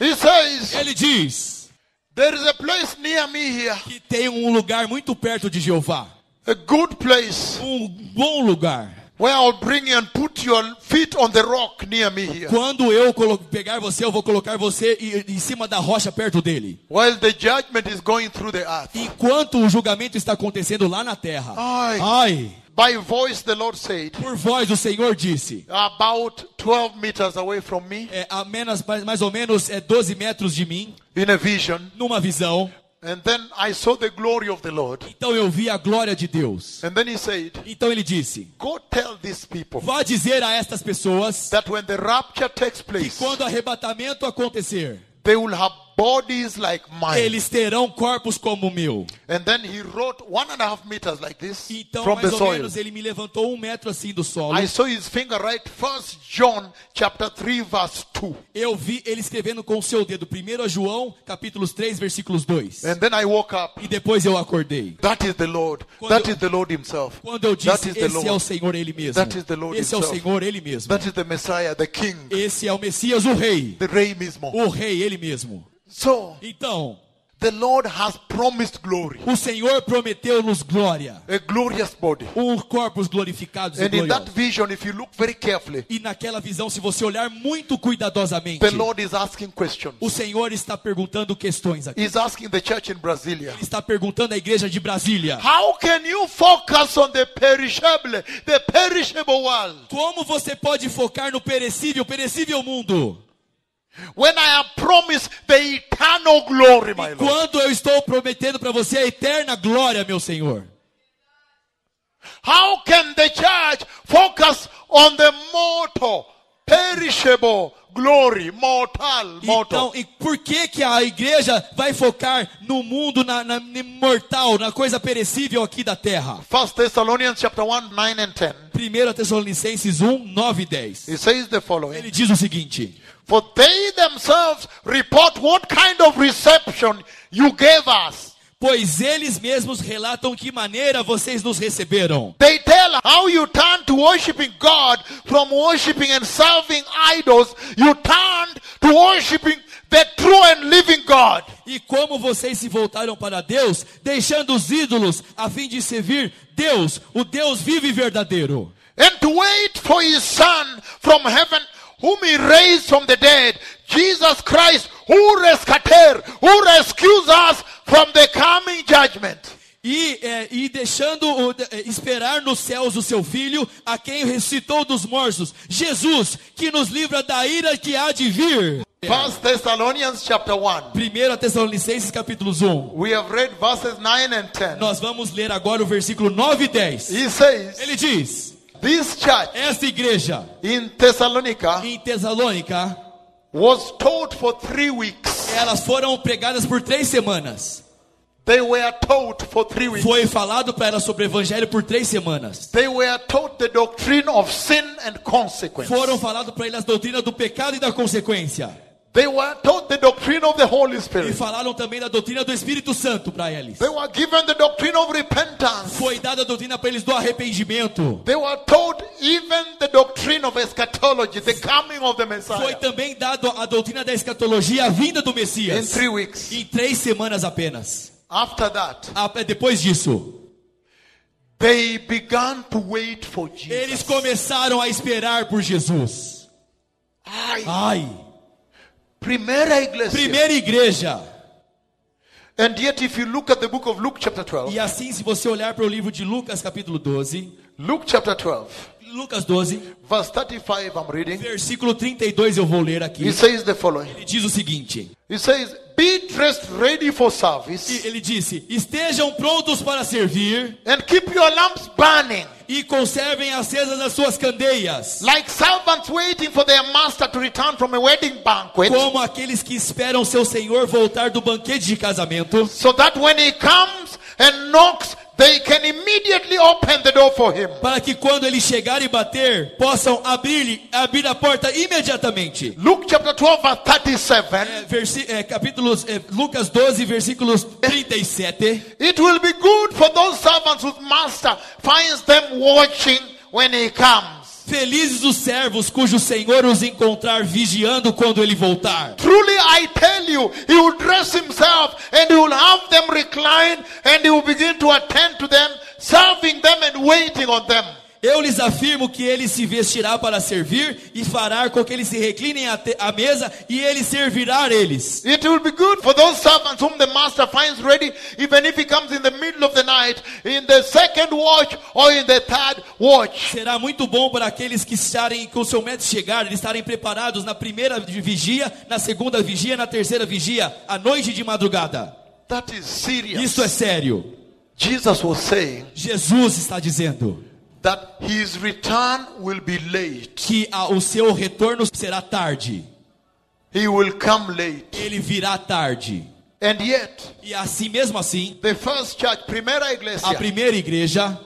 He says, Ele diz There is a place near me here, que tem um lugar muito perto de Jeová. a good place, Um bom lugar. Where I'll bring you and put your feet on the rock near me here. Quando eu pegar você, eu vou colocar você em em cima da rocha perto dele. While the judgment is going through the earth. Enquanto o julgamento está acontecendo lá na terra. Ai. Ai, By voice, the Lord said, por voz o Senhor disse. about 12 meters away from me, É, a menos, mais, mais ou menos é 12 metros de mim, in a vision, numa visão. And then I saw the glory of the Lord. Então eu vi a glória de Deus. And then he said, Então ele disse: Go tell these people Vá dizer a estas pessoas that when the rapture takes que place, quando o arrebatamento acontecer, they will have bodies like mine. eles terão corpos como o meu. And then he wrote one and a half meters like this Então, from the mais ou soil. menos, ele me levantou um metro assim do solo. I saw his finger right First John chapter 3 verse 2. Eu vi ele escrevendo com o seu dedo. 1 João, capítulos 3, versículos 2. And then I woke up. E depois eu acordei. That is the Lord. Quando That eu- is the Lord himself. Quando eu That disse, is the esse é o Lord. Senhor Ele mesmo. That is the Lord Esse é o himself. Senhor Ele mesmo. That is the Messiah, the King, Esse é o Messias, o Rei. the Rey mismo. O Rei, Ele mesmo. So Então, the Lord has promised glory, o Senhor prometeu-nos glória. a glorious body. Um corpos glorificados e And in that gloriosos. vision, if you look very carefully, E naquela visão, se você olhar muito cuidadosamente, the Lord is asking questions. o Senhor está perguntando questões aqui. He's asking the church in Brasilia. Ele está perguntando à igreja de Brasília. How can you focus on the perishable, the perishable world, Como você pode focar no perecível, perecível mundo? When I have promised the eternal glory, my Lord? Quando eu estou prometendo para você a eterna glória, meu Senhor. How can the church focus on the mortal, perishable glory, mortal, mortal? Então, e por que que a igreja vai focar no mundo, na, na mortal, na coisa perecível aqui da terra? First Thessalonians chapter 1, 9 and 10. 1 Tessalonicenses 1, 9 e 10. It says the following. Ele diz o seguinte: For they themselves report what kind of reception you gave us. Pois eles mesmos relatam que maneira vocês nos receberam. They tell how you turned to worshiping God from worshiping and serving idols. You turned to worshiping the true and living God. E como vocês se voltaram para Deus, deixando os ídolos, a fim de servir Deus, o Deus vivo e verdadeiro. And to wait for his Son from heaven, whom he raised from the dead, Jesus Christ, who rescater, who rescues us from the coming judgment. E, é, e deixando o- é, esperar nos céus o seu filho, a quem ressuscitou dos mortos, Jesus, que nos livra da ira que há de vir. First Thessalonians chapter 1. 1 Tessalonicenses capítulos 1. We have read verses 9 and 10. Nós vamos ler agora o versículo 9 e 10. He says, Ele diz: This church Esta igreja in Thessalonica em Tesalônica, was taught for three weeks. elas foram pregadas por três semanas. They were taught for three weeks. Foi falado para elas sobre o evangelho por três semanas. They were taught the doctrine of sin and consequence. Foram falado para elas a doutrina do pecado e da consequência. They were taught the doctrine of the Holy E Spirit. falaram também da doutrina do Espírito Santo para eles. They were given the doctrine of repentance. Foi dada a doutrina para eles do arrependimento. They were taught even the doctrine of eschatology, the coming of the Foi Messiah. também dado a doutrina da escatologia, a vinda do In Messias. three weeks. Em três semanas apenas. After that, Ah, Depois disso, they began to wait for Jesus. eles começaram a esperar por Jesus. Ai, Ai, primeira igreja. primeira igreja. And yet, if you look at the book of Luke, chapter 12, E assim, se você olhar para o livro de Lucas, capítulo 12, Luke, chapter 12, Lucas 12, verse 35, I'm reading. versículo 32, eu vou ler aqui. Says the following. Ele diz o seguinte: It says, Be dressed ready for service Ele disse: Estejam prontos para servir and keep your lamps burning, e conservem acesas as suas candeias, like servants waiting for their master to return from a wedding banquet, como aqueles que esperam seu senhor voltar do banquete de casamento, so that when he comes and knocks, they can immediately open the door for him. para que quando ele chegar e bater, possam abrir abrir a porta imediatamente. Luke chapter 12, verse 37. É, versi- é, capítulos é, Lucas 12, versículos 37. It will be good for those servants whose master finds them watching when he comes. Felizes os servos cujo senhor os encontrar vigiando quando ele voltar. Truly I tell you, he will dress himself and he will have them recline and he will begin to attend to them, serving them and waiting on them. Eu lhes afirmo que ele se vestirá para servir e fará com que eles se reclinem à, te- à mesa e ele servirá a eles. It will be good for those servants whom the master finds ready, even if he comes in the middle of the night, in the second watch or in the third watch. Será muito bom para aqueles que estarem com o seu médico chegar, eles estarem preparados na primeira vigia, na segunda vigia, na terceira vigia, à noite de madrugada. That is serious. Isso é sério. Jesus was saying Jesus está dizendo that his return will be late. que a- o seu retorno será tarde. He will come late. Ele virá tarde. And yet, E assim mesmo assim, the first church, Primera a Iglesia, primeira igreja,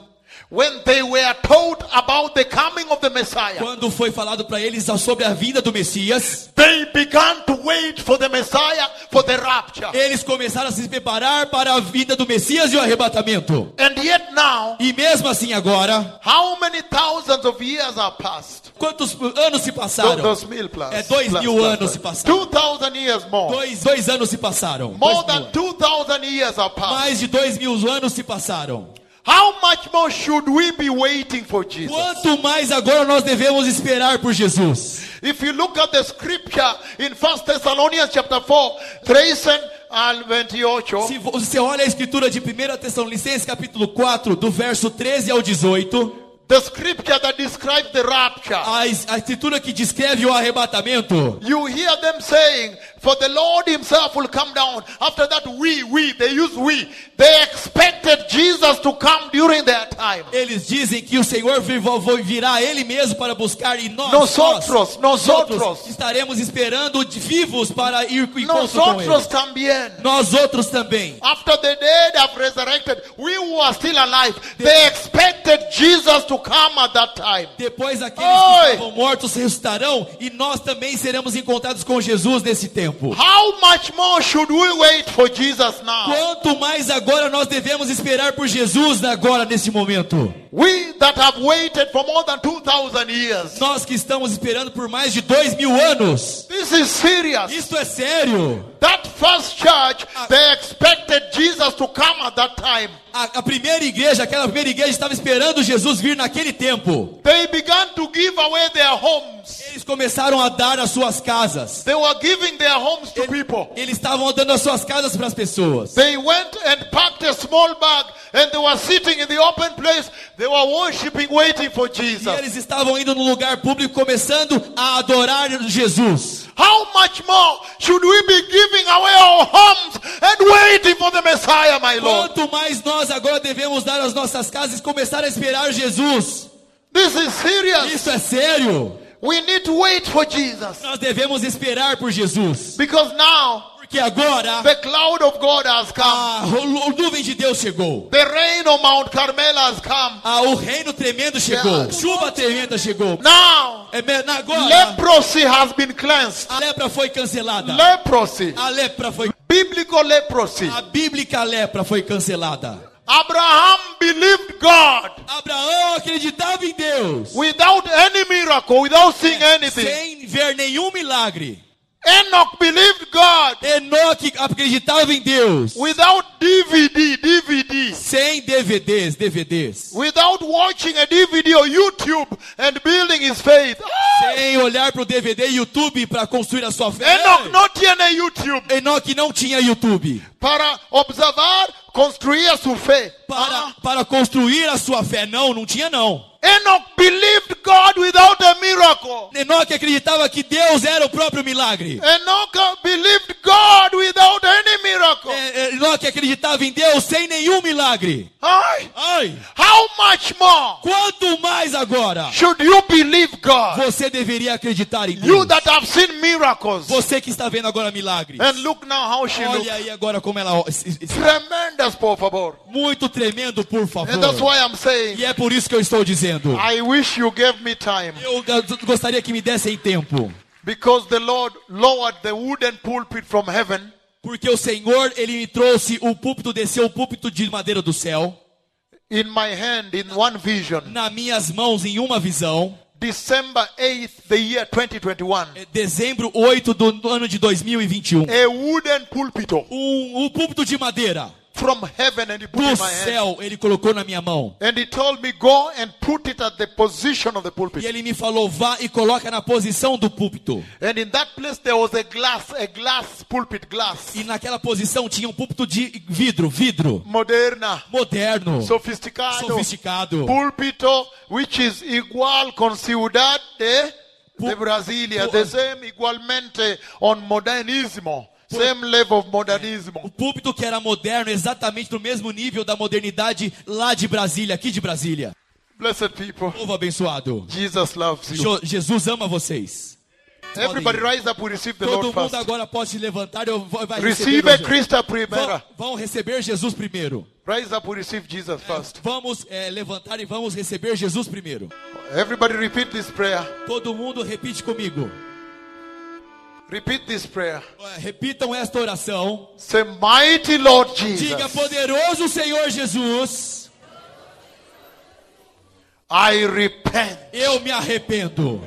when they were told about the coming of the Messiah, quando foi falado para eles sobre a vinda do Messias, they began to wait for the Messiah for the rapture. eles começaram a se preparar para a vinda do Messias e o arrebatamento. And yet now, E mesmo assim agora, how many thousands of years are passed? quantos anos se passaram? Dois mil plus. É dois mil anos se passaram. Two thousand years more. Dois, dois anos se passaram. More Dois mil than anos. two thousand years are passed. Mais de dois mil anos se passaram. How much more should we be waiting for Jesus? Quanto mais agora nós devemos esperar por Jesus? If you look at the scripture in 1 Thessalonians chapter 4, 13 al 28, Se você olha a escritura de 1 Tessalonicenses capítulo 4, do verso 13 ao 18, the scripture that describes the rapture, a, a escritura que descreve o arrebatamento, you hear them saying, For the Lord Himself will come down. After that, we, we, they use we. They expected Jesus to come during their time. eles dizem que o Senhor virá Ele mesmo para buscar e nós, Nosotros, nós, nosotros. estaremos esperando de vivos para ir com Ele. Nosotros también. Nós outros também. After the dead have resurrected, we who are still alive, they expected Jesus to come at that time. Depois aqueles Oi! que estavam mortos ressuscitarão e nós também seremos encontrados com Jesus nesse tempo. How much more should we wait for Jesus now? Quanto mais agora nós devemos esperar por Jesus agora nesse momento. We that have waited for more than 2,000 years. Nós que estamos esperando por mais de dois mil anos. This is serious. Isto é sério. That first church, they expected Jesus to come at that time. A, a primeira igreja, aquela primeira igreja estava esperando Jesus vir naquele tempo. They began to give away their homes. Eles começaram a dar as suas casas. They were giving their homes to people. Eles estavam dando as suas casas para as pessoas. They went and packed a small bag and they were sitting in the open place. They were worshiping, waiting for E Jesus. eles estavam indo no lugar público começando a adorar Jesus. How much more should we be giving away our homes and waiting for the Messiah, my Lord? Quanto mais nós agora devemos dar as nossas casas e começar a esperar Jesus. This is serious. Isso é sério. We need to wait for Jesus. Nós devemos esperar por Jesus. Because now Porque agora the cloud of God has come. a nuvem de Deus chegou. The rain on Mount Carmel has come. Ah, o reino tremendo chegou. Chuva tremenda chegou. Now, É, agora leprosy has been cleansed. a lepra foi cancelada. Leprosy. A lepra foi Biblical leprosy. a bíblica lepra foi cancelada. Abraham believed God Abraão acreditava em Deus. without any miracle, without seeing anything. Sem ver nenhum milagre. Enoch believed God Enoque acreditava em Deus. without DVD, DVD. Sem DVDs, DVDs. Without watching a DVD or YouTube and building his faith. Sem olhar para o DVD e YouTube para construir a sua fé. Enoch não tinha YouTube Enoque não tinha YouTube. para observar, construir a sua fé. Para, para construir a sua fé. Não, não tinha não. Enoch believed God without a miracle. Enoque acreditava que Deus era o próprio milagre. Enoch believed God without any miracle. É, é, Enoque acreditava em Deus sem nenhum milagre. Ai, Ai, how much more quanto mais agora should you believe God? você deveria acreditar em You Deus. that have seen miracles. Você que está vendo agora milagres. And look now how she. Olha aí agora como ela está. Tremendous, por favor. Muito tremendo, por And that's favor. why I'm saying, E é por isso que eu estou dizendo. I wish you gave me time. Eu gostaria que me dessem tempo. Because the Lord lowered the wooden pulpit from heaven Porque o Senhor, Ele me trouxe o púlpito, desceu o púlpito de madeira do céu, in my hand in one vision. nas minhas mãos em uma visão, December 8th, the year 2021. é dezembro 8 do ano de 2021. A wooden pulpito Um, um púlpito de madeira from heaven and he put do céu, Ele colocou na minha mão. And he told me, go and put it at the position of the E pulpit. Ele me falou, vá e coloca na posição do púlpito. And in that place there was a glass, a glass pulpit glass. E naquela posição tinha um púlpito de vidro, vidro, Moderna, moderno, sofisticado. sofisticado. Púlpito, which is igual con Ciudad de, de pu- the same igualmente on modernismo. Same level of O modernism. púlpito que era moderno, exatamente no mesmo nível da modernidade lá de Brasília, aqui de Brasília. Blessed people, Povo abençoado. Jesus loves you. Jesus ama vocês. Everybody rise up, we receive the Todo Lord mundo first. agora pode se levantar eu vou- vai Receive receber o Je- Christa vão, receber Jesus primeiro. Rise up, we receive Jesus first. Vamos eh, levantar e vamos receber Jesus primeiro. Everybody repeat this prayer. Todo mundo repite comigo. Repeat this prayer. Repitam esta oração. Say, mighty Lord Diga, Jesus, poderoso Senhor Jesus, I repent eu me arrependo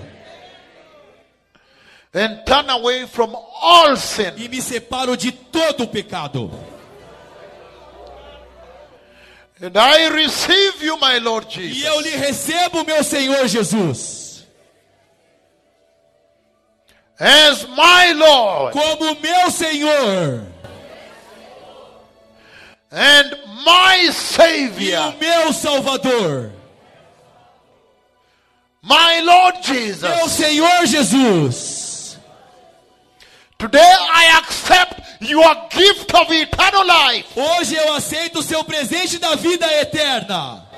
and turn away from all sin. e me separo de todo o pecado. And I receive you, my Lord E Jesus, eu lhe recebo, meu Senhor Jesus, as my Lord como meu Senhor and my e Savior. o meu Salvador. My Lord Meu Jesus, Senhor Jesus, today I accept your gift of eternal life. hoje eu aceito o seu presente da vida eterna.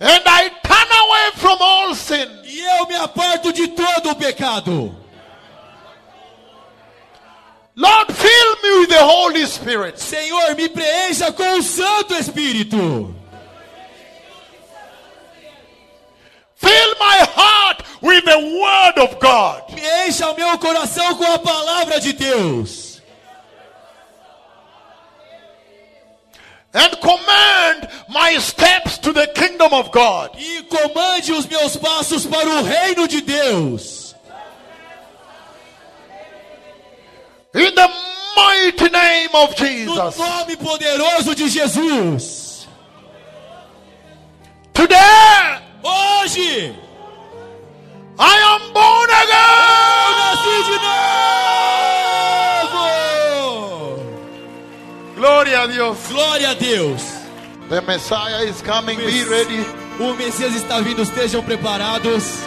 And I turn away from all sin. E eu me aparto de todo o pecado. Lord, fill me with the Holy Spirit. Senhor, me preencha com o Santo Espírito. Fill my heart with the Word of God. Me encha o meu coração com a palavra de Deus. And command my steps to the kingdom of God. E comande os meus passos para o reino de Deus. In the mighty name of Jesus. No nome poderoso de Jesus. Today, Hoje, I am born eu again. nasci de Gloria a Dios. Glória a Deus. The Messiah is coming. Be ready. O Messias está vindo, estejam preparados.